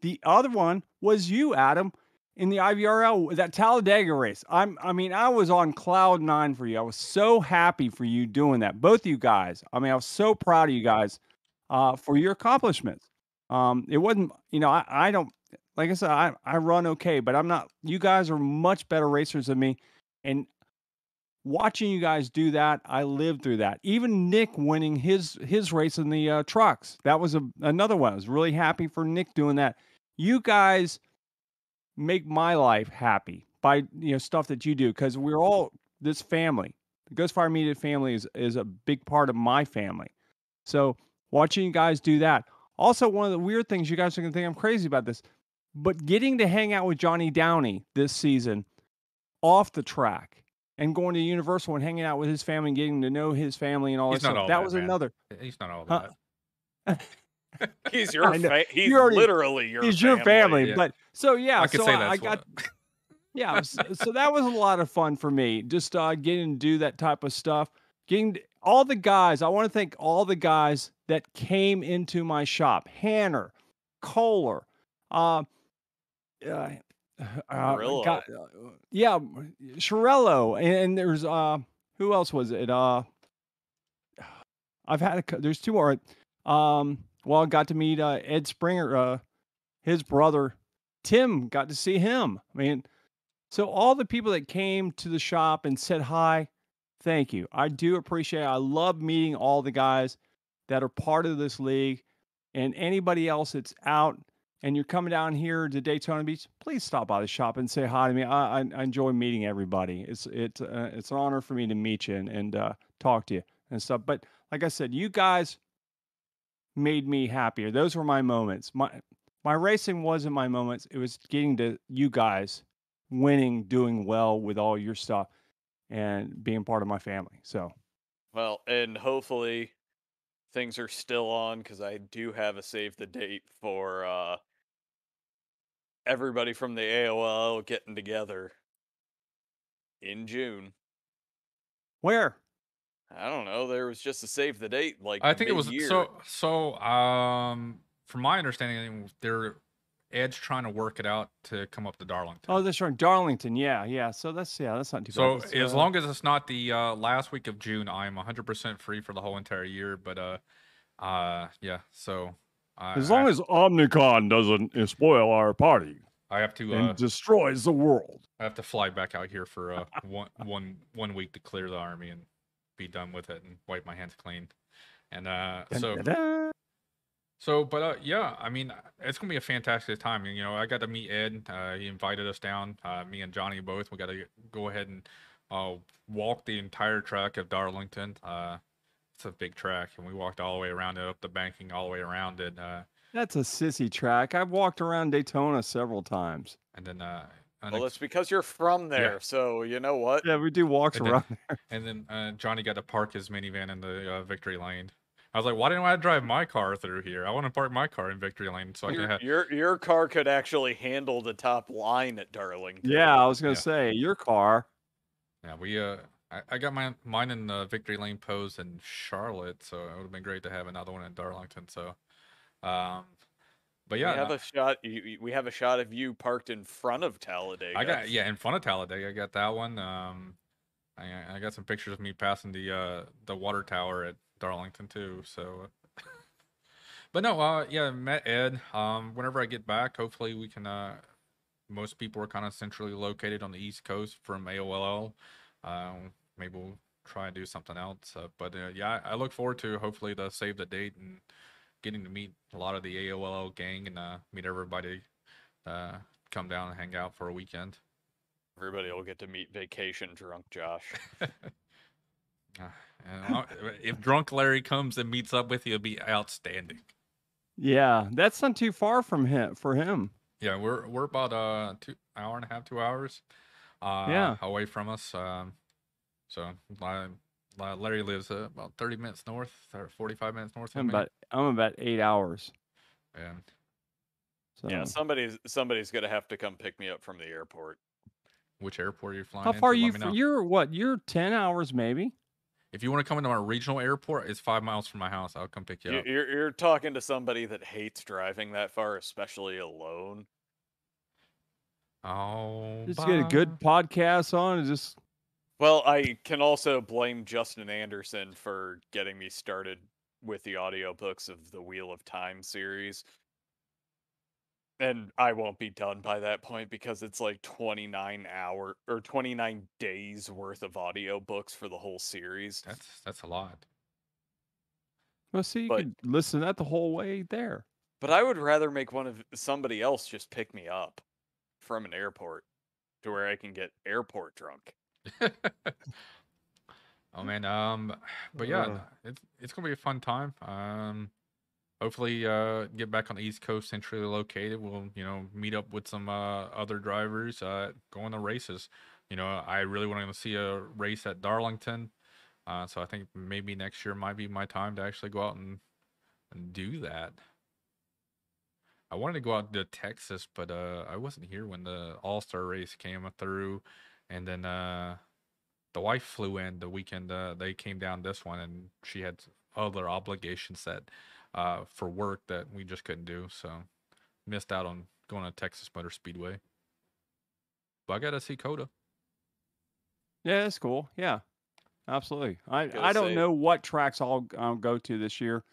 The other one was you, Adam, in the IVRL that Talladega race. I'm I mean, I was on cloud nine for you. I was so happy for you doing that. Both you guys. I mean, I was so proud of you guys uh, for your accomplishments. Um, it wasn't, you know, I, I don't like I said, I, I run okay, but I'm not you guys are much better racers than me. And watching you guys do that, I lived through that. Even Nick winning his his race in the uh, trucks, that was a, another one. I was really happy for Nick doing that. You guys make my life happy by you know stuff that you do because we're all this family. The Ghost Fire Media family is is a big part of my family. So watching you guys do that. Also, one of the weird things you guys are gonna think I'm crazy about this, but getting to hang out with Johnny Downey this season off the track and going to Universal and hanging out with his family and getting to know his family and all He's that stuff. all that that, was another. He's not all Huh? that. (laughs) (laughs) He's your I fa- he's You already- literally your He's your family, yeah. but so yeah, I could so say I, I got yeah, s- so that was a lot of fun for me. Just uh, getting to do that type of stuff. Getting to- all the guys. I want to thank all the guys that came into my shop. Hanner, Kohler, uh, uh, uh, Murillo. Uh, yeah, Shirello, and, and there's uh, who else was it? Uh, I've had a, cou- there's two more. Um, well, got to meet uh, Ed Springer, uh, his brother Tim. Got to see him. I mean, so all the people that came to the shop and said hi, thank you. I do appreciate. it. I love meeting all the guys that are part of this league, and anybody else that's out and you're coming down here to Daytona Beach. Please stop by the shop and say hi to me. I, I, I enjoy meeting everybody. It's it's uh, it's an honor for me to meet you and, and uh, talk to you and stuff. But like I said, you guys made me happier. Those were my moments. My my racing wasn't my moments. It was getting to you guys winning, doing well with all your stuff, and being part of my family. So Well, and hopefully things are still on because I do have a save the date for uh everybody from the AOL getting together in June. where? I don't know. There was just a save the date like I think it was mid-year. so. So, um, from my understanding, they're Ed's trying to work it out to come up to Darlington. Oh, that's right, Darlington. Yeah, yeah. So that's yeah, that's not too So bad. That's, as uh, long as it's not the uh, last week of June, I'm 100% free for the whole entire year. But uh, uh, yeah. So I, as I, long as Omnicon doesn't uh, spoil our party I have to uh, destroys the world. I have to fly back out here for uh, (laughs) one one one week to clear the army and be done with it and wipe my hands clean. And uh, so So, but uh, yeah, I mean, it's gonna be a fantastic time. You know, I got to meet Ed. Uh, he invited us down. Uh, me and Johnny both. We got to go ahead and uh, walk the entire track of Darlington. Uh, it's a big track, and we walked all the way around it, up the banking, all the way around it. Uh, That's a sissy track. I've walked around Daytona several times. and then, uh, Well, it's because you're from there, so you know what? Yeah, we do walks And around there. (laughs) and then uh, Johnny got to park his minivan in the uh, victory lane. I was like, why didn't I drive my car through here? I want to park my car in victory lane so I can Your, have. your your car could actually handle the top line at Darlington. Yeah, I was gonna Yeah. say your car. Yeah, we uh, I, I got mine mine in the victory lane pose in Charlotte, so it would have been great to have another one in Darlington. So, um, but yeah, we have no- a shot. We have a shot of you parked in front of Talladega. I got yeah in front of Talladega. I got that one. Um, I I got some pictures of me passing the uh the water tower at Darlington too. So, (laughs) but no, uh, yeah, met Ed. Um, whenever I get back, hopefully we can. Uh, most people are kind of centrally located on the East Coast from AOLL. Um, maybe we'll try and do something else. Uh, but uh, yeah, I I look forward to hopefully to save the date and getting to meet a lot of the AOLL gang and uh, meet everybody. Uh, come down and hang out for a weekend. Everybody will get to meet vacation drunk Josh. (laughs) And I- if drunk Larry comes and meets up with you, it'll be outstanding. Yeah, that's not too far from him for him. Yeah, we're we're about uh two hour and a half, two hours, uh, Yeah. away from us. Um, so La- La- Larry lives uh, about thirty minutes north or forty five minutes north I'm about I'm about eight hours. And So Yeah, somebody's somebody's gonna have to come pick me up from the airport. which airport are you flying? how far are you? Let me. You're what? You're ten hours maybe. If you want to come into my regional airport, it's five miles from my house. I'll come pick you You- up. You're you're talking to somebody that hates driving that far, especially alone. Oh, Just get a good podcast on and just Well, I can also blame Justin Anderson for getting me started with the audiobooks of the Wheel of Time series. And I won't be done by that point because it's like 29 hour or 29 days worth of audiobooks for the whole series. That's that's a lot. well. See, you But- could listen to that the whole way there. But I would rather make one of somebody else just pick me up from an airport to where I can get airport drunk. (laughs) oh man, um, but yeah, Uh. it's it's gonna be a fun time. Um, hopefully, uh, get back on the East Coast, centrally located. We'll you know meet up with some uh other drivers, uh, go on the races. You know, I really want to see a race at Darlington. Uh, so I think maybe next year might be my time to actually go out and and do that. I wanted to go out to Texas, but uh, I wasn't here when the All Star race came through, and then uh, the wife flew in the weekend. Uh, they came down this one, and she had other obligations that uh, for work that we just couldn't do, so missed out on going to Texas Motor Speedway. But I got to see COTA. Yeah, that's cool. Yeah, absolutely. I I don't say- know what tracks I'll I'll go to this year,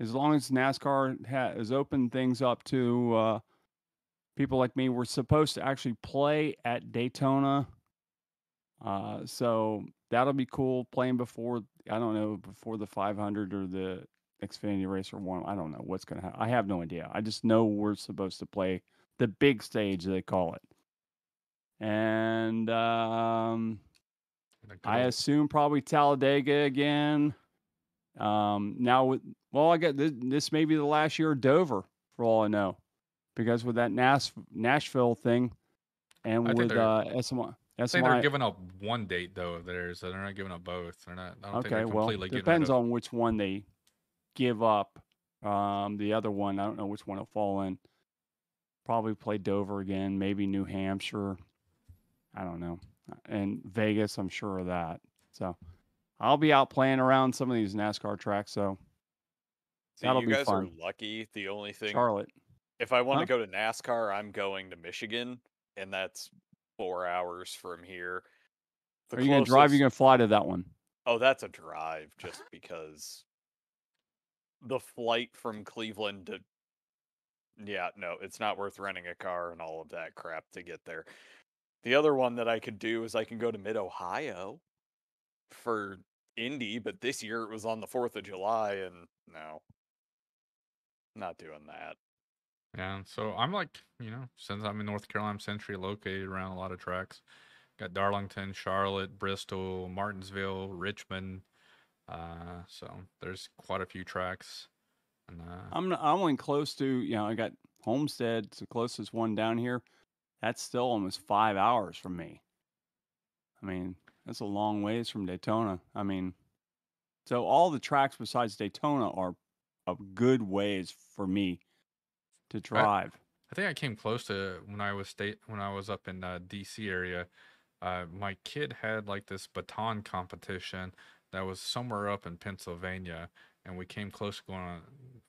as long as NASCAR ha- has opened things up to uh, people like me. We're supposed to actually play at Daytona, uh, so that'll be cool. Playing before I don't know before the 500 or the Xfinity race or one. I don't know what's gonna happen. I have no idea. I just know we're supposed to play the big stage they call it, and um. I assume probably Talladega again. Um, now with well, I got this, this may be the last year of Dover for all I know, because with that Nas- Nashville thing, and I with uh, SMI, I think they're giving up one date though of theirs, so they're not giving up both. They're not. I don't think okay, they're well, completely getting depends on which one they give up. Um, the other one, I don't know which one it'll fall in. Probably play Dover again, maybe New Hampshire. I don't know, and Vegas. I'm sure of that. So, I'll be out playing around some of these NASCAR tracks. So See, That'll you be guys fun. are lucky. The only thing Charlotte. if I want Huh? to go to NASCAR, I'm going to Michigan, and that's four hours from here. The Are you gonna drive? You're gonna fly to that one. Oh, that's a drive just (sighs) because the flight from Cleveland to Yeah, no, it's not worth renting a car and all of that crap to get there. The other one that I could do is I can go to Mid Ohio for Indy, but this year it was on the 4th of July and no. not doing that. Yeah, so I'm like, you know, since I'm in North Carolina, I'm centrally located around a lot of tracks. Got Darlington, Charlotte, Bristol, Martinsville, Richmond. Uh, so there's quite a few tracks. And uh, I'm I'm only close to you know I got Homestead, it's the closest one down here. That's still almost five hours from me. I mean, that's a long ways from Daytona. I mean, so all the tracks besides Daytona are a good ways for me to drive. I think I came close to when I was state when I was up in uh, DC area. Uh, my kid had like this baton competition that was somewhere up in Pennsylvania, and we came close to going on.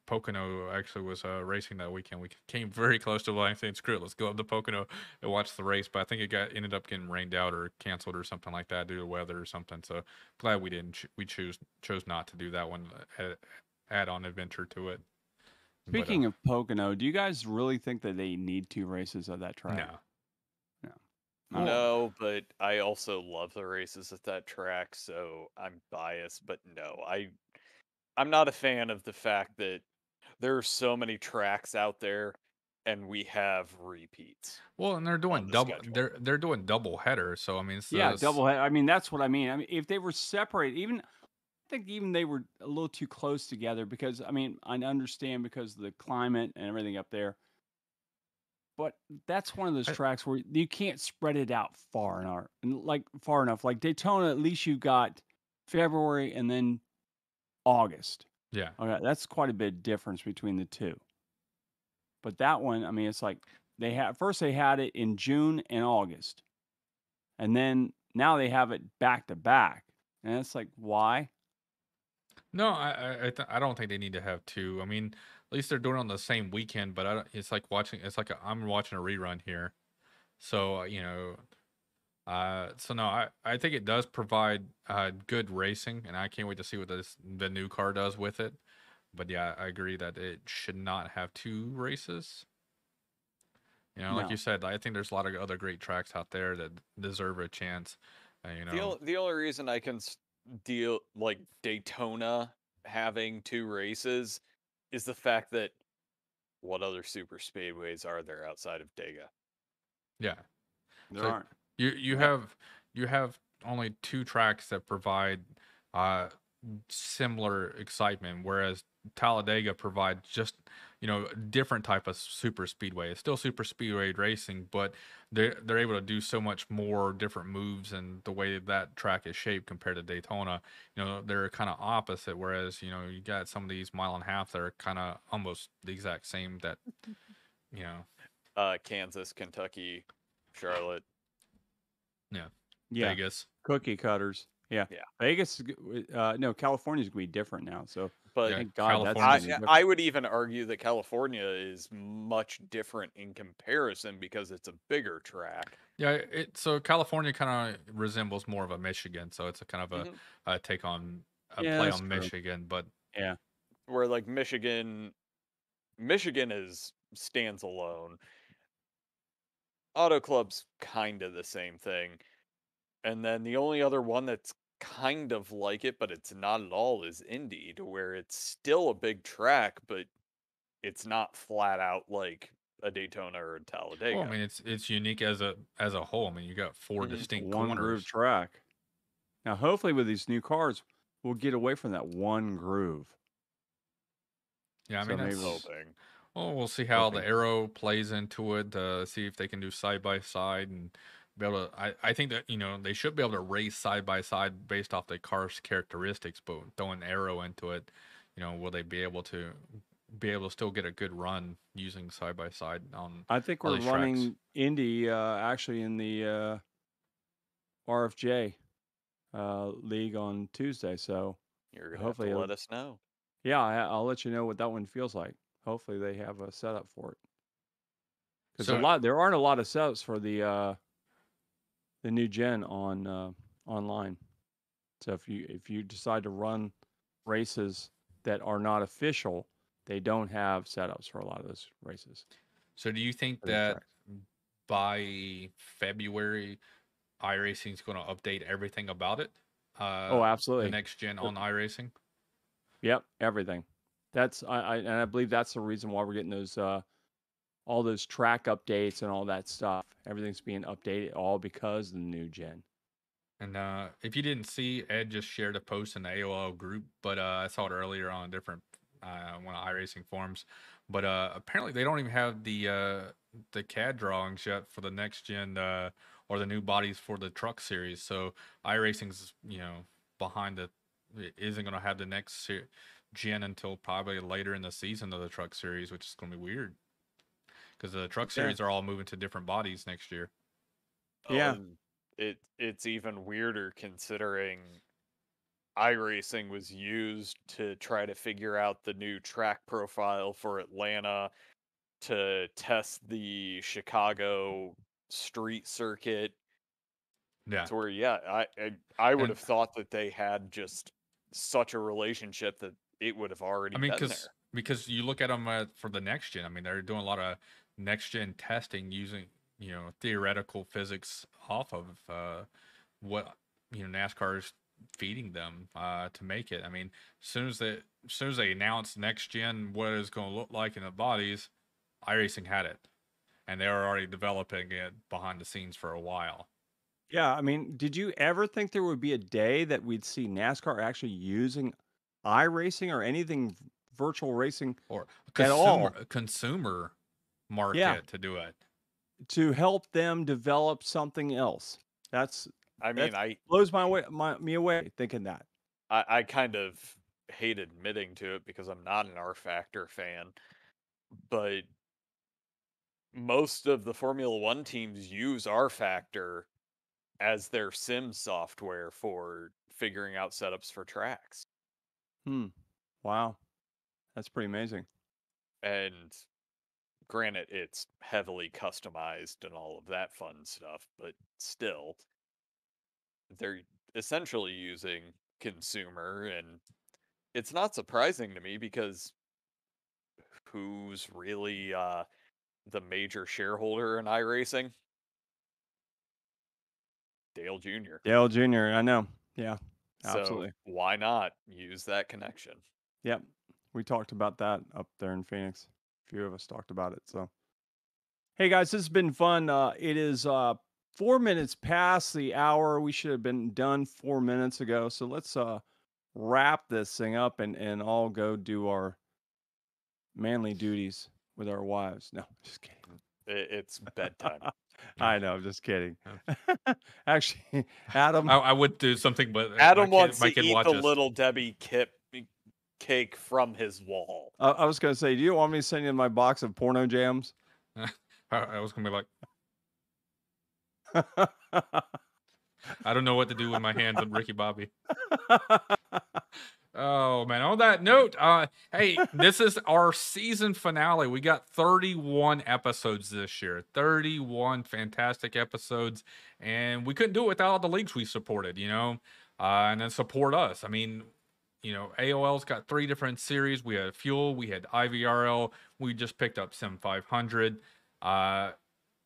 Pocono actually was uh, racing that weekend. We came very close to like saying, "Screw it, let's go up to Pocono and watch the race." But I think it got ended up getting rained out or canceled or something like that due to weather or something. So glad we didn't. Ch- we choose chose not to do that one. Add, add on adventure to it. But, uh, Speaking of Pocono, do you guys really think that they need two races of that track? no, Oh. No, but I also love the races at that track, so I'm biased. But no, I I'm not a fan of the fact that there are so many tracks out there and we have repeats. Well, and they're doing the double. schedule. They're they're doing double headers. So I mean, it's Yeah, the double head. I mean, that's what I mean. I mean, if they were separate, even I think even they were a little too close together because I mean, I understand because of the climate and everything up there. But that's one of those I- tracks where you can't spread it out far enough, and like far enough. Like Daytona, at least you've got February and then August. Yeah, Okay, that's quite a bit difference between the two. But that one, I mean, it's like they had first they had it in June and August, and then now they have it back to back, and it's like why? No, I I I, th- I don't think they need to have two. I mean, at least they're doing it on the same weekend. But I don't, it's like watching. It's like i I'm watching a rerun here. So uh, you know, uh, so no, I I think it does provide uh good racing, and I can't wait to see what this the new car does with it. But yeah, I agree that it should not have two races. You know, like No. you said, I think there's a lot of other great tracks out there that deserve a chance. Uh, you know, The, only, the only reason I can s- deal like Daytona having two races is the fact that what other super speedways are there outside of Dega? yeah. There So- aren't. You you have you have only two tracks that provide uh similar excitement, whereas Talladega provides just you know different type of super speedway. It's still super speedway racing, but they're they're able to do so much more different moves and the way that track is shaped compared to Daytona. You know they're kind of opposite. Whereas you know you got some of these mile and a half that are kind of almost the exact same. That you know Uh, Kansas, Kentucky, Charlotte. Yeah, yeah Vegas. cookie cutters. Yeah, Yeah. Vegas. is g- w- Uh, no, California's gonna be different now. So But Yeah, God I, be California's- different. I would even argue that California is much different in comparison because it's a bigger track. Yeah, it so California kind of resembles more of a Michigan, so it's a kind of a, Mhm. a take on a Yeah, play on true. Michigan, but yeah, Where like Michigan, Michigan is stands alone. Auto Club's kind of the same thing. And then the only other one that's kind of like it, but it's not at all, is Indy, to where it's still a big track, but it's not flat out like a Daytona or a Talladega. well, I mean it's it's unique as a as a whole. I mean you got 4 Mhm. distinct one groove track. Now, hopefully, with these new cars, we'll get away from that one groove. Yeah, I So mean maybe that's, we'll- hoping. well we'll see how the aero plays into it. Uh, see if they can do side by side and be able to. I I think that you know they should be able to race side by side based off the car's characteristics, but throwing aero into it, you know, will they be able to be able to still get a good run using side by side on I think we're these tracks. running Indy uh, actually in the uh, RFJ uh, league on Tuesday. So You're gonna hopefully have to let us know. yeah, I, I'll let you know what that one feels like. Hopefully, they have a setup for it. Because So- a lot there aren't a lot of setups for the uh, the new gen on uh, online. So if you if you decide to run races that are not official, they don't have setups for a lot of those races. So do you think that by February, iRacing is going to update everything about it? Uh, oh, absolutely. the next gen on iRacing. Yep, everything. That's I, I and I believe that's the reason why we're getting those uh all those track updates and all that stuff. Everything's being updated all because of the new gen. And uh, if you didn't see, Ed just shared a post in the AOL group, but uh, I saw it earlier on a different uh, one of iRacing forums. But uh, apparently, they don't even have the uh, the CAD drawings yet for the next gen uh, or the new bodies for the truck series. So iRacing's you know behind the isn't going to have the next gen until probably later in the season of the truck series, which is going to be weird because the truck Yeah. series are all moving to different bodies next year. Yeah. Um, it it's even weirder considering iRacing was used to try to figure out the new track profile for Atlanta to test the Chicago street circuit Yeah. to where yeah I I, I would And- have thought that they had just such a relationship that it would have already I mean, because because you look at them uh, for the next gen. I mean, they're doing a lot of next gen testing using you know theoretical physics off of uh, what you know NASCAR is feeding them uh, to make it. I mean, as soon as they as soon as they announce next gen what it's going to look like in the bodies, iRacing had it, and they were already developing it behind the scenes for a while. Yeah, I mean, did you ever think there would be a day that we'd see NASCAR actually using iRacing or anything virtual racing Or At all. consumer consumer market to do it. to help them develop something else? That's I that's- mean I blows my way my me away thinking that. I, I kind of hate admitting to it because I'm not an rFactor fan, but most of the Formula One teams use rFactor as their sim software for figuring out setups for tracks. Hmm. Wow. That's pretty amazing. And granted, it's heavily customized and all of that fun stuff, but still, they're essentially using consumer. And it's not surprising to me because who's really uh, the major shareholder in iRacing? Dale Jr. Dale Jr. I know. Yeah. So Absolutely. why not use that connection? Yep. We talked about that up there in Phoenix. A few of us talked about it. So, hey guys, this has been fun. Uh, it is uh, four minutes past the hour. We should have been done four minutes ago. So let's uh, wrap this thing up and, and all go do our manly duties with our wives. No, just kidding. It's bedtime. (laughs) I know, I'm just kidding. (laughs) Actually, Adam, I, I would do something, but uh, my Adam kid- wants my to kid eat the little Debbie kip cake from his wall. I, I was going to say, do you want me to send you my box of porno jams? (laughs) I, I was gonna be like, (laughs) I don't know what to do with my hands on Ricky Bobby. (laughs) Oh man! On that note, uh, hey, this is our season finale. We got 31 episodes this year. 31 fantastic episodes, and we couldn't do it without all the leagues we supported. You know, uh, and then support us. I mean, you know, AOL's got three different series. We had Fuel, we had IVRL. We just picked up Sim 500. Uh,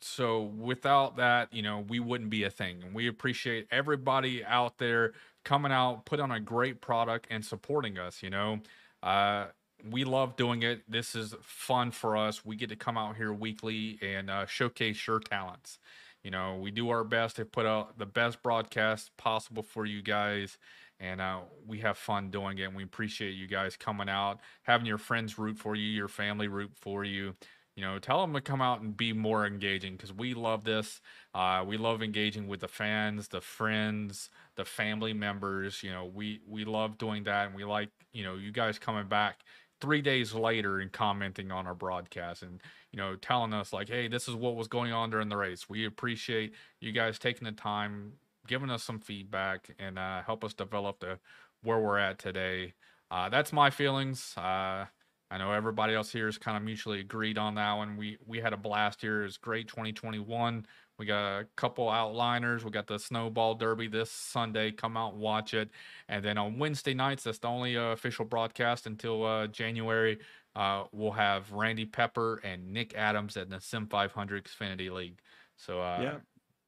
so without that, you know, we wouldn't be a thing. And we appreciate everybody out there coming out, put on a great product and supporting us, you know. Uh we love doing it. This is fun for us. We get to come out here weekly and uh, showcase your talents. You know, we do our best to put out the best broadcast possible for you guys, and uh, we have fun doing it. And we appreciate you guys coming out, having your friends root for you, your family root for you you know tell them to come out and be more engaging because we love this uh, we love engaging with the fans the friends the family members you know we we love doing that and we like you know you guys coming back three days later and commenting on our broadcast and you know telling us like hey this is what was going on during the race we appreciate you guys taking the time giving us some feedback and uh, help us develop the where we're at today uh, that's my feelings uh, I know everybody else here is kind of mutually agreed on that one. We we had a blast here. It was great 2021. We got a couple outliners. We got the Snowball Derby this Sunday. Come out and watch it. And then on Wednesday nights, that's the only uh, official broadcast until uh, January. Uh, we'll have Randy Pepper and Nick Adams at the Sim 500 Xfinity League. So uh, Yeah.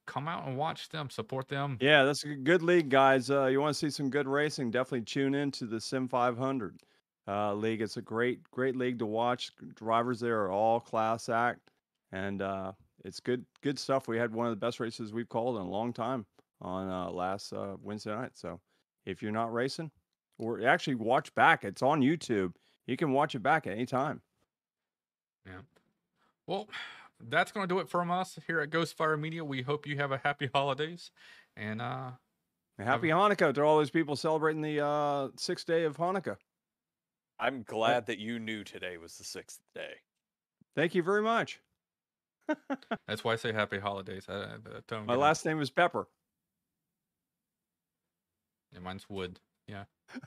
Come out and watch them, support them. Yeah, that's a good league, guys. Uh, you want to see some good racing? Definitely tune in to the Sim 500. uh, league. It's a great, great league to watch. Drivers there are all class act, and uh, it's good, good stuff. We had one of the best races we've called in a long time on uh, last uh, Wednesday night. So if you're not racing, or actually watch back, it's on YouTube. You can watch it back at any time. Yeah. Well, that's going to do it from us here at Ghostfire Media. We hope you have a happy holidays and uh And Happy Hanukkah to all those people celebrating the uh, sixth day of Hanukkah. I'm glad that you knew today was the sixth day. Thank you very much. (laughs) that's why I say happy holidays. I, I, I don't My get it. last name is Pepper. Yeah, mine's wood. Yeah. (laughs)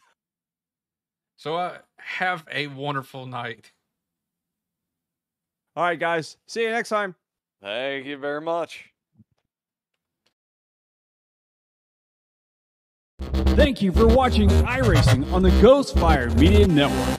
so uh have a wonderful night. All right, guys. See you next time. Thank you very much. Thank you for watching iRacing on the Ghostfire Media Network.